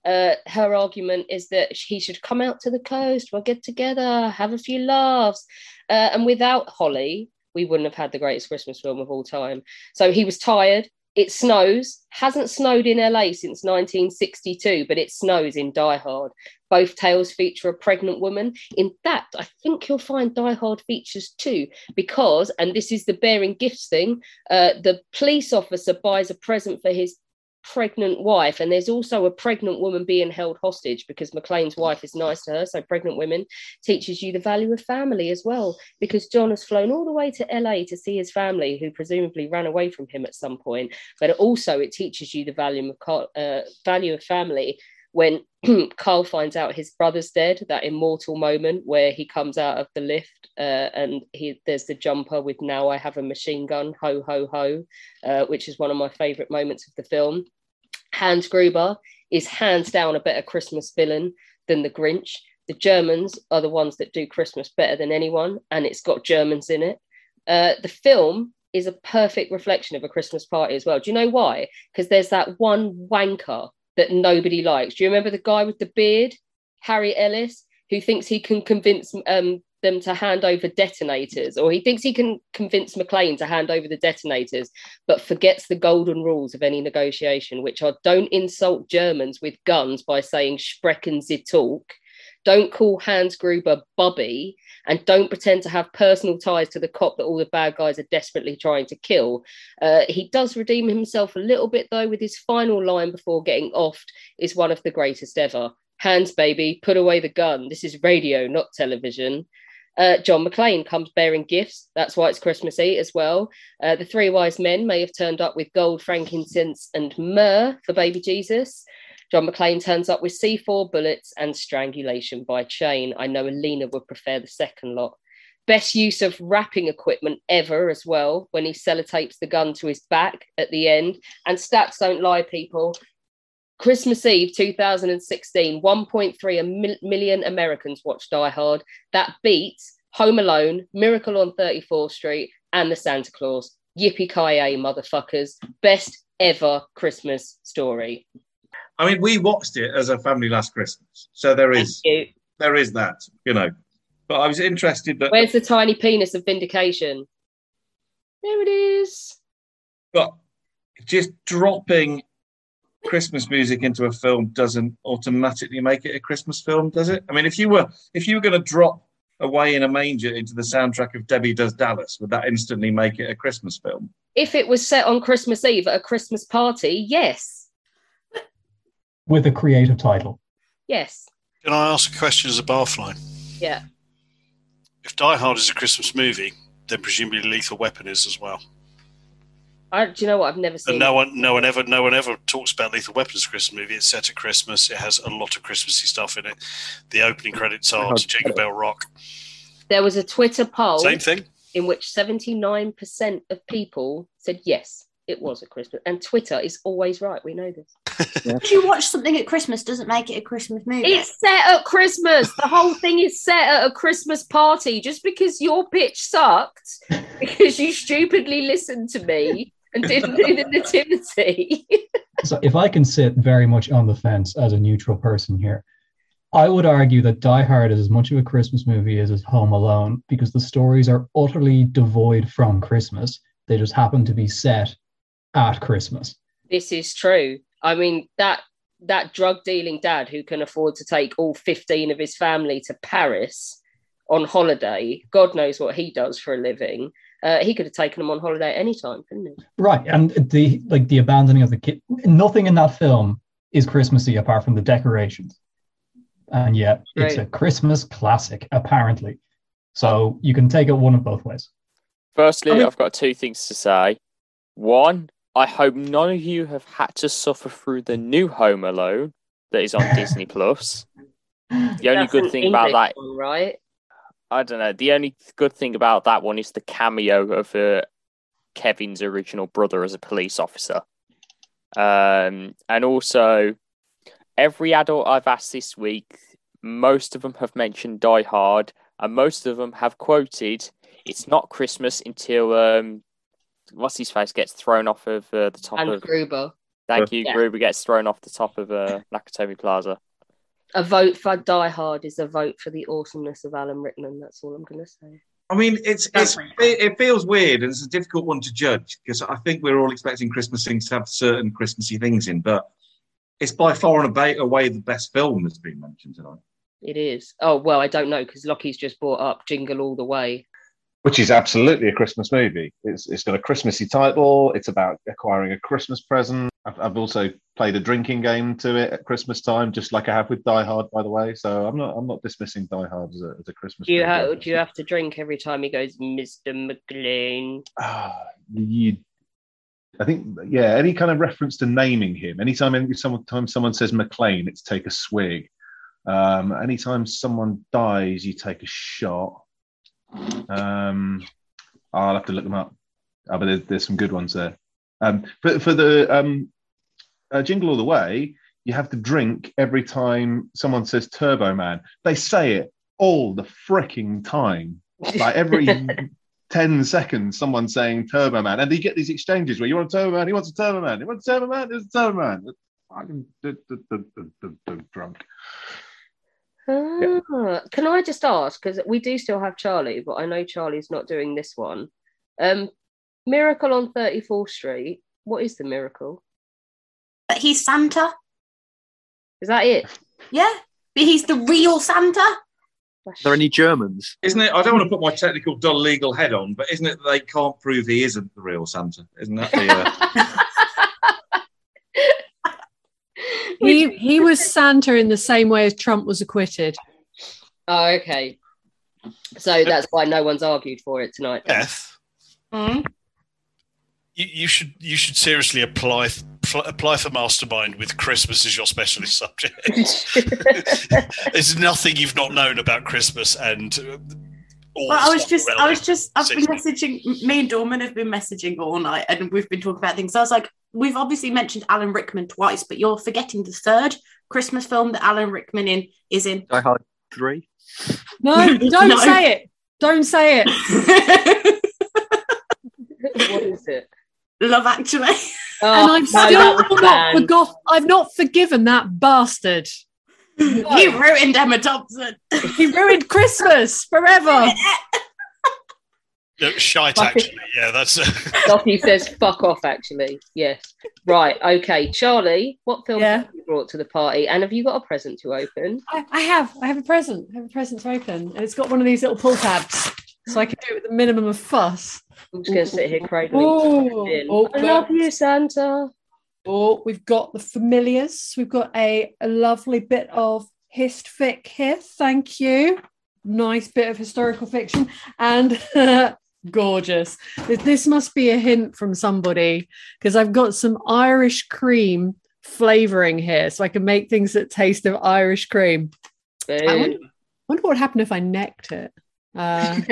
Uh, her argument is that he should come out to the coast, we'll get together, have a few laughs. Uh, and without Holly, we wouldn't have had the greatest Christmas film of all time. So he was tired. It snows, hasn't snowed in LA since 1962, but it snows in Die Hard. Both tales feature a pregnant woman. In fact, I think you'll find Die Hard features too, because, and this is the bearing gifts thing, uh, the police officer buys a present for his pregnant wife and there's also a pregnant woman being held hostage because McClane's wife is nice to her so pregnant women teaches you the value of family as well because John has flown all the way to LA to see his family who presumably ran away from him at some point but also it teaches you the value of uh, value of family when Carl finds out his brother's dead, that immortal moment where he comes out of the lift uh, and he there's the jumper with "Now I have a machine gun," ho ho ho, uh, which is one of my favourite moments of the film. Hans Gruber is hands down a better Christmas villain than the Grinch. The Germans are the ones that do Christmas better than anyone, and it's got Germans in it. Uh, the film is a perfect reflection of a Christmas party as well. Do you know why? Because there's that one wanker that nobody likes. Do you remember the guy with the beard, Harry Ellis, who thinks he can convince um, them to hand over detonators, or he thinks he can convince McClane to hand over the detonators, but forgets the golden rules of any negotiation, which are don't insult Germans with guns by saying Sprechen Sie Talk, don't call Hans Gruber Bubby, and don't pretend to have personal ties to the cop that all the bad guys are desperately trying to kill. Uh, he does redeem himself a little bit though, with his final line before getting offed is one of the greatest ever. Hans, baby, put away the gun. This is radio, not television. Uh, John McClane comes bearing gifts. That's why it's Christmassy as well. Uh, the three wise men may have turned up with gold, frankincense, and myrrh for baby Jesus. John McClane turns up with C4 bullets and strangulation by chain. I know Alina would prefer the second lot. Best use of wrapping equipment ever as well when he sellotapes the gun to his back at the end. And stats don't lie, people. Christmas Eve 2016, 1.3 million Americans watched Die Hard. That beats Home Alone, Miracle on 34th Street, and The Santa Claus. Yippee ki motherfuckers. Best ever Christmas story. I mean, we watched it as a family last Christmas, so there is there is that, you know. But I was interested that where's the tiny penis of vindication? There it is. But just dropping Christmas music into a film doesn't automatically make it a Christmas film, does it? I mean, if you were if you were going to drop away in a manger into the soundtrack of Debbie Does Dallas, would that instantly make it a Christmas film? If it was set on Christmas Eve at a Christmas party, yes. With a creative title. Yes. Can I ask a question as a barfly? Yeah. If Die Hard is a Christmas movie, then presumably Lethal Weapon is as well. I, do you know what? I've never seen. And no one, no one ever, no one ever talks about Lethal Weapon's Christmas movie. It's set at Christmas. It has a lot of Christmassy stuff in it. The opening credits are to Jingle Bell Rock. There was a Twitter poll. Same thing. In which seventy nine percent of people said yes, it was at Christmas. And Twitter is always right. We know this. If you watch something at Christmas, doesn't make it a Christmas movie. It's set at Christmas. The whole thing is set at a Christmas party. Just because your pitch sucked, because you stupidly listened to me and didn't do the nativity. so if I can sit very much on the fence as a neutral person here, I would argue that Die Hard is as much of a Christmas movie as is Home Alone because the stories are utterly devoid from Christmas. They just happen to be set at Christmas. This is true. I mean that that drug dealing dad who can afford to take all 15 of his family to Paris on holiday, God knows what he does for a living. Uh, he could have taken them on holiday at any time, couldn't he? Right, and the like the abandoning of the kid. Nothing in that film is Christmassy apart from the decorations, and yet it's a Christmas classic apparently. So you can take it one of both ways. Firstly, I mean, I've got two things to say. One, I hope none of you have had to suffer through the new Home Alone that is on Disney Plus. The only good thing English about that, one, right? I don't know. The only good thing about that one is the cameo of uh, Kevin's original brother as a police officer. Um, and also, every adult I've asked this week, most of them have mentioned Die Hard, and most of them have quoted, "It's not Christmas until um, what's his face gets thrown off of uh, the top and of Gruber. Thank you, Yeah. Gruber gets thrown off the top of uh, Nakatomi Plaza. A vote for Die Hard is a vote for the awesomeness of Alan Rickman. That's all I'm going to say. I mean, it's, it's it feels weird and it's a difficult one to judge because I think we're all expecting Christmas things to have certain Christmassy things in, but it's by far and away, away the best film that's been mentioned tonight. It is. Oh well, I don't know because Lockie's just brought up Jingle All the Way. Which is absolutely a Christmas movie. It's it's got a Christmassy title. It's about acquiring a Christmas present. I've, I've also played a drinking game to it at Christmas time, just like I have with Die Hard, by the way. So I'm not I'm not dismissing Die Hard as a, as a Christmas. Do you have do you have to drink every time he goes, Mr. McClane? you I think yeah, any kind of reference to naming him. Anytime any sometime someone says McClane, it's take a swig. Um, anytime someone dies, you take a shot. Um, I'll have to look them up. Oh, but there's, there's some good ones there. Um, for, for the um, uh, Jingle All the Way, you have to drink every time someone says Turbo Man. They say it all the freaking time. Like every 10 seconds, someone's saying Turbo Man. And you get these exchanges where you want a Turbo Man, he wants a Turbo Man, he wants a Turbo Man, there's a Turbo Man. D- drunk. Ah, Can I just ask because we do still have Charlie, but I know Charlie's not doing this one. Um, Miracle on 34th Street. What is the miracle? But he's Santa. Is that it? Yeah, but he's the real Santa. There are there any Germans? Isn't it? I don't want to put my technical, dull legal head on, but isn't it that they can't prove he isn't the real Santa? Isn't that the? Uh... He he was Santa in the same way as Trump was acquitted. Oh, okay. So that's why no one's argued for it tonight. Beth, Mm. you, you should you should seriously apply pl- apply for mastermind with Christmas as your specialist subject. There's nothing you've not known about Christmas and. uh, all Well, I was just, I was just, I've been messaging. Me and Dorman have been messaging all night, and we've been talking about things. So I was like, we've obviously mentioned Alan Rickman twice, but you're forgetting the third Christmas film that Alan Rickman in is in. Die Hard 3. No, don't No. say it. Don't say it. what is it? Love Actually. and Oh, I've no, still that was not banned. forgot. I've not forgiven that bastard. He ruined Emma Thompson. He ruined Christmas forever. No, shite, actually. Yeah, that's. Lottie says, fuck off, actually. Yes. Right. Okay. Charlie, what film Yeah. have you brought to the party? And have you got a present to open? I, I have. I have a present. I have a present to open, and it's got one of these little pull tabs, so I can do it with a minimum of fuss. I'm just going to sit here cradling. Oh, oh, I love you, Santa. Oh, we've got the familiars. We've got a, a lovely bit of hist fic here. Thank you. Nice bit of historical fiction and gorgeous. This- This must be a hint from somebody because I've got some Irish cream flavoring here, so I can make things that taste of Irish cream. I wonder, wonder what would happen if I necked it. Uh,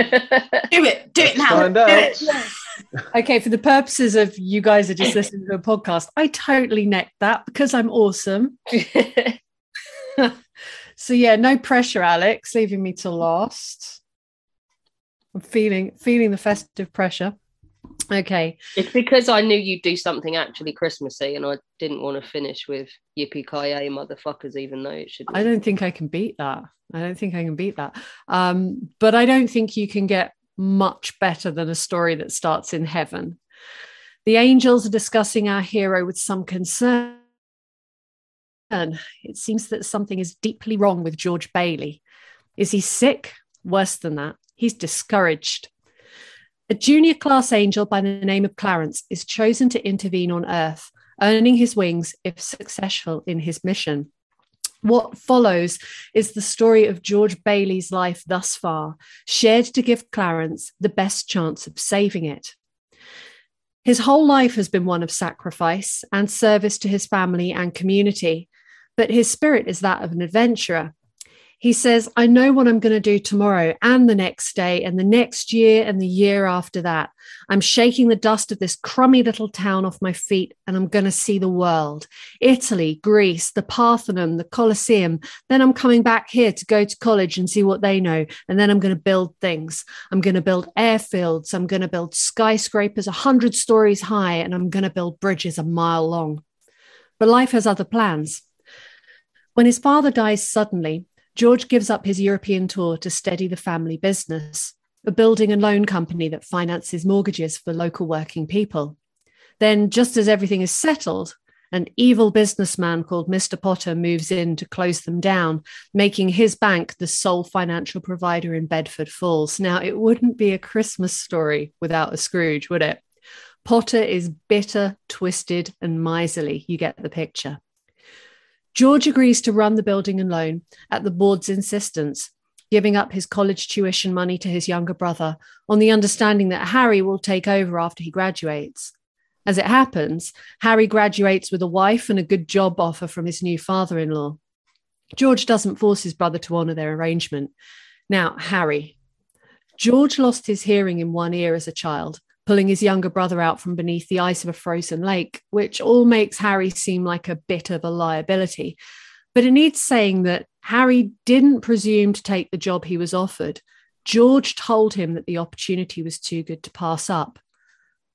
do it. Do it now. find Do out. Okay, for the purposes of you guys are just listening to a podcast, I totally necked that because I'm awesome. so yeah, no pressure, Alex, leaving me to last. I'm feeling feeling the festive pressure. Okay. It's because I knew you'd do something actually Christmassy, and I didn't want to finish with yippee ki motherfuckers, even though it should. I don't think I can beat that. I don't think I can beat that. Um, but I don't think you can get much better than a story that starts in heaven. The angels are discussing our hero with some concern. It seems that something is deeply wrong with George Bailey. Is he sick? Worse than that, he's discouraged. A junior class angel by the name of Clarence is chosen to intervene on Earth, earning his wings if successful in his mission. What follows is the story of George Bailey's life thus far, shared to give Clarence the best chance of saving it. His whole life has been one of sacrifice and service to his family and community, but his spirit is that of an adventurer. He says, I know what I'm going to do tomorrow and the next day and the next year and the year after that. I'm shaking the dust of this crummy little town off my feet and I'm going to see the world Italy, Greece, the Parthenon, the Colosseum. Then I'm coming back here to go to college and see what they know. And then I'm going to build things. I'm going to build airfields. I'm going to build skyscrapers a 100 stories high and I'm going to build bridges a mile long. But life has other plans. When his father dies suddenly, George gives up his European tour to steady the family business, a building and loan company that finances mortgages for local working people. Then, just as everything is settled, an evil businessman called Mr. Potter moves in to close them down, making his bank the sole financial provider in Bedford Falls. Now, it wouldn't be a Christmas story without a Scrooge, would it? Potter is bitter, twisted, and miserly. You get the picture. George agrees to run the building and loan at the board's insistence, giving up his college tuition money to his younger brother on the understanding that Harry will take over after he graduates. As it happens, Harry graduates with a wife and a good job offer from his new father in law. George doesn't force his brother to honour their arrangement. Now, Harry. George lost his hearing in one ear as a child, pulling his younger brother out from beneath the ice of a frozen lake, which all makes Harry seem like a bit of a liability. But it needs saying that Harry didn't presume to take the job he was offered. George told him that the opportunity was too good to pass up.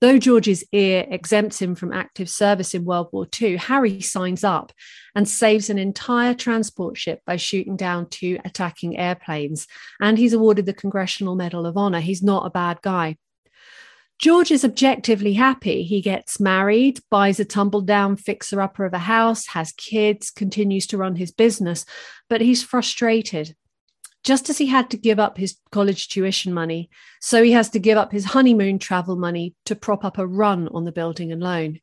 Though George's ear exempts him from active service in World War II, Harry signs up and saves an entire transport ship by shooting down two attacking airplanes. And he's awarded the Congressional Medal of Honor. He's not a bad guy. George is objectively happy. He gets married, buys a tumble down fixer upper of a house, has kids, continues to run his business, but he's frustrated. Just as he had to give up his college tuition money, so he has to give up his honeymoon travel money to prop up a run on the building and loan.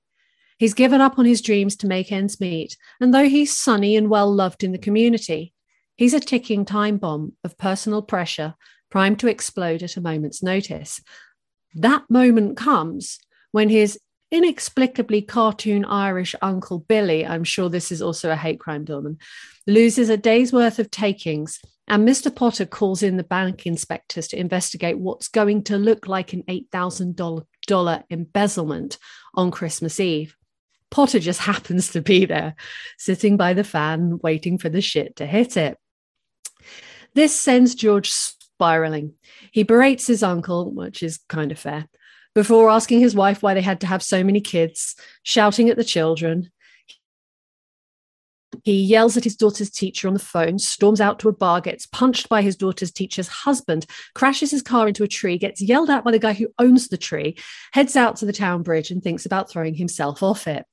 He's given up on his dreams to make ends meet, and though he's sunny and well loved in the community, he's a ticking time bomb of personal pressure, primed to explode at a moment's notice. That moment comes when his inexplicably cartoon Irish uncle Billy, I'm sure this is also a hate crime, Dorman, loses a day's worth of takings. And Mr. Potter calls in the bank inspectors to investigate what's going to look like an $8,000 embezzlement on Christmas Eve. Potter just happens to be there, sitting by the fan, waiting for the shit to hit it. This sends George spiraling. He berates his uncle, which is kind of fair, before asking his wife why they had to have so many kids, shouting at the children. He yells at his daughter's teacher on the phone, storms out to a bar, gets punched by his daughter's teacher's husband, crashes his car into a tree, gets yelled at by the guy who owns the tree, heads out to the town bridge and thinks about throwing himself off it.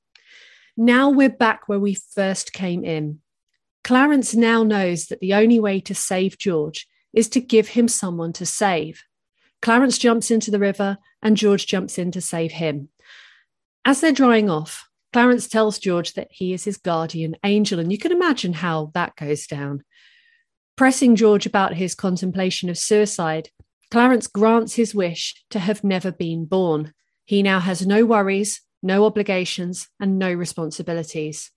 Now we're back where we first came in. Clarence now knows that the only way to save George is to give him someone to save. Clarence jumps into the river and George jumps in to save him. As they're drying off, Clarence tells George that he is his guardian angel, and you can imagine how that goes down. Pressing George about his contemplation of suicide, Clarence grants his wish to have never been born. He now has no worries, no obligations, and no responsibilities.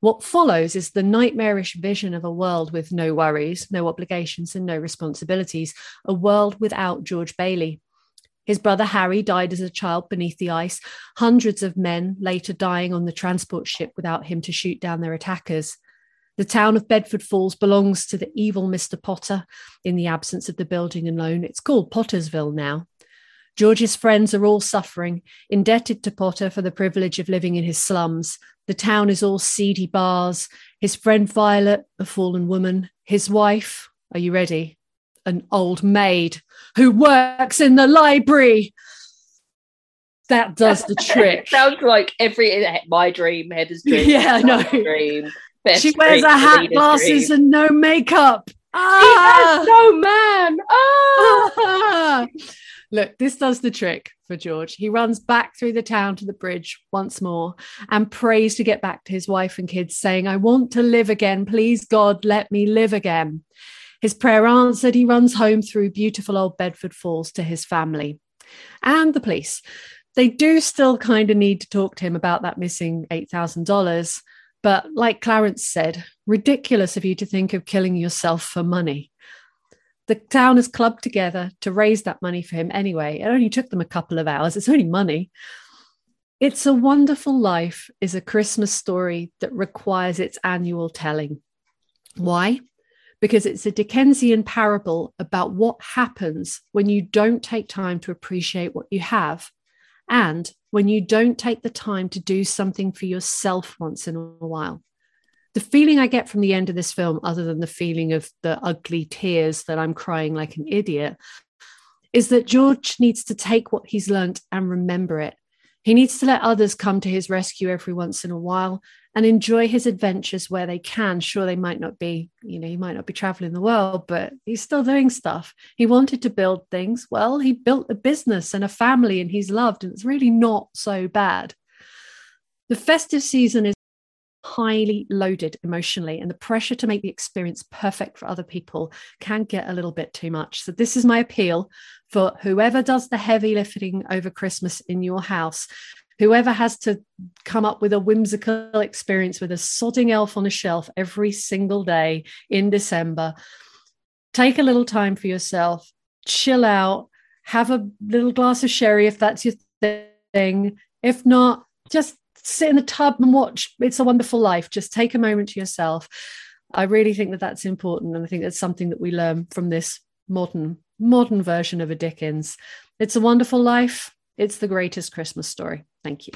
What follows is the nightmarish vision of a world with no worries, no obligations, and no responsibilities, a world without George Bailey. His brother Harry died as a child beneath the ice, hundreds of men later dying on the transport ship without him to shoot down their attackers. The town of Bedford Falls belongs to the evil Mr. Potter in the absence of the building and loan. It's called Pottersville now. George's friends are all suffering, indebted to Potter for the privilege of living in his slums. The town is all seedy bars. His friend Violet, a fallen woman. His wife, are you ready? An old maid who works in the library. That does the trick. Sounds like every my dream, Heather's dream. Yeah, no. Dream. she wears a hat, glasses, dream. and no makeup. She Ah! has no man. Ah! Look, this does the trick for George. He runs back through the town to the bridge once more and prays to get back to his wife and kids, saying, I want to live again. Please, God, let me live again. His prayer answered, he runs home through beautiful old Bedford Falls to his family and the police. They do still kind of need to talk to him about that missing $8,000. But like Clarence said, ridiculous of you to think of killing yourself for money. The town has clubbed together to raise that money for him anyway. It only took them a couple of hours. It's only money. It's a Wonderful Life is a Christmas story that requires its annual telling. Why? Because it's a Dickensian parable about what happens when you don't take time to appreciate what you have and when you don't take the time to do something for yourself once in a while the feeling I get from the end of this film, other than the feeling of the ugly tears that I'm crying like an idiot, is that George needs to take what he's learnt and remember it. He needs to let others come to his rescue every once in a while and enjoy his adventures where they can. Sure, they might not be, you know, he might not be traveling the world, but he's still doing stuff. He wanted to build things. Well, he built a business and a family and he's loved, and it's really not so bad. The festive season is highly loaded emotionally, and the pressure to make the experience perfect for other people can get a little bit too much. So, this is my appeal for whoever does the heavy lifting over Christmas in your house. Whoever has to come up with a whimsical experience with a sodding elf on a shelf every single day in December, take a little time for yourself, chill out, have a little glass of sherry if that's your thing. If not, just sit in the tub and watch It's a Wonderful Life. Just take a moment to yourself. I really think that that's important, and I think that's something that we learn from this modern modern version of a Dickens. It's a Wonderful Life. It's the greatest Christmas story. Thank you.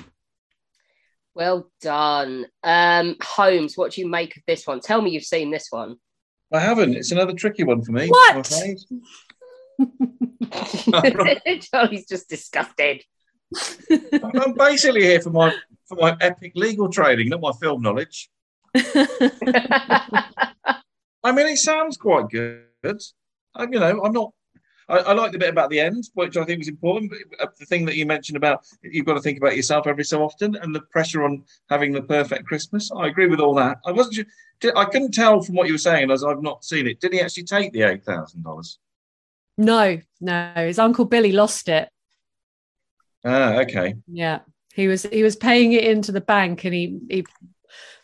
Well done. Um, Holmes, what do you make of this one? Tell me you've seen this one. I haven't. It's another tricky one for me. What? I'm afraid. Charlie's just disgusted. I'm basically here for my for my epic legal training, not my film knowledge. I mean, it sounds quite good. I, you know, I'm not. I, I like the bit about the end, which I think was important. But uh, the thing that you mentioned about you've got to think about yourself every so often, and the pressure on having the perfect Christmas. I agree with all that. I wasn't. sure- did- I couldn't tell from what you were saying, as I've not seen it. Did he actually take the eight thousand dollars? No, no, his uncle Billy lost it. Ah, okay. Yeah, he was he was paying it into the bank, and he he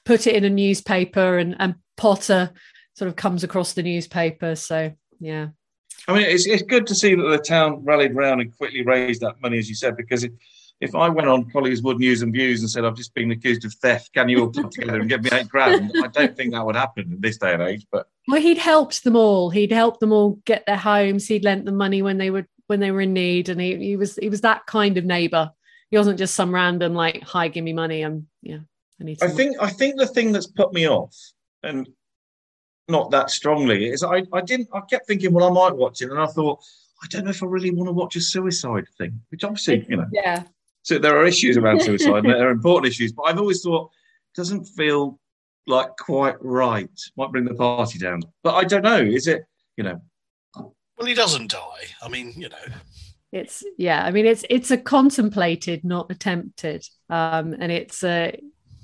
put it in a newspaper, and and Potter sort of comes across the newspaper. So yeah, I mean, it's, it's good to see that the town rallied round and quickly raised that money, as you said, because it, if I went on Collieswood News and Views and said, I've just been accused of theft, can you all put together and give me eight grand? I don't think that would happen in this day and age. But well, he'd helped them all. He'd helped them all get their homes. He'd lent them money when they were when they were in need, and he, he was he was that kind of neighbour. He wasn't just some random like, "Hi, give me money." I'm yeah, I need. I think I think the thing that's put me off, and not that strongly, is I I didn't I kept thinking, well, I might watch it, and I thought I don't know if I really want to watch a suicide thing, which obviously you know yeah. So there are issues around suicide, and there are important issues, but I've always thought it doesn't feel like quite right. Might bring the party down, but I don't know. Is it you know? Well, he doesn't die. I mean, you know. It's yeah. I mean, it's it's a contemplated, not attempted, um, and it's a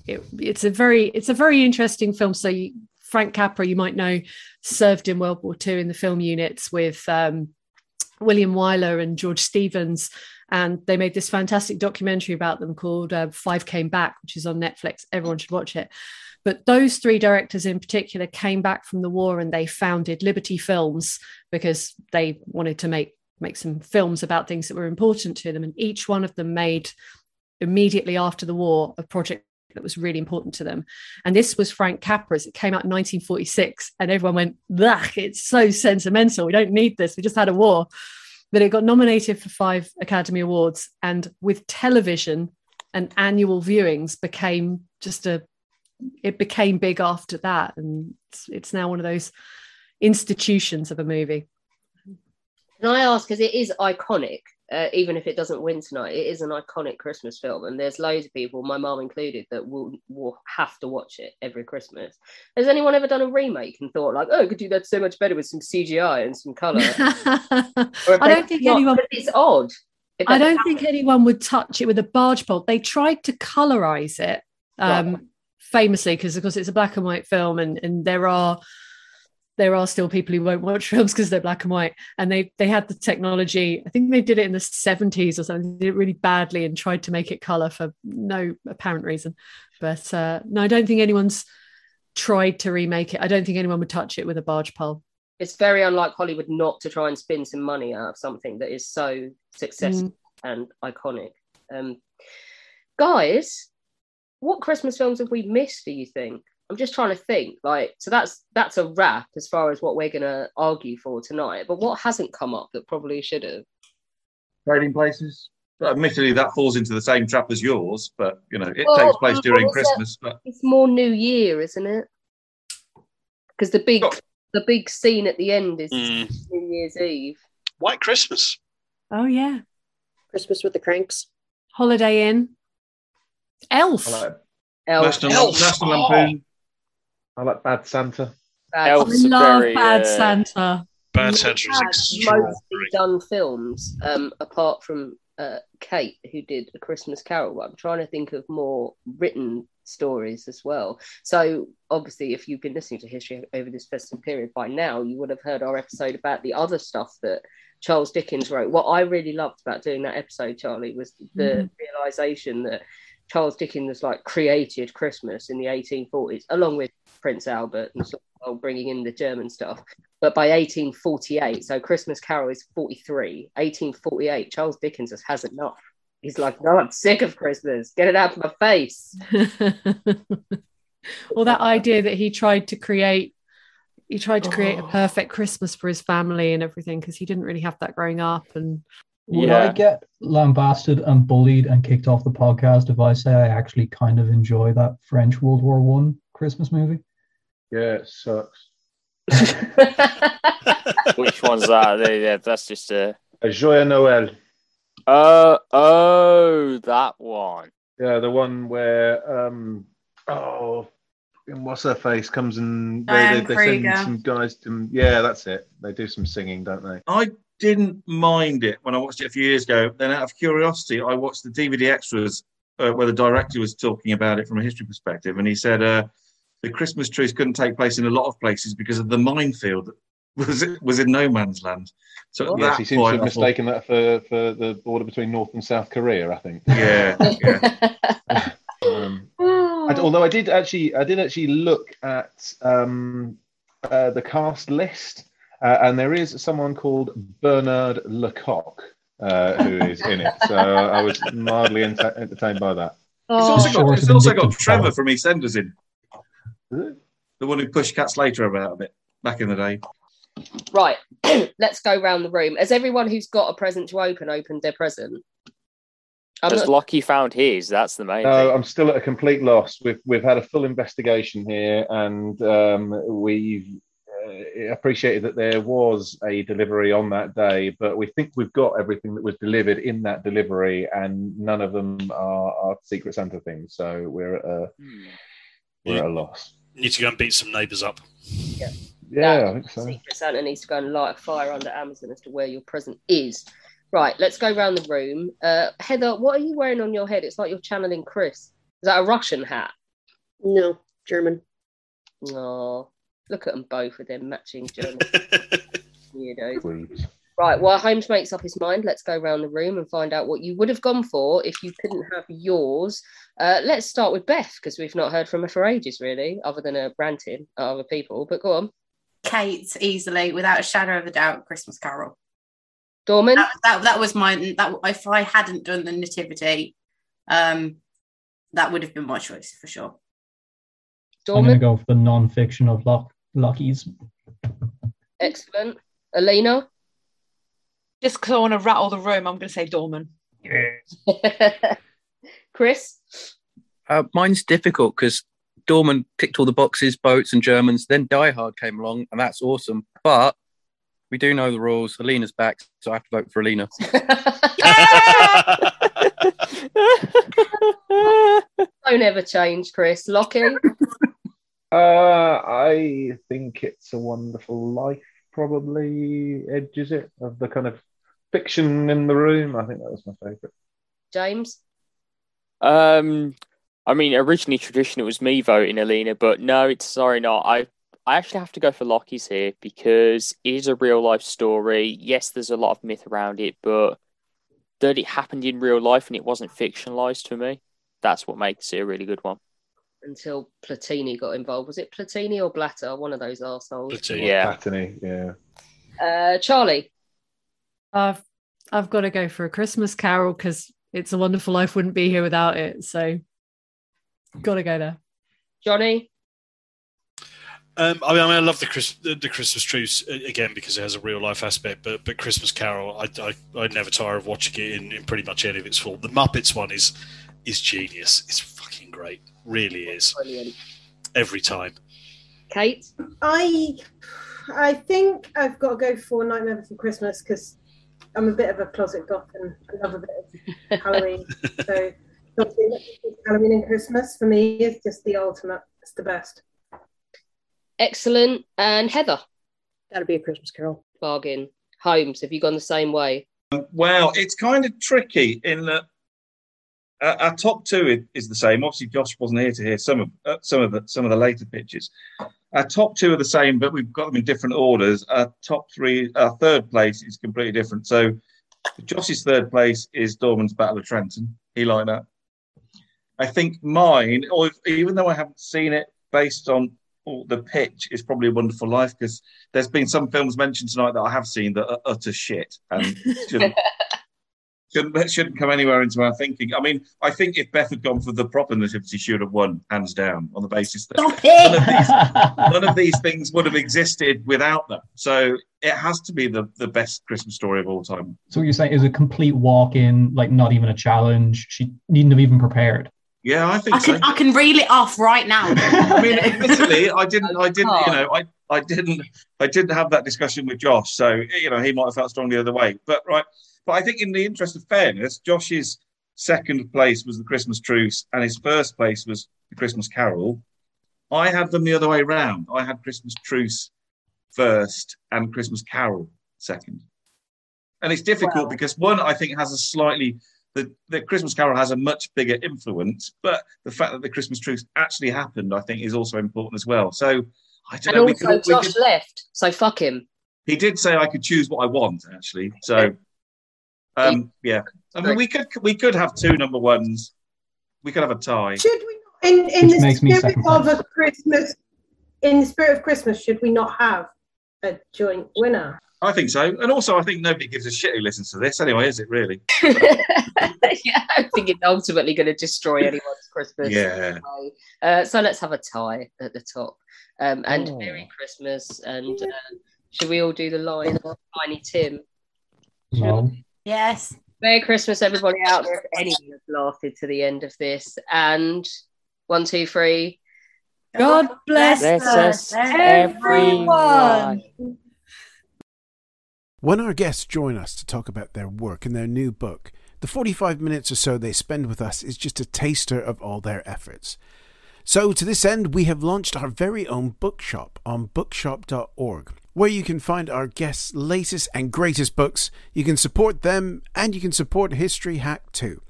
it, it's a very it's a very interesting film. So you, Frank Capra, you might know, served in World War II in the film units with um, William Wyler and George Stevens, and they made this fantastic documentary about them called uh, Five Came Back, which is on Netflix. Everyone should watch it. But those three directors in particular came back from the war and they founded Liberty Films because they wanted to make make some films about things that were important to them. And each one of them made immediately after the war a project that was really important to them. And this was Frank Capra's. It came out in 1946, and everyone went, it's so sentimental. We don't need this. We just had a war. But it got nominated for five Academy Awards. And with television and annual viewings became just a it became big after that. And it's, it's now one of those institutions of a movie. Can I ask, because it is iconic, uh, even if it doesn't win tonight, it is an iconic Christmas film, and there's loads of people, my mum included, that will will have to watch it every Christmas. Has anyone ever done a remake and thought like, oh, I could do that so much better with some CGI and some color? I don't think not, anyone. It's odd. I don't think anyone would touch it with a barge pole. They tried to colorize it, um, right. Famously, because of course it's a black and white film, and and there are there are still people who won't watch films because they're black and white. And they they had the technology i think they did it in the 70s or something they did it really badly and tried to make it color for no apparent reason. But uh, no i don't think anyone's tried to remake it. I don't think anyone would touch it with a barge pole. It's very unlike hollywood not to try and spin some money out of something that is so successful mm. and iconic. Um, guys what christmas films have we missed do you think I'm just trying to think. Like, so that's that's a wrap as far as what we're going to argue for tonight. But what hasn't come up that probably should have? Trading places. Admittedly, that falls into the same trap as yours, but you know it well, takes place during Christmas. But it's more New Year, isn't it? Because the big oh. the big scene at the end is mm. New Year's Eve. White Christmas. Oh yeah, Christmas with the Cranks. Holiday Inn. Elf. Elf. National, Elf. National Lampoon. I like Bad Santa. Bad. I love very, Bad uh, Santa. Bad Santa is mostly done films, um, apart from uh, Kate, who did A Christmas Carol. I'm trying to think of more written stories as well. So, obviously, if you've been listening to history over this festive period by now, you would have heard our episode about the other stuff that Charles Dickens wrote. What I really loved about doing that episode, Charlie, was the mm. realization that Charles Dickens like created Christmas in the 1840s, along with Prince Albert and sort of bringing in the German stuff. But by 1848, so Christmas Carol is 43. 1848, Charles Dickens just has enough. He's like, no, I'm sick of Christmas. Get it out of my face. well, that idea that he tried to create, he tried to create a oh. perfect Christmas for his family and everything because he didn't really have that growing up. And would yeah. I get lambasted and bullied and kicked off the podcast if I say I actually kind of enjoy that French World War One Christmas movie? Yeah, it sucks. Which one's that? Yeah, that's just a. A Joyeux Noël. Uh, oh, that one. Yeah, the one where um oh what's her face comes and they, they, they send some guys to yeah that's it they do some singing don't they i didn't mind it when i watched it a few years ago then out of curiosity i watched the dvd extras uh, where the director was talking about it from a history perspective and he said uh, the Christmas truce couldn't take place in a lot of places because of the minefield that was was in no man's land. So at yes, that he seems to have I thought, mistaken that for, for the border between North and South Korea. I think. Yeah, Um, I- although I did actually, I did actually look at um, uh, the cast list, uh, and there is someone called Bernard Le Coq uh, who is in it. So I was mildly ent- entertained by that. It's also got, it's also got Trevor from EastEnders in. The one who pushed Cat Slater about a bit back in the day. Right, let's go round the room. Has everyone who's got a present to open opened their present? I'm Has not- Lockie found his? That's the main No, thing. I'm still at a complete loss. We've we've had a full investigation here, and um, we've appreciated that there was a delivery on that day, but we think we've got everything that was delivered in that delivery, and none of them are, are Secret Santa things. So we're at a we're at a loss. Need to go and beat some neighbours up. Yeah. Yeah, I think so. Secret Santa needs to go and light a fire under Amazon as to where your present is. Right, let's go around the room. Uh, Heather, what are you wearing on your head? It's like you're channeling Chris. Is that a Russian hat? No, German. Oh, look at them both with their matching journals. weirdos. Right, while Holmes makes up his mind, let's go around the room and find out what you would have gone for if you couldn't have yours. Uh, let's start with Beth because we've not heard from her for ages, really, other than her ranting at other people. But go on. Kate easily, without a shadow of a doubt, Christmas Carol. Dorman? That, that, that was my that if I hadn't done the nativity, um, that would have been my choice for sure. I'm going to go for the non-fiction of Lock Lockie's. Excellent. Elena? Just because I want to rattle the room, I'm going to say Dorman. Yes. Chris? Uh, mine's difficult because Dorman ticked all the boxes, boats and Germans. Then Die Hard came along, and that's awesome. But we do know the rules. Alina's back, so I have to vote for Alina. Don't ever change, Chris. Lockie? Uh, I think it's a wonderful life. Probably edges it of the kind of fiction in the room. I think that was my favourite. James? Um, I mean, originally tradition it was me voting Alina, but no, it's sorry not. I I actually have to go for Lockie's here because it is a real life story. Yes, there's a lot of myth around it, but that it happened in real life and it wasn't fictionalized for me. That's what makes it a really good one. Until Platini got involved. Was it Platini or Blatter? One of those arseholes. Yeah. Platini, yeah. Uh, Charlie? I've I've got to go for a Christmas Carol because It's a Wonderful Life wouldn't be here without it. So, got to go there. Johnny? Um, I mean, I mean, I love the, Chris, the, the Christmas truce uh, again because it has a real life aspect. But but Christmas Carol, I I I never tire of watching it in, in pretty much any of its form. The Muppets one is is genius. It's fucking great. Really is. Brilliant. Every time. Kate? I I think I've got to go for Nightmare Before Christmas because I'm a bit of a closet goth and I love a bit of Halloween. so Halloween and Christmas for me is just the ultimate. It's the best. Excellent. And Heather? That'll be a Christmas Carol. Bargain. Holmes, have you gone the same way? Um, well, it's kind of tricky in that uh, our top two is, is the same. Obviously, Josh wasn't here to hear some of uh, some of the some of the later pitches. Our top two are the same, but we've got them in different orders. Our top three, our third place is completely different. So, Josh's third place is Dorman's Battle of Trenton. He liked that. I think mine, or if, even though I haven't seen it, based on oh, the pitch, is probably a Wonderful Life because there's been some films mentioned tonight that I have seen that are utter shit and shouldn't, shouldn't come anywhere into our thinking. I mean, I think if Beth had gone for the proper nativity, she would have won hands down on the basis that Stop none of, these, none of these things would have existed without them. So it has to be the, the best Christmas story of all time. So what you're saying is a complete walk-in, like not even a challenge. She needn't have even prepared. Yeah, I think I can so. I can reel it off right now. I mean, admittedly, I didn't, I didn't, you oh. know, I, I didn't, I didn't have that discussion with Josh, so you know, he might have felt strongly the other way. But right, but I think in the interest of fairness, Josh's second place was the Christmas Truce, and his first place was the Christmas Carol. I had them the other way round. I had Christmas Truce first and Christmas Carol second. And it's difficult because one, I think, has a slightly the, the Christmas Carol has a much bigger influence, but the fact that the Christmas truce actually happened, I think, is also important as well. So I don't And know. we also, could- Josh could- left, so fuck him. he did say I could choose what I want, actually. So, um, yeah. I mean, we could we could have two number ones. We could have a tie. Should we, in, in Which the spirit of a Christmas, in the spirit of Christmas, should we not have a joint winner? I think so, and also I think nobody gives a shit who listens to this anyway, is it really? yeah, I think it's ultimately going to destroy anyone's Christmas. Yeah. Uh, so let's have a tie at the top. Um, and Oh. Merry Christmas. And uh, should we all do the line Tiny Tim? No. Yes. Merry Christmas, everybody out there. If anyone has lasted to the end of this. And one, two, three. God bless, Bless us, us, everyone. When our guests join us to talk about their work and their new book, the 45 minutes or so they spend with us is just a taster of all their efforts. So, to this end, we have launched our very own bookshop on bookshop.org, where you can find our guests' latest and greatest books. You can support them and you can support History Hack too.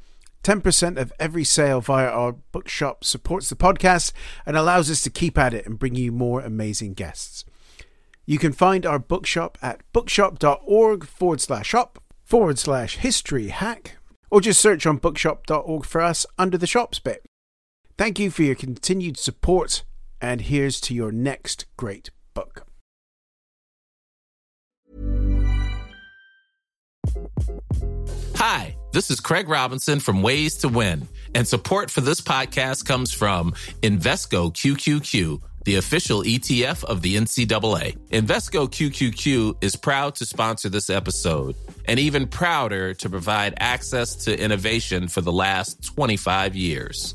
10% of every sale via our bookshop supports the podcast and allows us to keep at it and bring you more amazing guests. You can find our bookshop at bookshop.org forward slash shop forward slash history hack, or just search on bookshop.org for us under the shops bit. Thank you for your continued support, and here's to your next great book. Hi, this is Craig Robinson from Ways to Win, and support for this podcast comes from Invesco QQQ, the official ETF of the NCAA. Invesco QQQ is proud to sponsor this episode, and even prouder to provide access to innovation for the last 25 years.